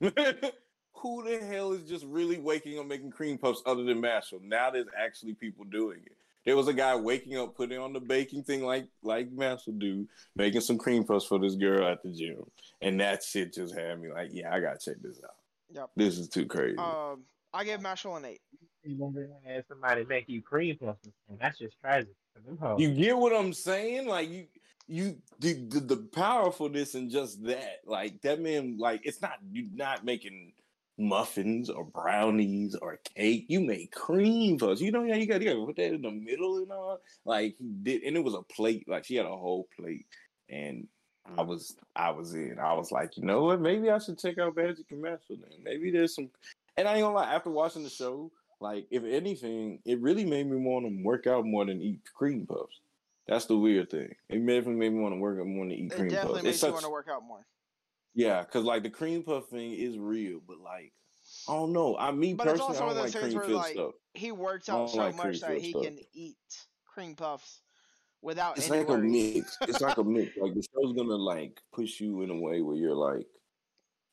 Who the hell is just really waking up making cream puffs other than Mashle? Now there's actually people doing it. There was a guy waking up, putting on the baking thing like like Mashle do, making some cream puffs for this girl at the gym, and that shit just had me like, yeah, I gotta check this out. Yep. This is too crazy. Um, I gave Mashle an eight. You never had somebody make you cream puffs, and that's just tragic. for them hoes. You get what I'm saying? Like you, you the, the the powerfulness and just that. Like that man, like it's not you not making muffins or brownies or cake. You make cream puffs. You know, yeah, you got you got to put that in the middle and all. Like he did, and it was a plate. Like she had a whole plate, and I mm. was I was in. I was like, you know what? Maybe I should check out Magic and Master then. Maybe there's some. And I ain't gonna lie. After watching the show, like if anything, it really made me want to work out more than eat cream puffs. That's the weird thing. It definitely made me want to work out more than eat It cream definitely puffs. makes It's you such, want to work out more. Yeah, because like the cream puff thing is real, but like I don't know. I me But it's personally, also I don't like cream where, like, stuff. He works out so like much that he stuff. can eat cream puffs without It's like a mix. It's like a mix. Like the show's gonna like push you in a way where you're like,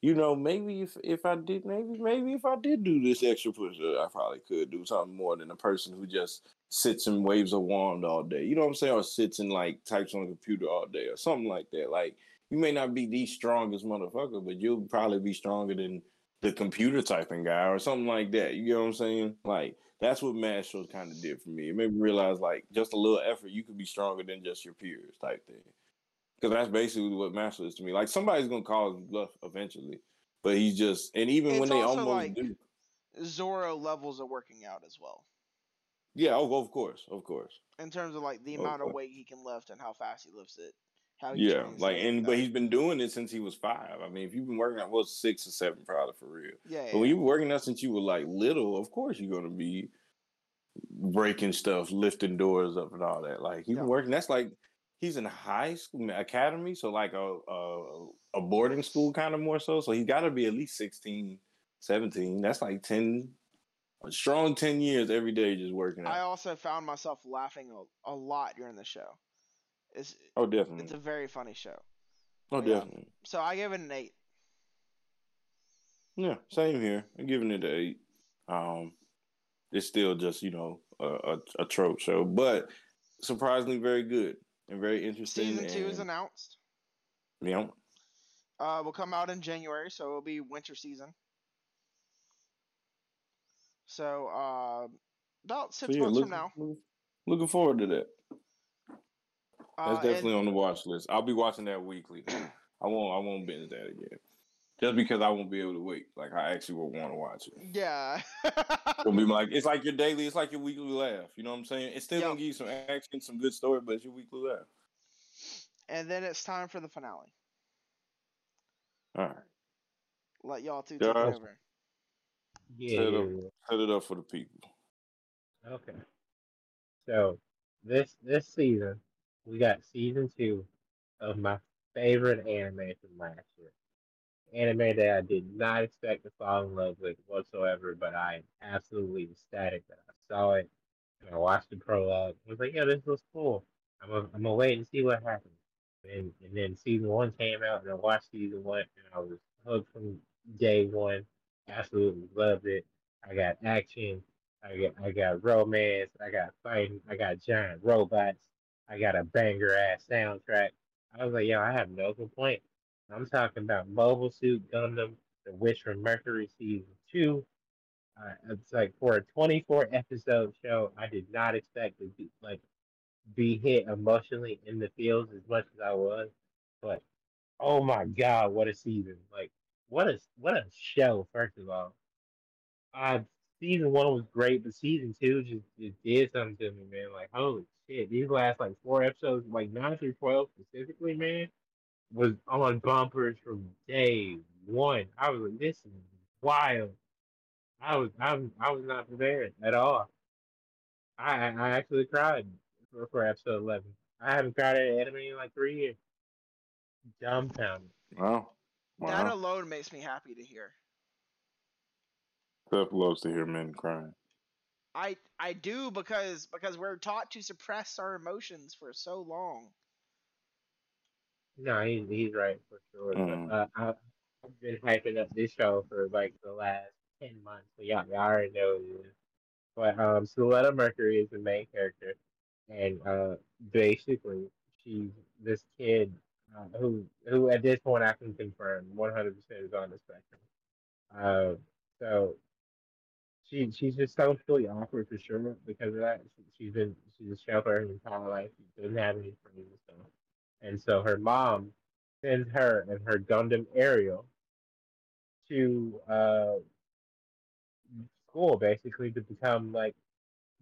you know, maybe if if I did, maybe maybe if I did do this extra push, I probably could do something more than a person who just sits and waves a wand all day. You know what I'm saying? Or sits and like types on a computer all day or something like that. Like you may not be the strongest motherfucker, but you'll probably be stronger than the computer typing guy or something like that. You know what I'm saying? Like that's what Mad Shows kind of did for me. It made me realize like just a little effort, you could be stronger than just your peers type thing. Because that's basically what Master is to me. Like somebody's gonna call his bluff eventually, but he's just and even when they almost like- do, Zoro levels are working out as well. yeah, oh, of course, of course, In terms of like the amount of Okay. weight he can lift and how fast he lifts it. How yeah. Like and but he's been doing it since he was five. I mean, if you've been working out, well, six or seven, probably for real. yeah, But when you've been working out since you were like little, of course you're gonna be, breaking stuff, lifting doors up, and all that. Like he Yeah. been working. That's like he's in high school academy, so like a a, a boarding school kind of more so. So he got to be at least 16, 17. That's like ten, a strong ten years every day just working I also found myself laughing a, a lot during the show. It's oh, definitely. it's a very funny show. oh, yeah. definitely. So I give it an eight. Yeah, same here. I'm giving it an eight. Um, it's still just you know a, a, a trope show, but surprisingly very good and very interesting. Season two is announced. know, Uh, will come out in January, so it'll be winter season. So uh, about so six yeah, months look- from now. looking forward to that. Uh, That's definitely and- on the watch list. I'll be watching that weekly. *clears throat* I won't. I won't binge that again, just because I won't be able to wait. Like I actually will want to watch it. yeah. It'll be like it's like your daily. It's like your weekly laugh. You know what I'm saying? It's still Yep. gonna give you some action, some good story, but it's your weekly laugh. and then it's time for the finale. All right, Let y'all two Yeah. take over. Yeah. Set up. set it up for the people. Okay. So this this season we got season two of my favorite anime from last year. Anime that I did not expect to fall in love with whatsoever, but I am absolutely ecstatic that I saw it and I watched the prologue. I was like, yeah, this looks cool. I'm I'm gonna wait and see what happens. And and then season one came out and I watched season one and I was hooked from day one. Absolutely loved it. I got action. I got I got romance. I got fighting. I got giant robots. I got a banger ass soundtrack. I was like, yo, I have no complaint. I'm talking about Mobile Suit Gundam, The Witch from Mercury season two. Uh, it's like for a 24 episode show, I did not expect to be like be hit emotionally in the feels as much as I was. But oh my god, what a season! Like what a what a show! First of all, uh, season one was great, but season two just, just did something to me, man. Like holy shit, these last like four episodes, like nine through twelve specifically, man, was on bumpers from day one. I was like, this is wild. I was I'm I was not prepared at all. I I actually cried for, for episode eleven. I haven't cried at an anime in like three years. Dumbfounded. Wow. That alone makes me happy to hear. Steph loves to hear men crying. I I do because because we're taught to suppress our emotions for so long. No, he's he's right for sure. But, uh, I, I've been hyping up this show for like the last ten months, so y'all, y'all already know what it is. But um, Suletta Mercury is the main character, and uh, basically she's this kid uh, who who at this point I can confirm 100% is on the spectrum. Uh, so she she's just socially awkward for sure because of that. She, she's been she's a shelter her entire life. She doesn't have any friends and stuff. And so her mom sends her and her Gundam Aerial to uh, school basically to become like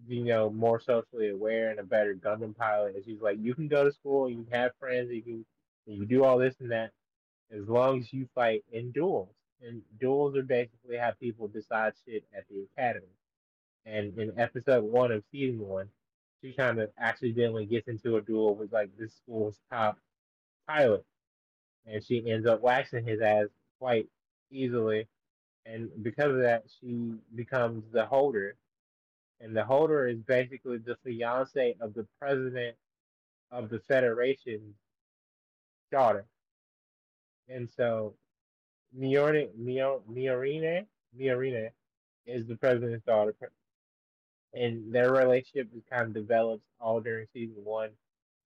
you know more socially aware and a better Gundam pilot. And she's like, you can go to school, you can have friends, you can you can do all this and that as long as you fight in duels. And duels are basically how people decide shit at the academy. And in episode one of season one, she kind of accidentally gets into a duel with like this school's top pilot, and she ends up waxing his ass quite easily. And because of that, she becomes the holder, and the holder is basically the fiance of the president of the Federation's daughter. And so, Miorine, Mio, Miorine, Miorine is the president's daughter and their relationship is kind of develops all during season one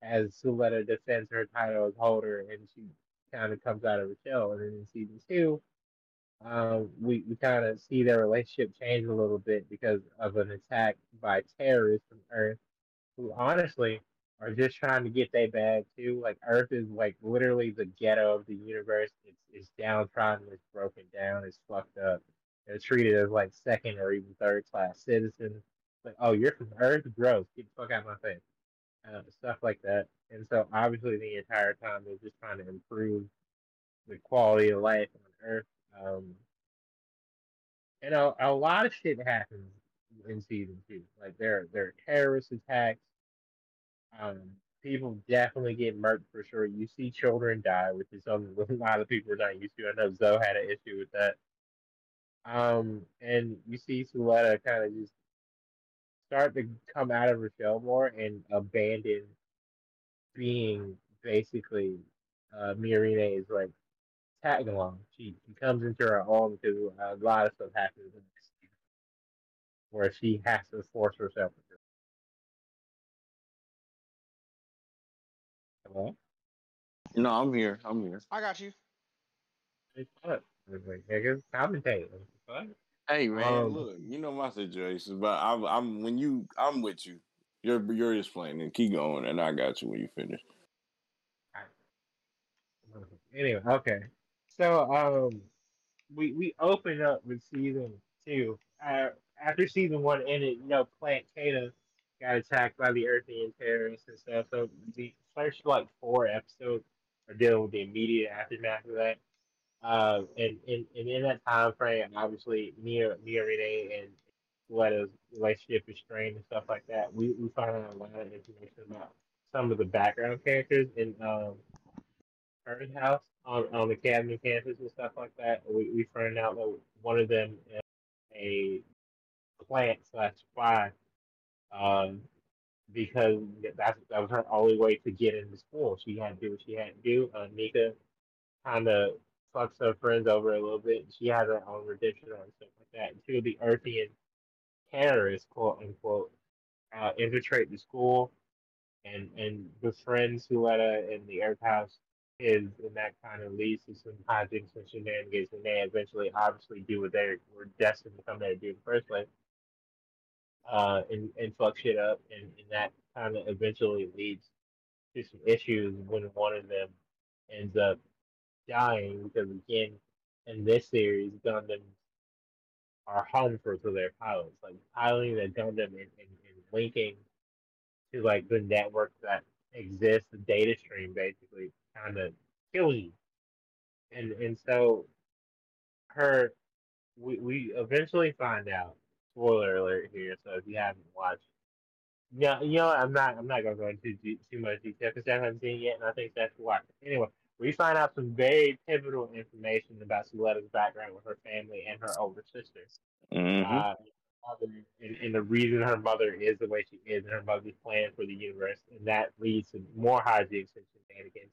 as Suletta defends her title as holder and she kind of comes out of her shell. And then in season two, um, we, we kind of see their relationship change a little bit because of an attack by terrorists from Earth who honestly are just trying to get their bag too. Like Earth is like literally the ghetto of the universe. It's it's downtrodden, it's broken down, it's fucked up. They're treated as like second or even third class citizens like, oh, you're from Earth, gross, get the fuck out of my face, uh, stuff like that. And so, obviously, the entire time they're just trying to improve the quality of life on Earth. Um, you know, a lot of shit happens in season two. Like there there are terrorist attacks. Um, people definitely get murked for sure. You see children die, which is something *laughs* a lot of people are not used to. I know Zoe had an issue with that. Um, and you see Suletta kind of just start to come out of her shell more and abandon being basically uh, Miorine is like tagging along. She, she comes into her own because a lot of stuff happens in this where she has to force herself Hello? No, I'm here. I'm here. I got you. It's what? Niggas, commentate. What? Hey man, Um, look, you know my situation, but I'm, I'm when you, I'm with you. You're, you're explaining. Keep going, and I got you when you finish. Anyway, okay. So um, we we open up with season two. Uh, after season one ended, you know, Plant Quetta got attacked by the Earthian terrorists and stuff. So the first like four episodes are dealing with the immediate aftermath of that. Uh, and, and, and in that time frame, obviously, Mia, Miorine and Letta's relationship is strained and stuff like that. We, we find out a lot of information about some of the background characters in um, Earth House on, on the Academy campus and stuff like that. We, we find out that one of them is a plant slash spy um, because that's, that was her only way to get into school. She had to do what she had to do. Uh, Nika kind of fucks her friends over a little bit. She has her own redemption and stuff like that. And two of the Earthian terrorists, quote unquote, uh, infiltrate the school and and befriend Suletta in the Earth House kids, and that kind of leads to some hijinks and shenanigans, and they eventually obviously do what they were destined to come there to do in the first place. Uh, and, and fuck shit up, and, and that kind of eventually leads to some issues when one of them ends up dying because again in this series Gundams are harmful to their pilots. Like piloting the Gundam and, and, and linking to like the network that exists, the data stream basically kind of kills you. And and so her we we eventually find out. Spoiler alert here, so if you haven't watched yeah, you know, I'm not. I'm not gonna go into too, too much detail because I haven't seen it yet, and I think that's why. Anyway, we find out some very pivotal information about Suletta's background with her family and her older sister. Mhm. Uh, and, and the reason her mother is the way she is, and her mother's plan for the universe, and that leads to more hijinks and shenanigans,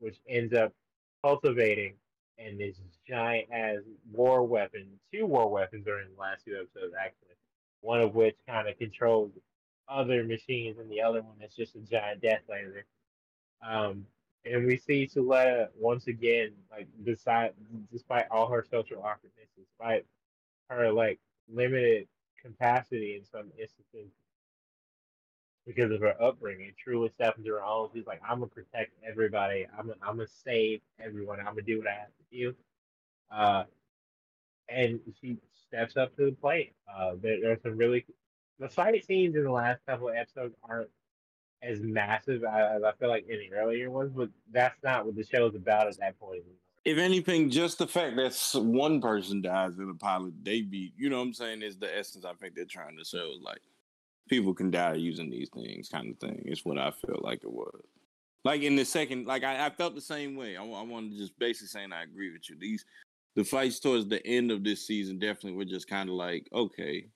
which ends up cultivating and this giant as war weapon. Two war weapons during the last two episodes, actually. One of which kind of controls other machines, and the other one is just a giant death laser. Um, and we see Suletta once again, like decide, despite all her social awkwardness, despite her like limited capacity in some instances because of her upbringing, truly step into her own. She's like, I'm gonna protect everybody. I'm gonna, I'm gonna save everyone. I'm gonna do what I have to do. Uh, and she steps up to the plate. Uh, there, there's some really the fight scenes in the last couple of episodes aren't as massive as I feel like the earlier ones, but that's not what the show's about at that point. If anything, just the fact that one person dies in a pilot, they beat. You know what I'm saying? Is the essence I think they're trying to show. Like people can die using these things, kind of thing. Is what I felt like it was. Like in the second, like I, I felt the same way. I, I wanted to just basically saying I agree with you. These the fights towards the end of this season definitely were just kind of like okay,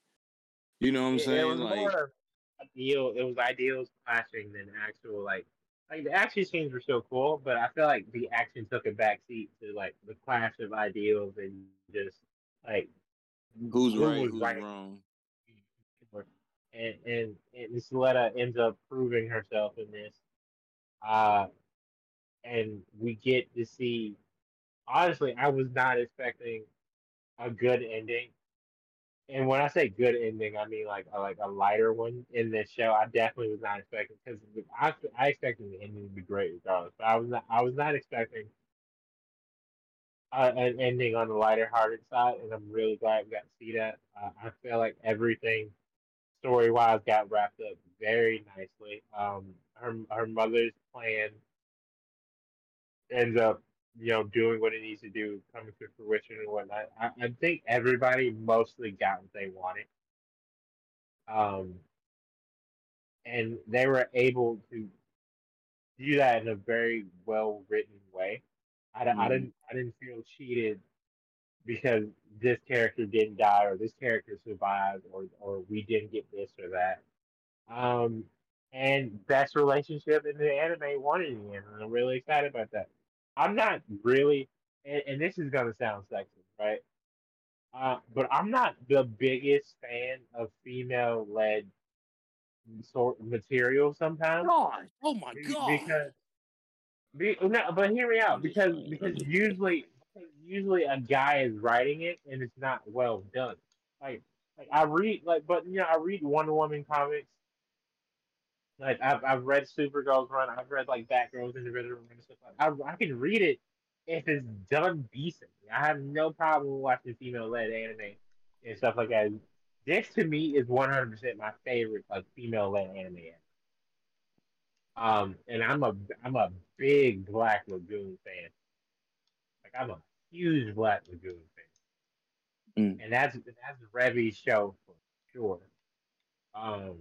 you know what I'm saying? It was like more ideal. It was ideals clashing than actual like like the action scenes were so cool, but I feel like the action took a backseat to like the clash of ideals and just like who's who right, who's right. wrong. And and and Suletta ends up proving herself in this. Uh, and we get to see. Honestly, I was not expecting a good ending. And when I say good ending, I mean like a, like a lighter one in this show. I definitely was not expecting because I I expected the ending to be great regardless, but I was not I was not expecting an ending on the lighter hearted side, and I'm really glad we got to see that. Uh, I feel like everything story wise got wrapped up very nicely. Um, her her mother's plan ends up, you know, doing what it needs to do, coming to fruition and whatnot. I, I think everybody mostly got what they wanted. Um, and they were able to do that in a very well written way. I, mm. I didn't I didn't feel cheated because this character didn't die or this character survived or or we didn't get this or that. Um, and best relationship in the anime won in the end, and I'm really excited about that. I'm not really, and, and this is gonna sound sexist, right? Uh, but I'm not the biggest fan of female-led sort of material sometimes. God, oh my god! Because, be, no, but hear me out. Because because usually usually a guy is writing it and it's not well done. Like like I read like, but you know I read Wonder Woman comics. Like I've I've read Supergirl's run. I've read like Batgirl's individual run and stuff like. I I can read it if it's done decently. I have no problem watching female led anime and stuff like that. This to me is one hundred percent my favorite like female led anime. Um, and I'm a I'm a big Black Lagoon fan. Like I'm a huge Black Lagoon fan, mm. and that's that's Revy's show for sure. Um,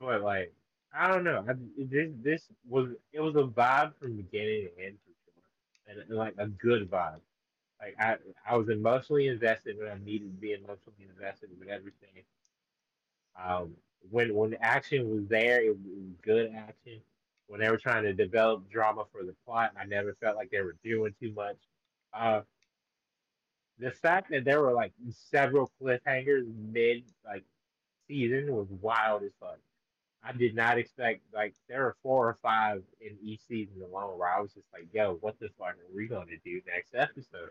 but like I don't know. I, this this was it was a vibe from beginning to end for sure, and, and like a good vibe. Like I I was emotionally invested when I needed to be emotionally invested with everything. Um, when when the action was there, it was good action. When they were trying to develop drama for the plot, I never felt like they were doing too much. Uh, the fact that there were like several cliffhangers mid like season was wild as fuck. I did not expect like there were four or five in each season alone where I was just like, yo, what the fuck are we gonna do next episode?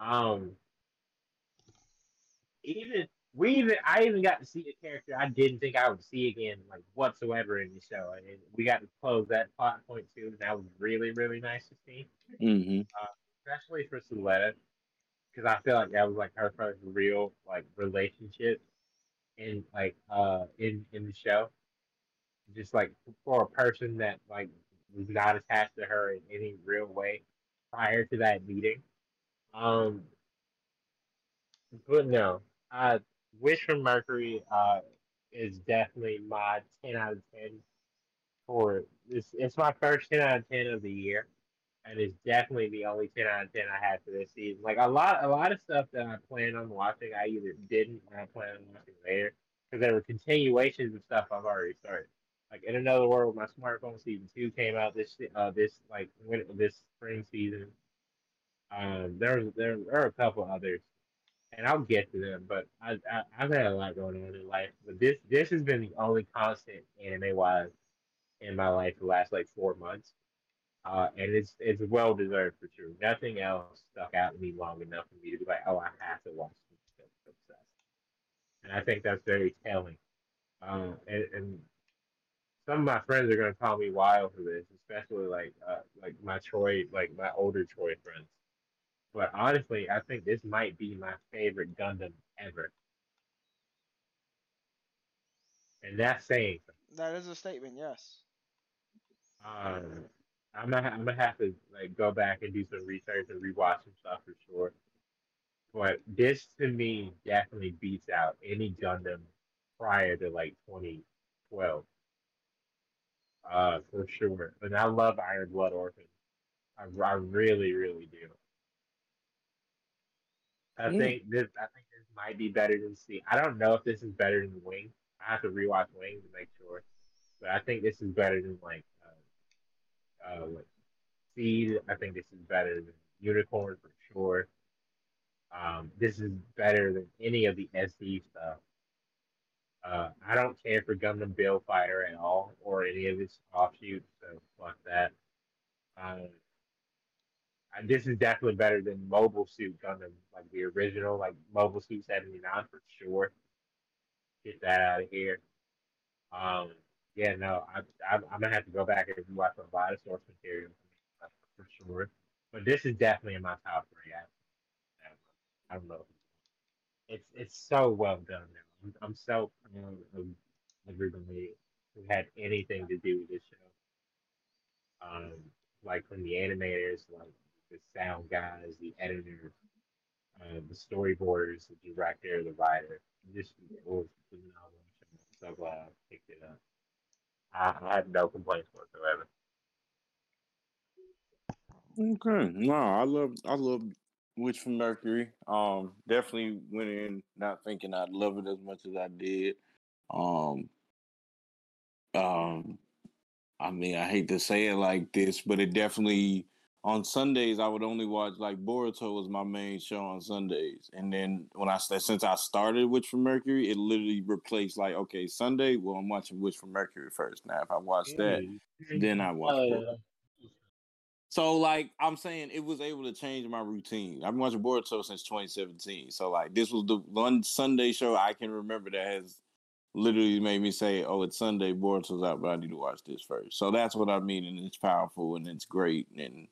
Um even we even I even got to see a character I didn't think I would see again like whatsoever in the show. And we got to close that plot point too, and that was really, really nice to see. Mm-hmm. Uh, especially for Suletta. Because I feel like that was like her first real like relationship in like uh in in the show just like for a person that like was not attached to her in any real way prior to that meeting. Um, but no, uh, Witch from Mercury uh is definitely my ten out of ten for this. It's my first ten out of ten of the year, and it's definitely the only ten out of ten I had for this season. Like a lot, a lot of stuff that I planned on watching, I either didn't or I planned on watching later because there were continuations of stuff I've already started. Like in another world, my smartphone season two came out this uh this like this spring season. Um, there's there, there are a couple others, and I'll get to them. But I, I I've had a lot going on in life, but this this has been the only constant anime wise in my life the last like four months. Uh, and it's it's well deserved for sure. Nothing else stuck out to me long enough for me to be like, oh, I have to watch this. And I think that's very telling. Um, and, and some of my friends are gonna call me wild for this, especially like uh, like my Troy, like my older Troy friends. But honestly, I think this might be my favorite Gundam ever, and that's saying. That is a statement, yes. Um, I'm gonna I'm gonna have to like go back and do some research and rewatch some stuff for sure. But this to me definitely beats out any Gundam prior to like 2012 uh, for sure. And I love Iron Blood Orphan. I, I really, really do. I mm. think this. I think this might be better than C. I don't know if this is better than Wing. I have to rewatch Wing to make sure. But I think this is better than like, uh, uh, like Seed. I think this is better than Unicorn for sure. Um, this is better than any of the SD stuff. Uh, I don't care for Gundam Build Fighter at all or any of its offshoots, so fuck that. Um, this is definitely better than Mobile Suit Gundam, like the original, like Mobile Suit 79 for sure. Get that out of here. Um, yeah, no, I, I, I'm gonna have to go back and watch a lot of source material for sure. But this is definitely in my top three. I, I don't know. It's it's so well done now. I'm, I'm so proud of everybody who had anything to do with this show. Um, like from the animators, like the sound guys, the editors, uh, the storyboarders, the director, the writer. Just it was phenomenal. So glad I picked it up. I, I had no complaints whatsoever. Okay. No, I love I love Witch from Mercury. Um, definitely went in not thinking I'd love it as much as I did. Um, um, I mean, I hate to say it like this, but it definitely on Sundays I would only watch like Boruto was my main show on Sundays, and then when I since I started Witch from Mercury, it literally replaced like okay Sunday. Well, I'm watching Witch from Mercury first. Now, if I watch that, then I watch. Uh, so like I'm saying, it was able to change my routine. I've been watching Boruto since 2017. So like this was the one Sunday show I can remember that has literally made me say, "Oh, it's Sunday, Boruto's out, but I need to watch this first. So that's what I mean, and it's powerful and it's great and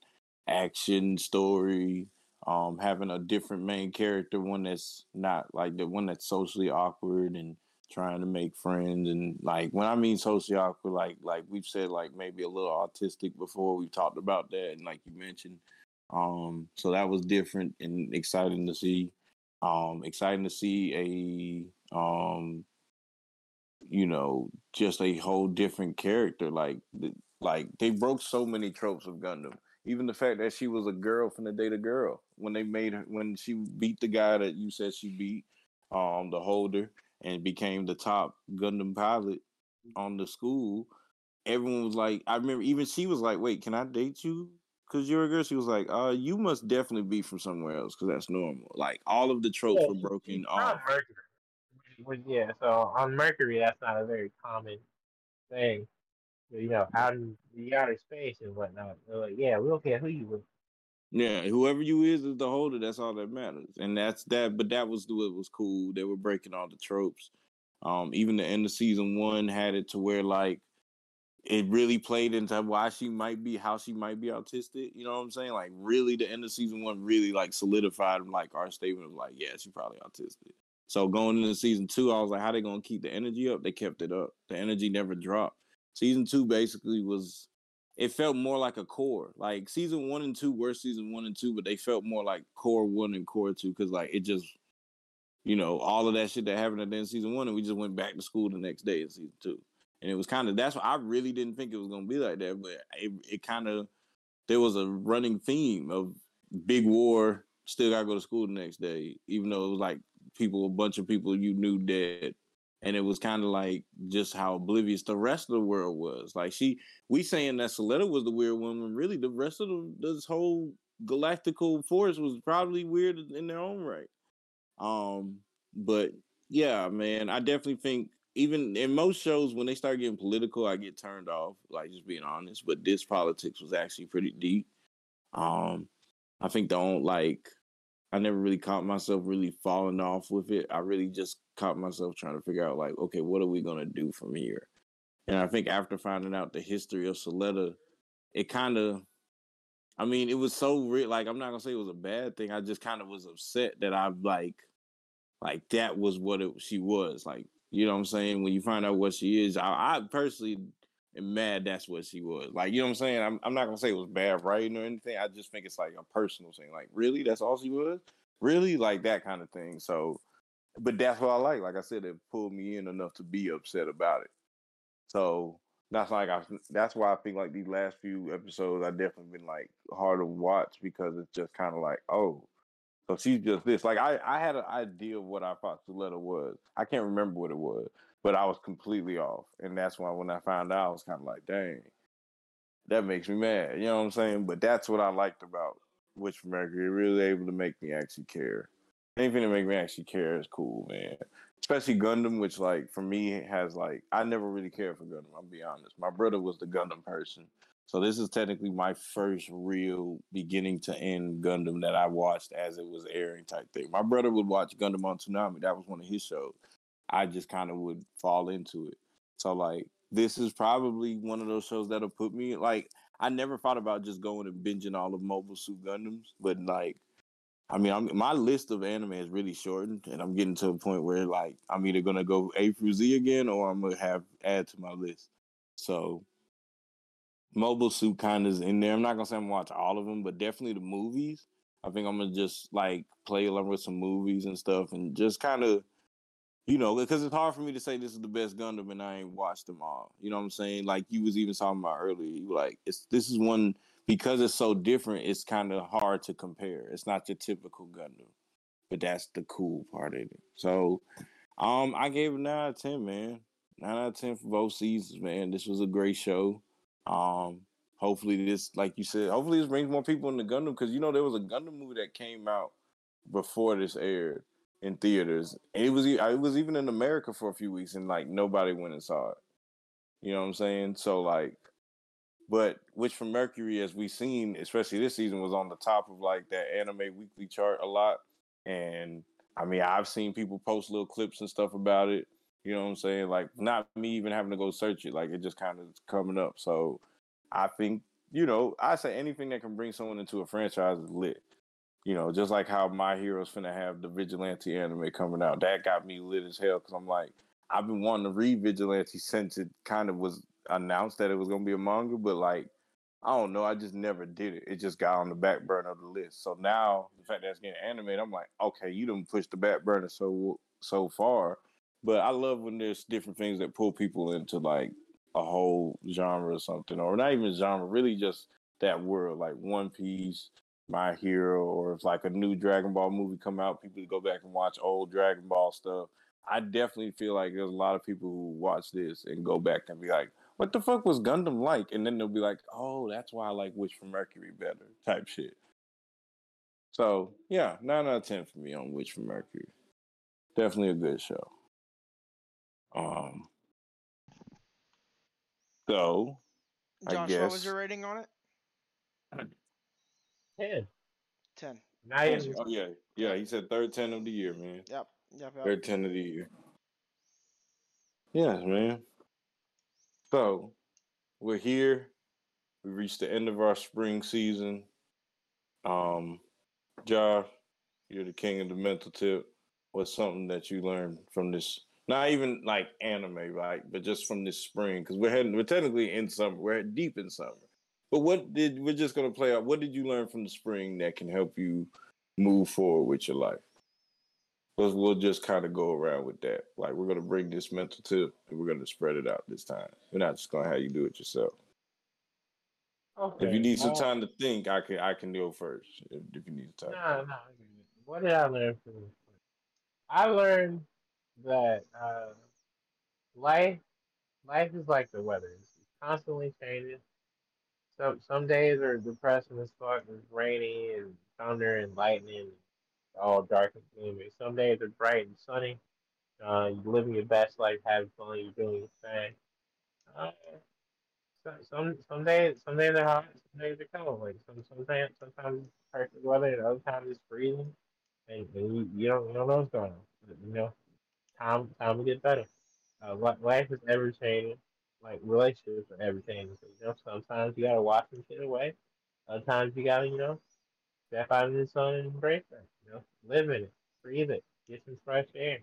action story. Um, having a different main character, one that's not like the one that's socially awkward and trying to make friends and like when I mean socially awkward, like like we've said like maybe a little autistic before. We've talked about that and like you mentioned. Um, so that was different and exciting to see. Um, exciting to see a um, you know, just a whole different character. Like like they broke so many tropes of Gundam. Even the fact that she was a girl from the date a girl when they made her when she beat the guy that you said she beat, um, the holder and became the top Gundam pilot on the school, everyone was like, I remember even she was like, "Wait, can I date you? Because you're a girl." She was like, "Uh, you must definitely be from somewhere else because that's normal." Like all of the tropes yeah, were broken off. Mercury. Yeah, so on Mercury, that's not a very common thing. You know, out in the outer space and whatnot. They're like, "Yeah, we don't care who you were." Yeah, whoever you is is the holder. That's all that matters, and that's that. But that was the what was cool. They were breaking all the tropes. Um, even the end of season one had it to where like it really played into why she might be how she might be autistic. You know what I'm saying? Like really, the end of season one really like solidified like our statement of like, yeah, she's probably autistic. So going into season two, I was like, how they gonna keep the energy up? They kept it up. The energy never dropped. Season two basically was it felt more like a core. Like season one and two were season one and two, but they felt more like core one and core two because like it just, you know, all of that shit that happened at the end of season one, and we just went back to school the next day in season two. And it was kind of that's what I really didn't think it was gonna be like that, but it it kind of there was a running theme of big war, still gotta go to school the next day, even though it was like people, a bunch of people you knew dead and it was kind of like just how oblivious the rest of the world was. Like she, we saying that Suletta was the weird when really the rest of the, this whole galactical force was probably weird in their own right. Um, but yeah, man, I definitely think even in most shows when they start getting political, I get turned off. Like just being honest, but this politics was actually pretty deep. Um, I think the only like I never really caught myself really falling off with it. I really just caught myself trying to figure out like, okay, what are we gonna do from here? And I think after finding out the history of Suletta, it kind of, I mean, it was so real. Like, I'm not gonna say it was a bad thing. I just kind of was upset that I like, like that was what it, she was. Like, you know what I'm saying? When you find out what she is, I, I personally am mad that's what she was. Like, you know what I'm saying? I'm, I'm not gonna say it was bad writing or anything. I just think it's like a personal thing. Like, really, that's all she was. Really, like that kind of thing. So, but that's what I like. Like I said, it pulled me in enough to be upset about it. So that's like I. That's why I think like these last few episodes, I definitely been like hard to watch because it's just kind of like, oh, so she's just this. Like I, I had an idea of what I thought Suletta was. I can't remember what it was but I was completely off. And that's why when I found out, I was kind of like, dang, that makes me mad. You know what I'm saying? But that's what I liked about Witch Mercury. Really able to make me actually care. Anything to make me actually care is cool, man. Especially Gundam, which like for me has like I never really cared for Gundam. I'll be honest. My brother was the Gundam person. So this is technically my first real beginning to end Gundam that I watched as it was airing type thing. My brother would watch Gundam on Toonami. That was one of his shows. I just kind of would fall into it. So like this is probably one of those shows that'll put me like I never thought about just going and binging all of Mobile Suit Gundams, but like I mean, I'm, my list of anime is really shortened, and I'm getting to a point where like I'm either gonna go A through Z again, or I'm gonna have add to my list. So, Mobile Suit kind of is in there. I'm not gonna say I'm gonna watch all of them, but definitely the movies. I think I'm gonna just like play along with some movies and stuff, and just kind of, you know, because it's hard for me to say this is the best Gundam and I ain't watched them all. You know what I'm saying? Like you was even talking about earlier, you like it's this is one because it's so different. It's kind of hard to compare. It's not your typical Gundam, but that's the cool part of it. So, um, I gave it nine out of ten, man. Nine out of ten for both seasons, man. This was a great show. Um, hopefully this, like you said, hopefully this brings more people into Gundam because you know there was a Gundam movie that came out before this aired in theaters. And it was it was even in America for a few weeks, and like nobody went and saw it. You know what I'm saying? So like, but Witch from Mercury, as we've seen, especially this season, was on the top of like that anime weekly chart a lot. And I mean, I've seen people post little clips and stuff about it. You know what I'm saying? Like, not me even having to go search it. Like, it just kind of coming up. So, I think you know, I say anything that can bring someone into a franchise is lit. You know, just like how My Hero's finna have the Vigilante anime coming out. That got me lit as hell because I'm like, I've been wanting to read Vigilante since it kind of was announced that it was gonna be a manga, but like, I don't know, I just never did it. It just got on the back burner of the list. So now the fact that it's getting animated, I'm like, okay, you didn't push the back burner so so far. But I love when there's different things that pull people into like a whole genre or something, or not even genre, really just that world, like One Piece, My Hero, or if like a new Dragon Ball movie come out, people go back and watch old Dragon Ball stuff. I definitely feel like there's a lot of people who watch this and go back and be like, "What the fuck was Gundam like?" And then they'll be like, "Oh, that's why I like Witch from Mercury better." *laughs* Type shit. So yeah, nine out of ten for me on Witch from Mercury. Definitely a good show. Um, so, Josh, I guess. what was your rating on it? Ten. Ten. Not even. Oh yeah, yeah. He said third ten of the year, man. Yep. Yep. yep. Third ten of the year. Yes, man. So we're here. We reached the end of our spring season. Um, Josh, you're the king of the mental tip. What's something that you learned from this? Not even like anime, right? But just from this spring, because we're heading, we're technically in summer. We're deep in summer. But what did we're just gonna play out? What did you learn from the spring that can help you move forward with your life? We'll, we'll just kind of go around with that. Like we're gonna bring this mental tip and we're gonna spread it out this time. We're not just gonna have you do it yourself. Okay. If you need some time to think, I can I can go first. If, if you need time. No, no. What did I learn from this? I learned that uh, life, life is like the weather; it's constantly changing. Some some days are depressing as fuck. It's rainy and thunder and lightning, all dark and gloomy. Some days are bright and sunny. Uh, you're living your best life, having fun. You're doing your thing. Uh, so- some some days some days are hot, some days are cold. Like some sometimes sometimes it's perfect weather, and other times it's freezing, and, and you, you don't you don't know what's going on. But, you know, time time will get better. Uh, life is ever changing. Like relationships are ever changing. So, you know, sometimes you gotta wash some shit away. Other times you gotta you know step out in the sun and embrace it. You know, live in it, breathe it, get some fresh air.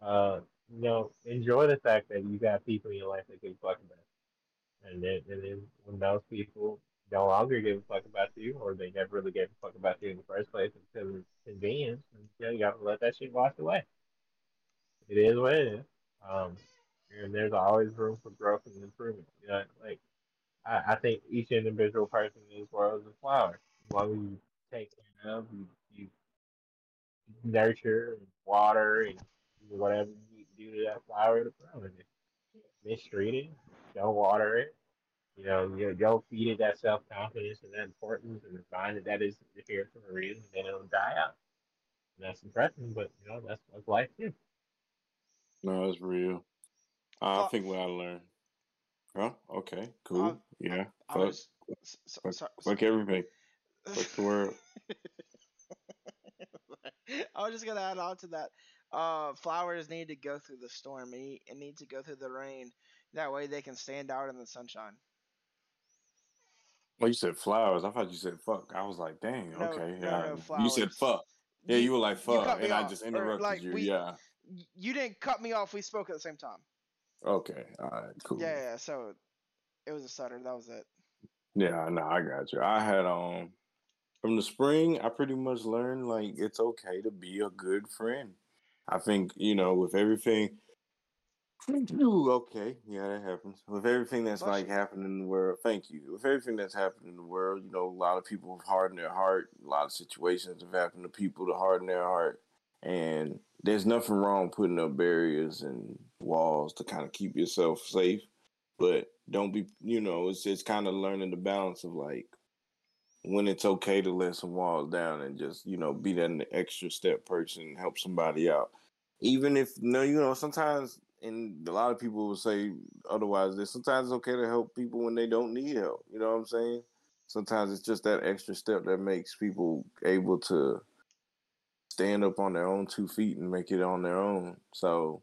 Uh, you know, enjoy the fact that you got people in your life that give a fuck about. you. And then, and then when those people no longer give a fuck about you, or they never really gave a fuck about you in the first place because of convenience, and, you, know, you gotta let that shit wash away. It is what it is. Um, and there's always room for growth and improvement. You know, like I, I think each individual person in this world is a flower. As long as you take care of, you, you nurture and water and whatever you do to that flower to grow. And mistreat it, don't water it. You know, you don't feed it that self confidence and that importance and find that that is here for a reason, then it'll die out. And that's depressing, but you know, that's life is. No, that's real. Uh, I think what I learned. Huh? Okay. Cool. Uh, yeah. I Fuck. was. s- s- Fuck, so- fuck everything. Fuck the world. *laughs* I was just gonna add on to that. Uh, flowers need to go through the storm. It need, it need to go through the rain. That way they can stand out in the sunshine. Well, you said flowers. I thought you said fuck. I was like, dang. No, okay. no, yeah. no, you said fuck. Yeah, you, were like fuck, and I just interrupted like, you. we- yeah. You didn't cut me off. We spoke at the same time. Okay. All right. Cool. Yeah, yeah. So it was a stutter. That was it. Yeah, no, I got you. I had um from the spring, I pretty much learned like it's okay to be a good friend. I think you know with everything. Ooh, okay, yeah, that happens. With everything that's like happening in the world, thank you. With everything that's happened in the world, you know, a lot of people have hardened their heart. A lot of situations have happened to people to harden their heart, and there's nothing wrong putting up barriers and walls to kind of keep yourself safe. But don't be, you know, it's it's kind of learning the balance of like when it's okay to let some walls down and just you know be that extra step person help somebody out even if no you know sometimes and a lot of people will say otherwise that sometimes it's okay to help people when they don't need help you know what i'm saying sometimes it's just that extra step that makes people able to stand up on their own two feet and make it on their own so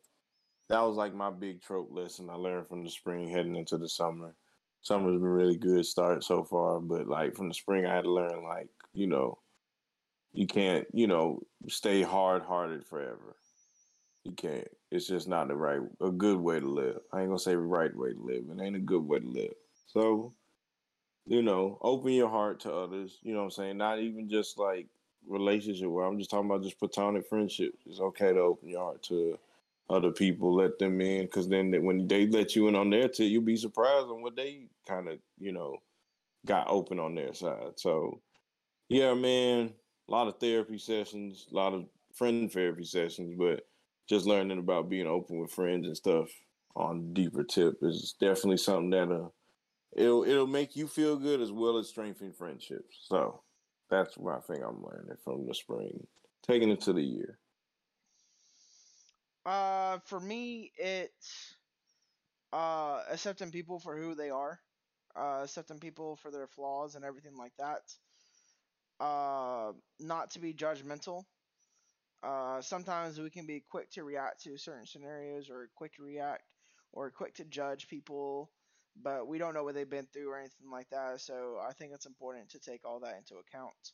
that was like my big trope lesson i learned from the spring heading into the summer summer's been really good start so far, but like from the spring, I had to learn like you know, you can't you know stay hard hearted forever. You can't. It's just not the right a good way to live. I ain't gonna say the right way to live. It ain't a good way to live. So, you know, open your heart to others. You know what I'm saying? Not even just like relationship where I'm just talking about just platonic friendships. It's okay to open your heart to other people, let them in, because then they- when they let you in on their tip, you'll be surprised on what they kind of, you know, got open on their side. So, yeah, man, a lot of therapy sessions, a lot of friend therapy sessions, but just learning about being open with friends and stuff on deeper tip is definitely something that uh, it'll it'll make you feel good as well as strengthen friendships. So that's what I think I'm learning from the spring, taking it to the year. Uh, for me, it's uh accepting people for who they are, uh, accepting people for their flaws and everything like that. Uh, not to be judgmental. Uh, sometimes we can be quick to react to certain scenarios, or quick to react, or quick to judge people, but we don't know what they've been through or anything like that. So I think it's important to take all that into account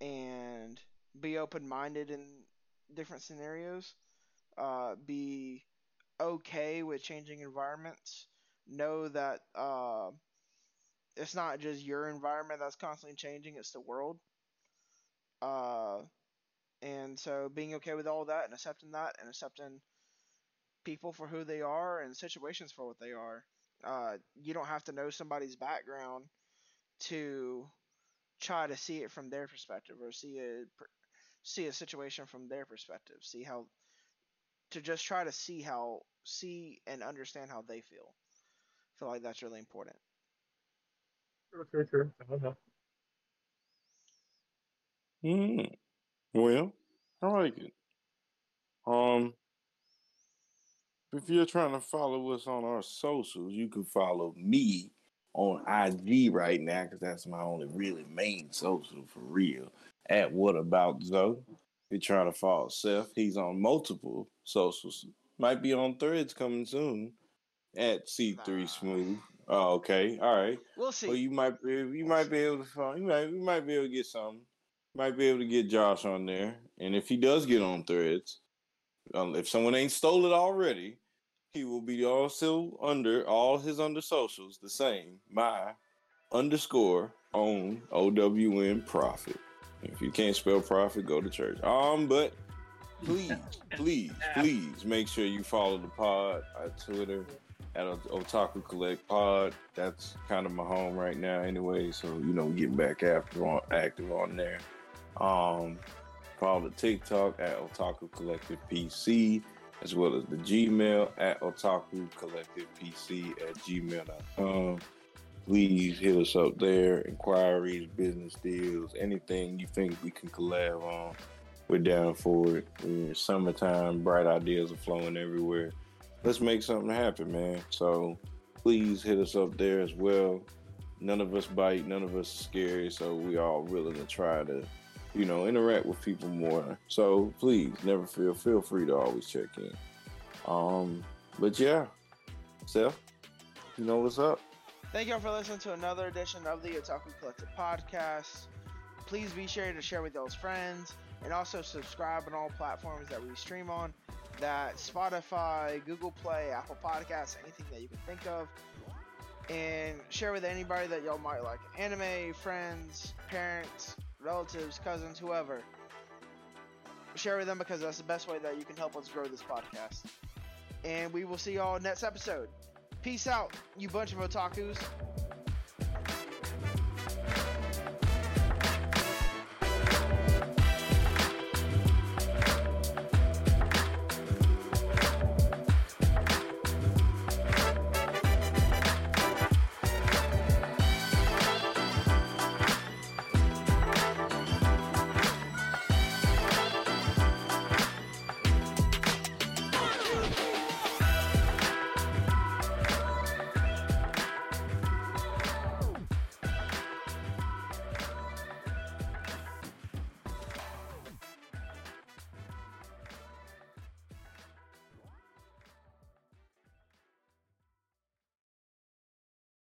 and be open-minded in different scenarios. Uh, be okay with changing environments. Know that uh, it's not just your environment that's constantly changing; it's the world. Uh, and so being okay with all that and accepting that and accepting people for who they are and situations for what they are. Uh, you don't have to know somebody's background to try to see it from their perspective or see a see a situation from their perspective. See how to just try to see how see and understand how they feel. I feel like that's really important. True, true, true. I don't know. Hmm. Well, I like it. Um, if you're trying to follow us on our socials, you can follow me on IG right now because that's my only really main social for real. At What About Zoe? If you're trying to follow Seth, he's on multiple socials. Might be on Threads coming soon. At C3 Nah. Smooth. Oh, okay. All right. We'll see. Well, you might be you might be able to find you might you might be able to get something. Might be able to get Josh on there, and if he does get on Threads, um, if someone ain't stole it already, he will be also under all his under socials the same. My underscore own OWN profit. If you can't spell profit, go to church. Um, but please, please, *laughs* please make sure you follow the pod on Twitter at Otaku Collect Pod. That's kind of my home right now, anyway. So you know, getting back after on active on there. Um, follow the TikTok at Otaku Collective PC, as well as the Gmail at Otaku Collective PC at gmail.com. Please hit us up there. Inquiries, business deals, anything you think we can collab on. We're down for it. Summertime, bright ideas are flowing everywhere. Let's make something happen, man. So please hit us up there as well. None of us bite, none of us are scary, so we all willing to try to, you know, interact with people more. So please never feel feel free to always check in. Um, but yeah, Seth, you know what's up. Thank y'all for listening to another edition of the Otaku Collective podcast. Please be sure to share with those friends and also subscribe on all platforms that we stream on. That Spotify, Google Play, Apple Podcasts, anything that you can think of. And share with anybody that y'all might like. Anime, friends, parents, relatives, cousins, whoever. Share with them because that's the best way that you can help us grow this podcast. And we will see y'all next episode. Peace out, you bunch of otakus.